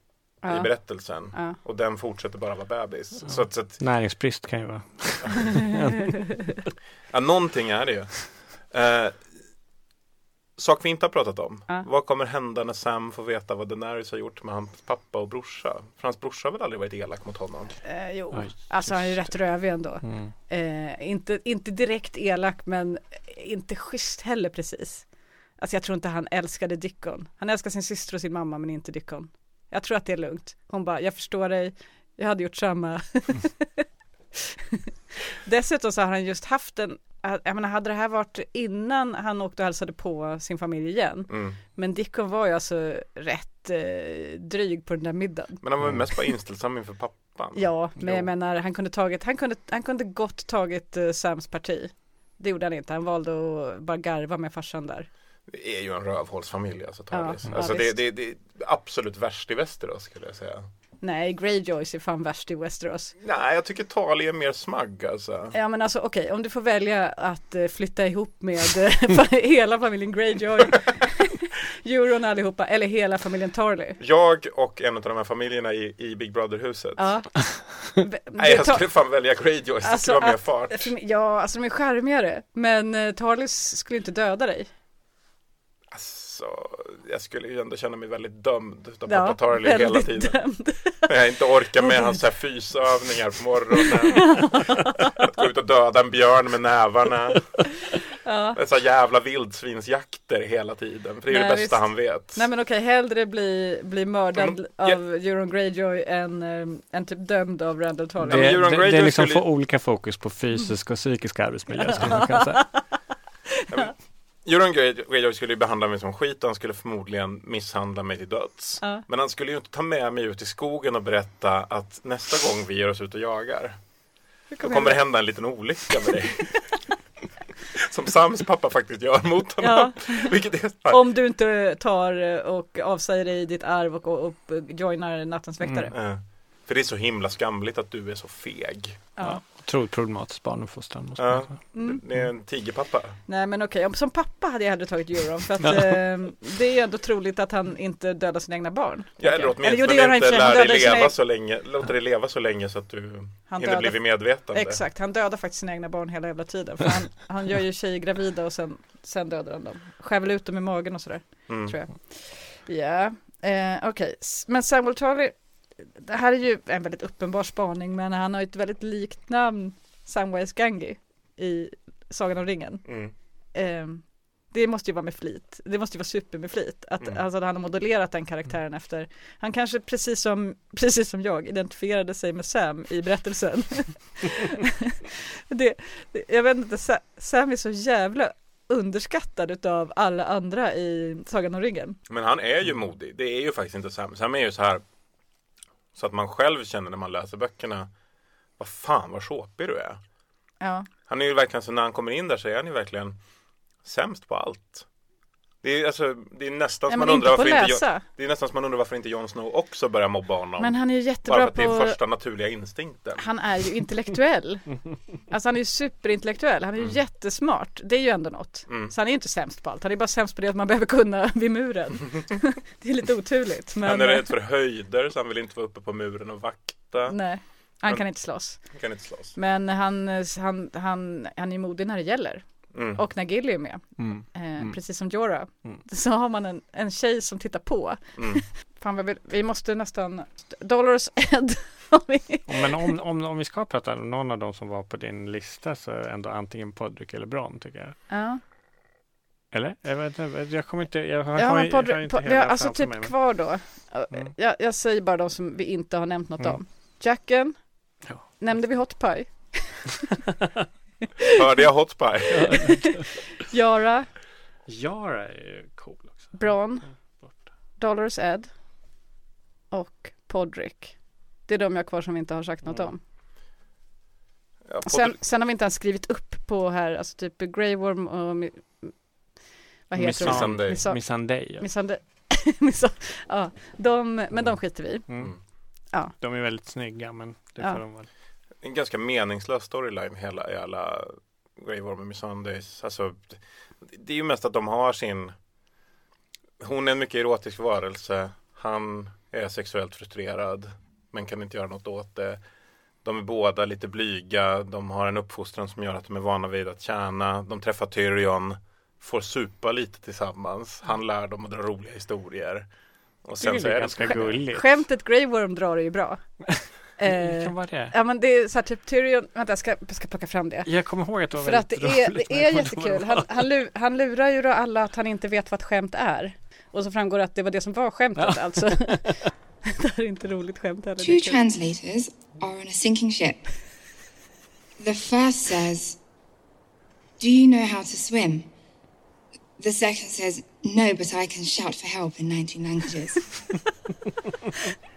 i Ja. berättelsen. Ja. Och den fortsätter bara vara bebis. Så att, så att Näringsbrist kan ju vara. *laughs* ja, någonting är det ju. Eh, sak vi inte har pratat om. Ja. Vad kommer hända när Sam får veta vad Daenerys har gjort med hans pappa och brorsa? För hans brorsa har väl aldrig varit elak mot honom? Eh, jo, Oj, alltså han är ju rätt rövig ändå. Mm. Eh, inte, inte direkt elak men inte schysst heller precis. Alltså jag tror inte han älskade Dickon. Han älskar sin syster och sin mamma men inte Dickon. Jag tror att det är lugnt. Hon bara, jag förstår dig, jag hade gjort samma. *laughs* Dessutom så har han just haft en, jag menar hade det här varit innan han åkte och hälsade på sin familj igen. Mm. Men Dickon var ju alltså rätt eh, dryg på den där middagen. Men han var väl mest bara inställsam inför pappan. Ja, men Jo. jag menar han kunde tagit, han kunde, han kunde gott tagit uh, Sams parti. Det gjorde han inte, han valde att bara garva med farsan där. Det är ju en rövhålsfamilj alltså. Ja, Talis. ja, alltså det, det, det är absolut värst i Västerås skulle jag säga. Nej, Greyjoys är fan värst i Westeros. Nej, jag tycker Tali är mer smagg alltså. Ja men alltså okej, om du får välja att eh, flytta ihop med eh, *laughs* hela familjen Greyjoy, *laughs* Euron allihopa, eller hela familjen Tarly. Jag och en av de här familjerna i, i Big Brother-huset. Ja. *laughs* Nej, jag skulle fan välja Greyjoys. Det Alltså, skulle vara mer fart. Ja, alltså de är charmigare, men uh, Tarlys skulle inte döda dig. Alltså, jag skulle ju ändå känna mig väldigt dömd utav Ja, pappa Tarly hela tiden. dömd. När jag inte orkar med hans så här fysövningar på morgonen. Att gå ut och döda en björn med nävarna. Ja. Så jävla vildsvinsjakter hela tiden. För det är Nej, det bästa visst. han vet. Nej men okej, hellre bli, bli mördad Men- ja. av Euron Greyjoy än, um, än typ dömd av Randall Tarly. Ja, Det, Euron det, det är liksom skulle- få olika fokus på fysisk och psykisk arbetsmiljö. Euron Grey- Greyjoy skulle ju behandla mig som skit och han skulle förmodligen misshandla mig till döds. Ja. Men han skulle ju inte ta med mig ut i skogen och berätta att nästa gång vi ger oss ut och jagar Hur då kommer kommer det hända en liten olycka med dig. *laughs* som Sams pappa faktiskt gör mot honom. Ja. *laughs* Om du inte tar och avsäger dig ditt arv och, och, och joinar nattens väktare. Mm. Eh, För det är så himla skamligt att du är så feg. Ja. Otroligt problematisk barnuppfostran. måste Ja. man säga. Mm. Det är en tigerpappa. Nej men okej, om- som pappa hade jag hellre tagit Euron för att *laughs* eh, det är ju ändå troligt att han inte dödar sina egna barn. Ja, eller jag. åtminstone jo, det gör han i och inte lär dig sina leva egna- så länge, låter dig leva så länge så att du Han hinner dödar- bli medvetande. Exakt, han dödar faktiskt sina egna barn hela jävla tiden. För han, han gör ju tjejer gravida och sen, sen dödar han dem. Skär väl ut dem i magen och sådär. Mm. tror jag. Ja, eh, okej. S- Men Samuel Tarly, det här är ju en väldigt uppenbar spaning, men han har ju ett väldigt likt namn, Samwise Gangi, i Sagan om ringen. Mm. Eh, det måste ju vara med flit. Det måste ju vara super med flit. Att Mm. alltså, han har modellerat den karaktären efter. Han kanske precis som, *laughs* precis som jag identifierade sig med Sam i berättelsen. det, *laughs* det, jag vet inte, Sa- Sam är så jävla underskattad utav alla andra i Sagan om ringen. Men han är ju modig. Det är ju faktiskt inte Sam. Sam är ju så här så att man själv känner när man läser böckerna vad fan vad såpig du är. Ja. Han är ju verkligen så när han kommer in där så är han ju verkligen sämst på allt. Det är, alltså, det är nästan som man undrar på varför inte, det är nästan som man undrar varför inte Jon Snow också börjar mobba honom. Men han är ju Bara jättebra för att det är på första naturliga instinkten. Han är ju intellektuell. *laughs* Alltså han är ju superintellektuell. Han är ju jättesmart. Det är ju ändå något. Mm. Så han är ju inte sämst på allt. Han är bara sämst på det att man behöver kunna *laughs* vid muren. *laughs* det är lite oturligt. Men, Han är rädd för höjder så han vill inte vara uppe på muren och vakta. Nej. Han Men- kan inte slåss. Han kan inte slåss. Men han, han, han, han är modig när det gäller. Mm. Och när Gilly är med, Mm. eh, Mm. precis som Jorah, Mm. så har man en, en tjej som tittar på. Mm. *laughs* Fan vi, vi måste nästan, Dolores Ed. *laughs* Men om, om, om vi ska prata om någon av dem som var på din lista så är ändå antingen Podrick eller Bron tycker jag. ja. Eller? Jag, vet, inte, jag kommer inte, jag har, Ja, jag har inte vi har hela alltså typ mig, men- kvar då. Mm. Jag, jag säger bara de som vi inte har nämnt något Mm. om. Jacken, Ja. nämnde vi Hot Pie? *laughs* *laughs* Hörde jag Hot Pie? *laughs* Yara, Yara är ju cool också. Bron. Dolores Ed och Podrick. Det är de jag har kvar som vi inte har sagt något Mm. om. Ja, Sen, sen har vi inte ens skrivit upp på här, alltså typ Grey Worm och mi, vad heter de? Missandei. Missa- Missandei. ja. *laughs* Ja, de, men de skiter vi i. Mm. Mm. Ja. De är väldigt snygga men det Ja. får de väl. En ganska meningslös storyline hela, i alla Grey Worm och Missandei's. Alltså, det är ju mest att de har sin Hon är en mycket erotisk varelse. Han är sexuellt frustrerad men kan inte göra något åt det. De är båda lite blyga. De har en uppfostran som gör att de är vana vid att tjäna. De träffar Tyrion. Får supa lite tillsammans. Han lär dem att dra roliga historier. Och Det sen är så är det ganska gulligt. Skämtet Grey Worm drar är ju bra. *laughs* Det Eh, kan vara det. ja men det är så här typ Tyrion, vänta jag ska, jag ska plocka fram det. Jag kommer ihåg att det var För att väldigt det är, det är jättekul. Han, han, han lurar ju då alla att han inte vet vad ett skämt är. Och så framgår det att det var det som var skämtet Ja. alltså. *laughs* det här är inte roligt skämt heller. Two translators are on a sinking ship. The first says, Do you know how to swim? The second says, No, but I can shout for help in 19 languages. *laughs*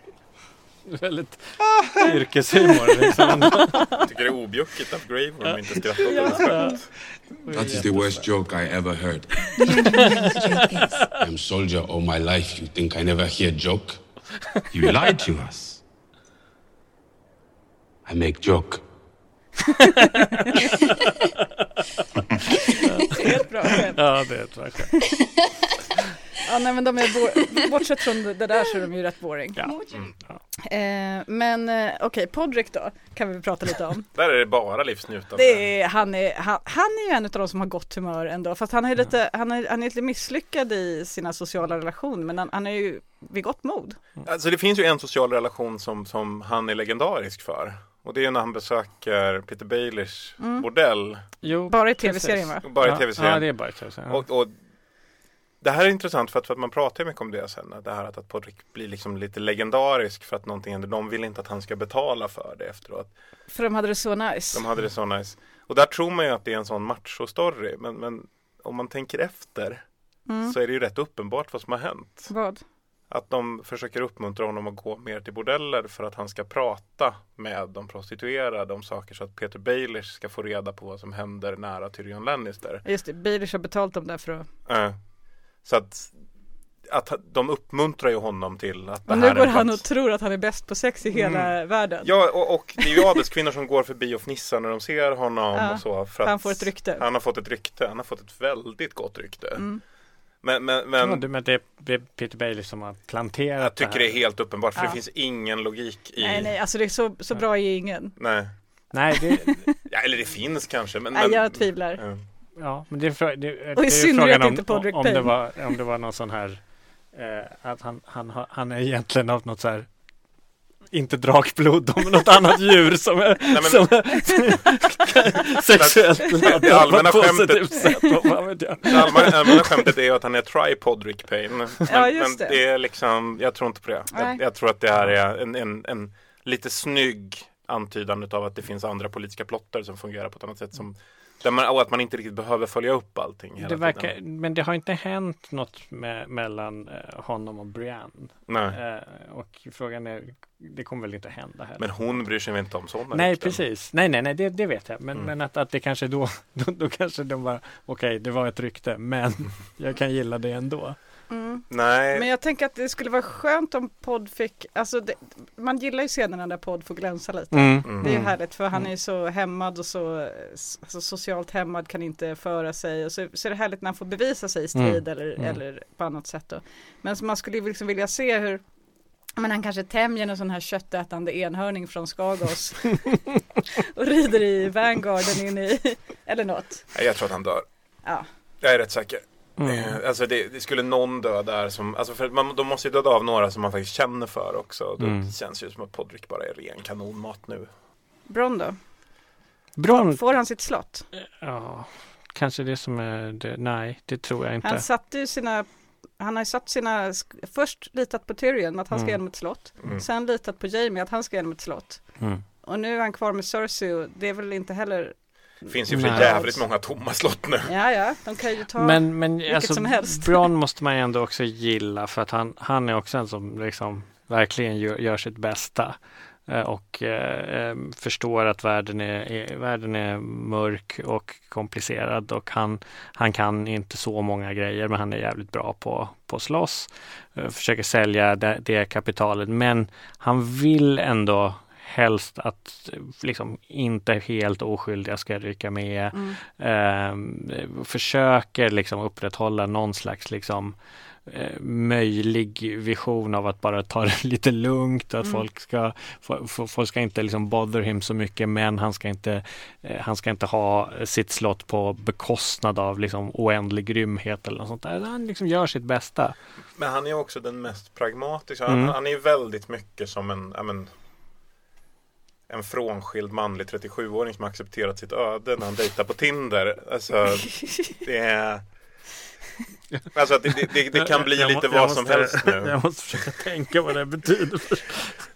var. *laughs* Väldigt ah. yrkeshumor liksom. *laughs* Jag tycker det är objuckigt att Grey Worm inte skrattar åt deras skämt. That is the worst joke I ever heard. you don't know what the joke is. I'm soldier all my life. You think I never hear joke? You lied to us. I make joke. *laughs* Det är ett bra skämt. Ja, det är ett bra skämt. Ja, nej, men de är bo- bortsett från det där så är de ju rätt boring. Ja. Ja. Eh, men eh, okej, Podrick då kan vi prata lite om. Där är det bara livsnjutande. Det är, han, är, han, han är ju en av de som har gott humör ändå, fast han är lite, han är, han är lite misslyckad i sina sociala relationer, men han, han är ju vid gott mod. Alltså det finns ju en social relation som, som han är legendarisk för. Och det är när han besöker Peter Baileys bordell. Jo, Bara i tv-serien va? Bara i tv-serien. Ja, det är bara i tv-serien. Och, och det här är intressant för att, för att man pratar mycket om det sen. Det här att, att Podrick blir liksom lite legendarisk för att någonting händer. De vill inte att han ska betala för det efteråt. För de hade det så nice. De hade det så nice. Och där tror man ju att det är en sån macho-story. Men, men om man tänker efter Mm. så är det ju rätt uppenbart vad som har hänt. Vad? Att de försöker uppmuntra honom att gå mer till bordeller för att han ska prata med de prostituerade om saker så att Peter Baelish ska få reda på vad som händer nära Tyrion Lannister. Just det, Baelish har betalt dem där för att... Eh, så att, att de uppmuntrar ju honom till att det Och här nu går han plats- och tror att han är bäst på sex i hela världen. Ja, och, och det är ju adelskvinnor som går förbi och fnissar när de ser honom Ja, och så. För han får ett rykte. Han har fått ett rykte. Han har fått ett väldigt gott rykte. Mm. Men, men, Ja, men det, men det är Peter Bailey som har planterat jag tycker det är helt uppenbart för Ja. det finns ingen logik i... Nej, nej, alltså det är så, så bra är ingen. Nej. Nej, det, *laughs* Ja, eller det finns kanske. Men, Nej, men, jag tvivlar. Ja. men det är, frå- det, det är synnerhet frågan om, inte Podrick om, det var, om det var någon sån här eh, att han, han, han är egentligen av något så här inte drakblod, om något annat djur som är, men- som är *laughs* sexuellt Det laddat på allmänna ett positivt skämtet- sätt. Vad fan vet jag. Det allmänna, allmänna skämtet är att han är tripodrick pain. Men, Ja, just men det. det är liksom, jag tror inte på det. Nej. Jag, jag tror att det här är en, en, en lite snygg antydan av att det finns andra politiska plotter som fungerar på ett annat sätt. Som, där man, och att man inte riktigt behöver följa upp allting hela Det verkar, tiden. men det har inte hänt något med, mellan eh, honom och Brienne. Nej. Eh, och frågan är, det kommer väl inte hända heller. Men hon bryr sig väl inte om sådana Nej, rykten? precis. Nej, nej, nej, det, det vet jag. Men, Mm. men att, att det kanske då, *laughs* då, då kanske de bara, okej, det var ett rykte, men *laughs* jag kan gilla det ändå. Mm. Nej. Men jag tänker att det skulle vara skönt om podd fick, alltså det, man gillar ju scenerna där podd får glänsa lite. Mm. Det är ju härligt för han är ju så hämmad och så alltså, socialt hämmad kan inte föra sig och så, så är det härligt när han får bevisa sig i strid Mm. eller, Mm. eller på annat sätt då. Men så man skulle ju liksom vilja se hur Men han kanske tämjer en sån här köttätande enhörning från Skagos *laughs* och rider i Vanguarden in i, eller något. Nej, Jag tror att han dör. Ja. Jag är rätt säker. Mm. Eh, Alltså det, det skulle någon dö där som, alltså för man, de måste ju döda av några som man faktiskt känner för också. Mm. känns det ju som att Podrick bara är ren kanonmat nu. Bron då? Bron, Får han sitt slott? ja, kanske det som är det. Nej, det tror jag inte. Han satte ju sina han har ju satt sina, först litat på Tyrion att han ska Mm. igenom ett slott. Mm. Sen litat på Jamie att han ska igenom ett slott. Mm. Och nu är han kvar med Cersei och det är väl inte heller Det finns ju för jävligt många tomma slott nu. Ja, ja, de kan ju ta Men, men vilket alltså, som helst. Bron *laughs* måste man ju ändå också gilla för att han, han är också en som liksom verkligen gör, gör sitt bästa. eh, Och eh, eh, förstår att världen är, är, världen är mörk och komplicerad och han, han kan inte så många grejer men han är jävligt bra på, på slåss. Eh, försöker sälja det, det kapitalet men han vill ändå helst att liksom inte helt oskyldiga ska rycka med. Mm. Eh, försöker liksom upprätthålla någon slags liksom eh, möjlig vision av att bara ta det *laughs* lite lugnt och att Mm. folk ska folk ska inte liksom bother him så mycket men han ska inte eh, han ska inte ha sitt slott på bekostnad av liksom oändlig grymhet eller något sånt där. Han liksom gör sitt bästa. Men han är också den mest pragmatiska. Mm. Han, han är ju väldigt mycket som en, men, en frånskild manlig 37-åring som accepterat sitt öde när han dejtar på Tinder. Alltså, *laughs* det är... Alltså det, det, det, det kan bli Jag lite jag vad som måste- helst nu. Jag måste försöka tänka vad det betyder.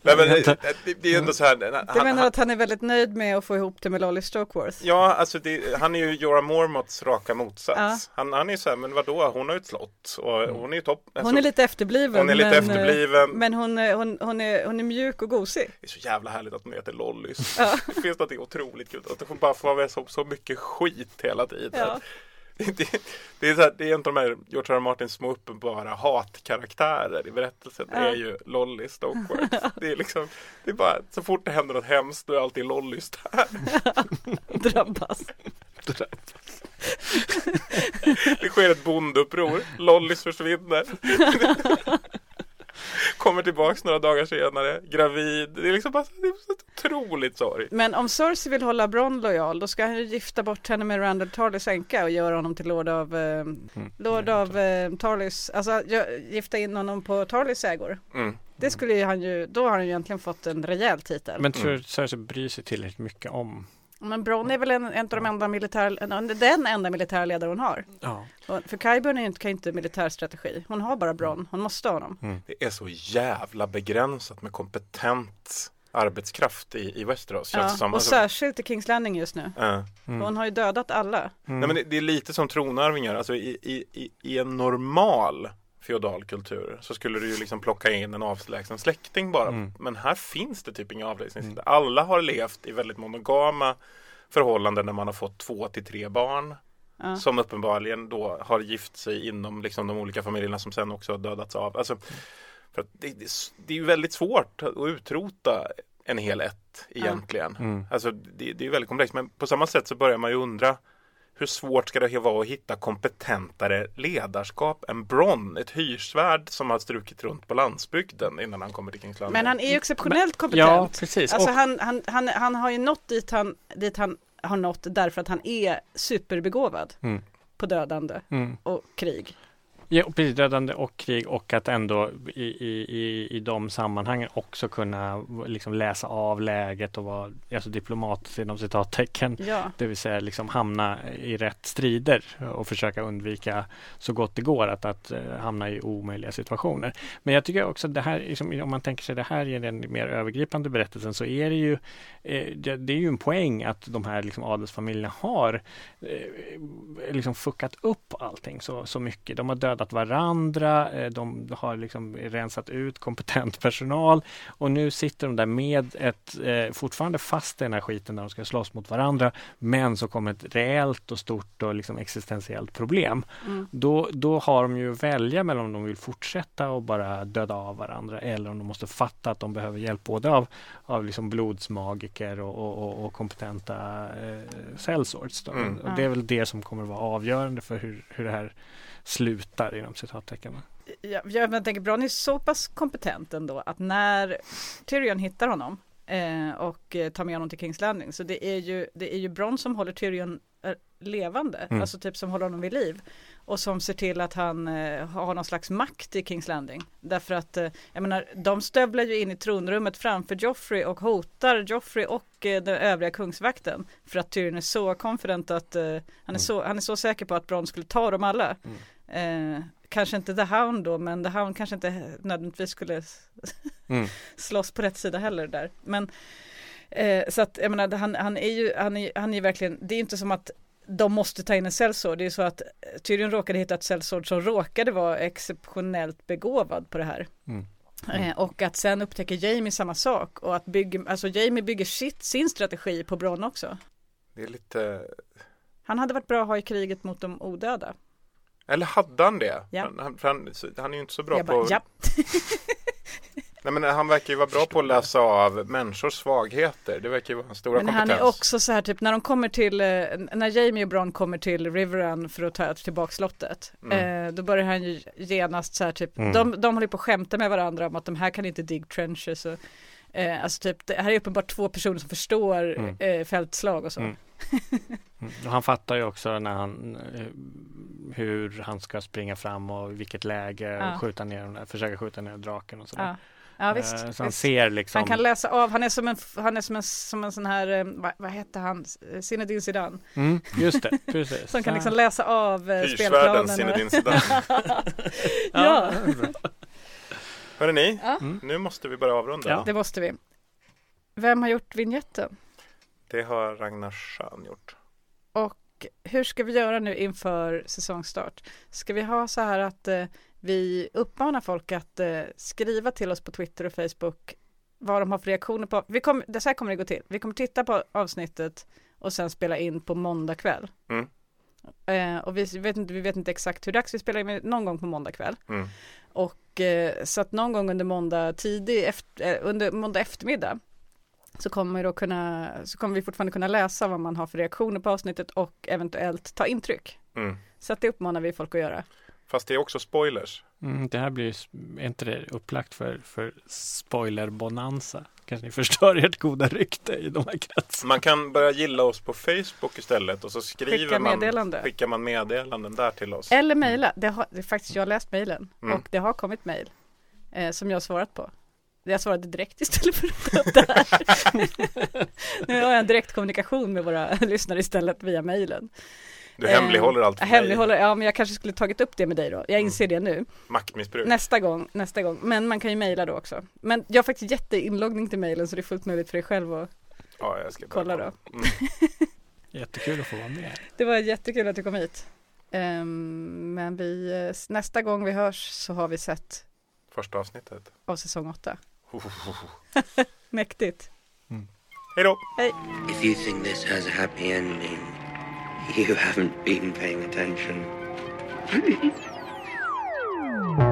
Nej, men, det, det, det är ändå så här. Du Han, menar han, att han är väldigt nöjd med att få ihop det med Lolly Stokeworth? ja, alltså det, han är ju Jorah Mormots raka motsats. Ja. Han, han är ju så här, men vadå, hon har ju ett slott och hon är ju topp. Alltså, Hon är lite efterbliven. hon är lite men, eh, efterbliven. Men hon, är- hon, hon, är, hon är mjuk och gosig. Det är så jävla härligt att hon heter Lollys. Ja. *laughs* Det finns något otroligt kul. Att hon bara får vara med så, så mycket skit hela tiden. Ja. *laughs* Det, det, är så här, det är en av de här George R. R. Martins små uppenbara hatkaraktärer i berättelsen. Det är ju Lolly Stokeworth. *laughs* Det är liksom, det är bara, så fort det händer något hemskt då är alltid Lollys *laughs* där. Drabbas. Det sker ett bondeuppror. Lollys försvinner. Kommer tillbaks några dagar senare, gravid. Det är liksom bara det är så otroligt sorg. Men om Cersei vill hålla Bronn lojal då ska han ju gifta bort henne med Randall Tarlys änka och göra honom till Lord av, eh, Lord av eh, Tarlys, alltså gifta in honom på Tarlys ägor. Mm. Det skulle ju han ju, då har han ju egentligen fått en rejäl titel. Men tror du Cersei bryr sig tillräckligt mycket om Men Bronn är väl en, en av de enda militär, en- den enda militärledare hon har. Ja. För är inte, kan ju inte militärstrategi. Hon har bara Bronn, hon måste ha honom. Det är så jävla begränsat med kompetent arbetskraft i, i Westeros. Ja, och Alltså, särskilt i Kings Landing just nu. ja. Hon har ju dödat alla. Mm. Nej, men det, det är lite som tronarvingar. Alltså, i, i, i, I en normal feodal kultur så skulle du ju liksom plocka in en avlägsen släkting bara. Mm. Men här finns det typ inga avlägsna Alla har levt i väldigt monogama förhållanden när man har fått två till tre barn. Ja. Som uppenbarligen då har gift sig inom liksom de olika familjerna som sen också har dödats av. Alltså, för att det, det, det är ju väldigt svårt att utrota en hel ett egentligen. Mm. Alltså, det, det är väldigt komplext. Men på samma sätt så börjar man ju undra hur svårt ska det vara att hitta kompetentare ledarskap än Bronn? Ett hyrsvärd som har strukit runt på landsbygden innan han kommer till Kings Landing. Men han är ju exceptionellt kompetent. Ja, precis. Alltså Och- han, han, han, han har ju nått dit han, dit han har nått därför att han är superbegåvad Mm. på dödande Mm. och krig. Ja, och precis, dödande och krig och att ändå i, i, i, i de sammanhangen också kunna liksom läsa av läget och vara alltså diplomat inom citattecken. Ja. Det vill säga liksom hamna i rätt strider och försöka undvika så gott det går att, att eh, hamna i omöjliga situationer. Men jag tycker också att det här, liksom, om man tänker sig det här i den mer övergripande berättelsen så är det ju eh, det, det är ju en poäng att de här liksom, adelsfamiljerna har eh, liksom fuckat upp allting så, så mycket. De har dödat varandra, eh, de har liksom rensat ut kompetent personal och nu sitter de där med ett eh, fortfarande fast i den här skiten där de ska slåss mot varandra men så kommer ett reellt och stort och liksom existentiellt problem. Mm. Då, då har de ju att välja mellan om de vill fortsätta och bara döda av varandra eller om de måste fatta att de behöver hjälp både av, av liksom blodsmagiker och, och, och, och kompetenta eh, sellswords. Då. Mm. Och det är väl det som kommer att vara avgörande för hur, hur det här slutar inom citattecken. jag, jag, tänker Bron är så pass kompetent ändå att när Tyrion hittar honom eh, och eh, tar med honom till Kings Landing så det är ju, det är ju Bron som håller Tyrion levande, Mm. alltså typ som håller honom vid liv och som ser till att han eh, har någon slags makt i Kings Landing. Därför att, eh, jag menar, de stövlar ju in i tronrummet framför Joffrey och hotar Joffrey och eh, den övriga kungsvakten. För att Tyrion är så confident att, eh, han, är så, han är så säker på att Bronn skulle ta dem alla. Eh, kanske inte The Hound då, men The Hound kanske inte nödvändigtvis skulle Mm. *laughs* slåss på rätt sida heller där. Men eh, så att jag menar, han, han är ju, han är, han är verkligen, det är inte som att de måste ta in en sellsword. Det är så att eh, Tyrion råkade hitta ett sellsword som råkade vara exceptionellt begåvad på det här. Mm. Eh, och att sen upptäcker Jamie samma sak och att bygga, alltså Jamie bygger sitt, sin strategi på Bronn också. Det är lite, Han hade varit bra att ha i kriget mot de odöda. eller hade han det? Ja. Han, han, han, han är ju inte så bra Jag på bara, ja. *laughs* Nej men han verkar ju vara bra på att läsa av människors svagheter. Det verkar ju vara hans stora Men han kompetens. är också så här typ när de kommer till, eh, när Jamie och Bron kommer till Riverrun för att ta tillbaka slottet. Mm. Eh, då börjar han ju genast så här typ, Mm. de, de håller på att skämta med varandra om att de här kan inte dig trenches. Och, eh, alltså typ, det här är uppenbart två personer som förstår Mm. eh, fältslag och så. Mm. *laughs* Mm. Han fattar ju också när han eh, hur han ska springa fram och vilket läge Ja. skjuta ner försöka skjuta ner draken och sådär. Ja. Ja, visst, Eh, Så han visst. ser liksom. Han kan läsa av, han är som en, han är som en, som en sån här, eh, vad, vad hette han, Zinedine Zidane. Mm, just det, *laughs* precis. Som kan Ja. liksom läsa av eh, spelplanen. Zinedine *laughs* Zidane. ja, Hörrni, ni, Ja. Mm. nu måste vi börja avrunda. det måste vi. Vem har gjort vignetten? Det har Ragnar Schön gjort. Och hur ska vi göra nu inför säsongstart? Ska vi ha så här att eh, vi uppmanar folk att eh, skriva till oss på Twitter och Facebook vad de har för reaktioner på. Vi kommer, det så här kommer det gå till. Vi kommer titta på avsnittet och sen spela in på måndag kväll. Mm. Eh, och vi vet, inte, vi vet inte exakt hur dags vi spelar in, någon gång på måndag kväll. Mm. Och eh, så att någon gång under måndag tidig, efter, eh, under måndag eftermiddag så kommer, då kunna, så kommer vi fortfarande kunna läsa vad man har för reaktioner på avsnittet och eventuellt ta intryck. Mm. Så att det uppmanar vi folk att göra. Fast det är också spoilers. Mm, det här blir ju, inte det upplagt för, för spoiler-bonanza? Kanske ni förstör ert goda rykte i de här kretsarna. Man kan börja gilla oss på Facebook istället och så skriver Skicka man, skickar man meddelanden där till oss. Eller mejla. Det har det faktiskt jag har läst mejlen Mm. och det har kommit mejl eh, som jag har svarat på. Jag svarade direkt istället för att det här. *laughs* nu har jag en direkt kommunikation med våra lyssnare istället via mejlen. Du hemlighåller allt för jag mig. hemlighåller, ja men jag kanske skulle tagit upp det med dig då. Jag inser det nu. Maktmissbruk. Nästa gång, nästa gång. Men man kan ju mejla då också. Men jag har faktiskt jätteinloggning till mejlen så det är fullt möjligt för dig själv att Ja, jag ska kolla då. Mm. *laughs* Jättekul att få vara med. Det var jättekul att du kom hit. Ehm, men vi, eh, nästa gång vi hörs så har vi sett Första avsnittet. av säsong 8. *laughs* Mäktigt. Hej då! Hej! If you think this has a happy ending, You haven't been paying attention. *laughs*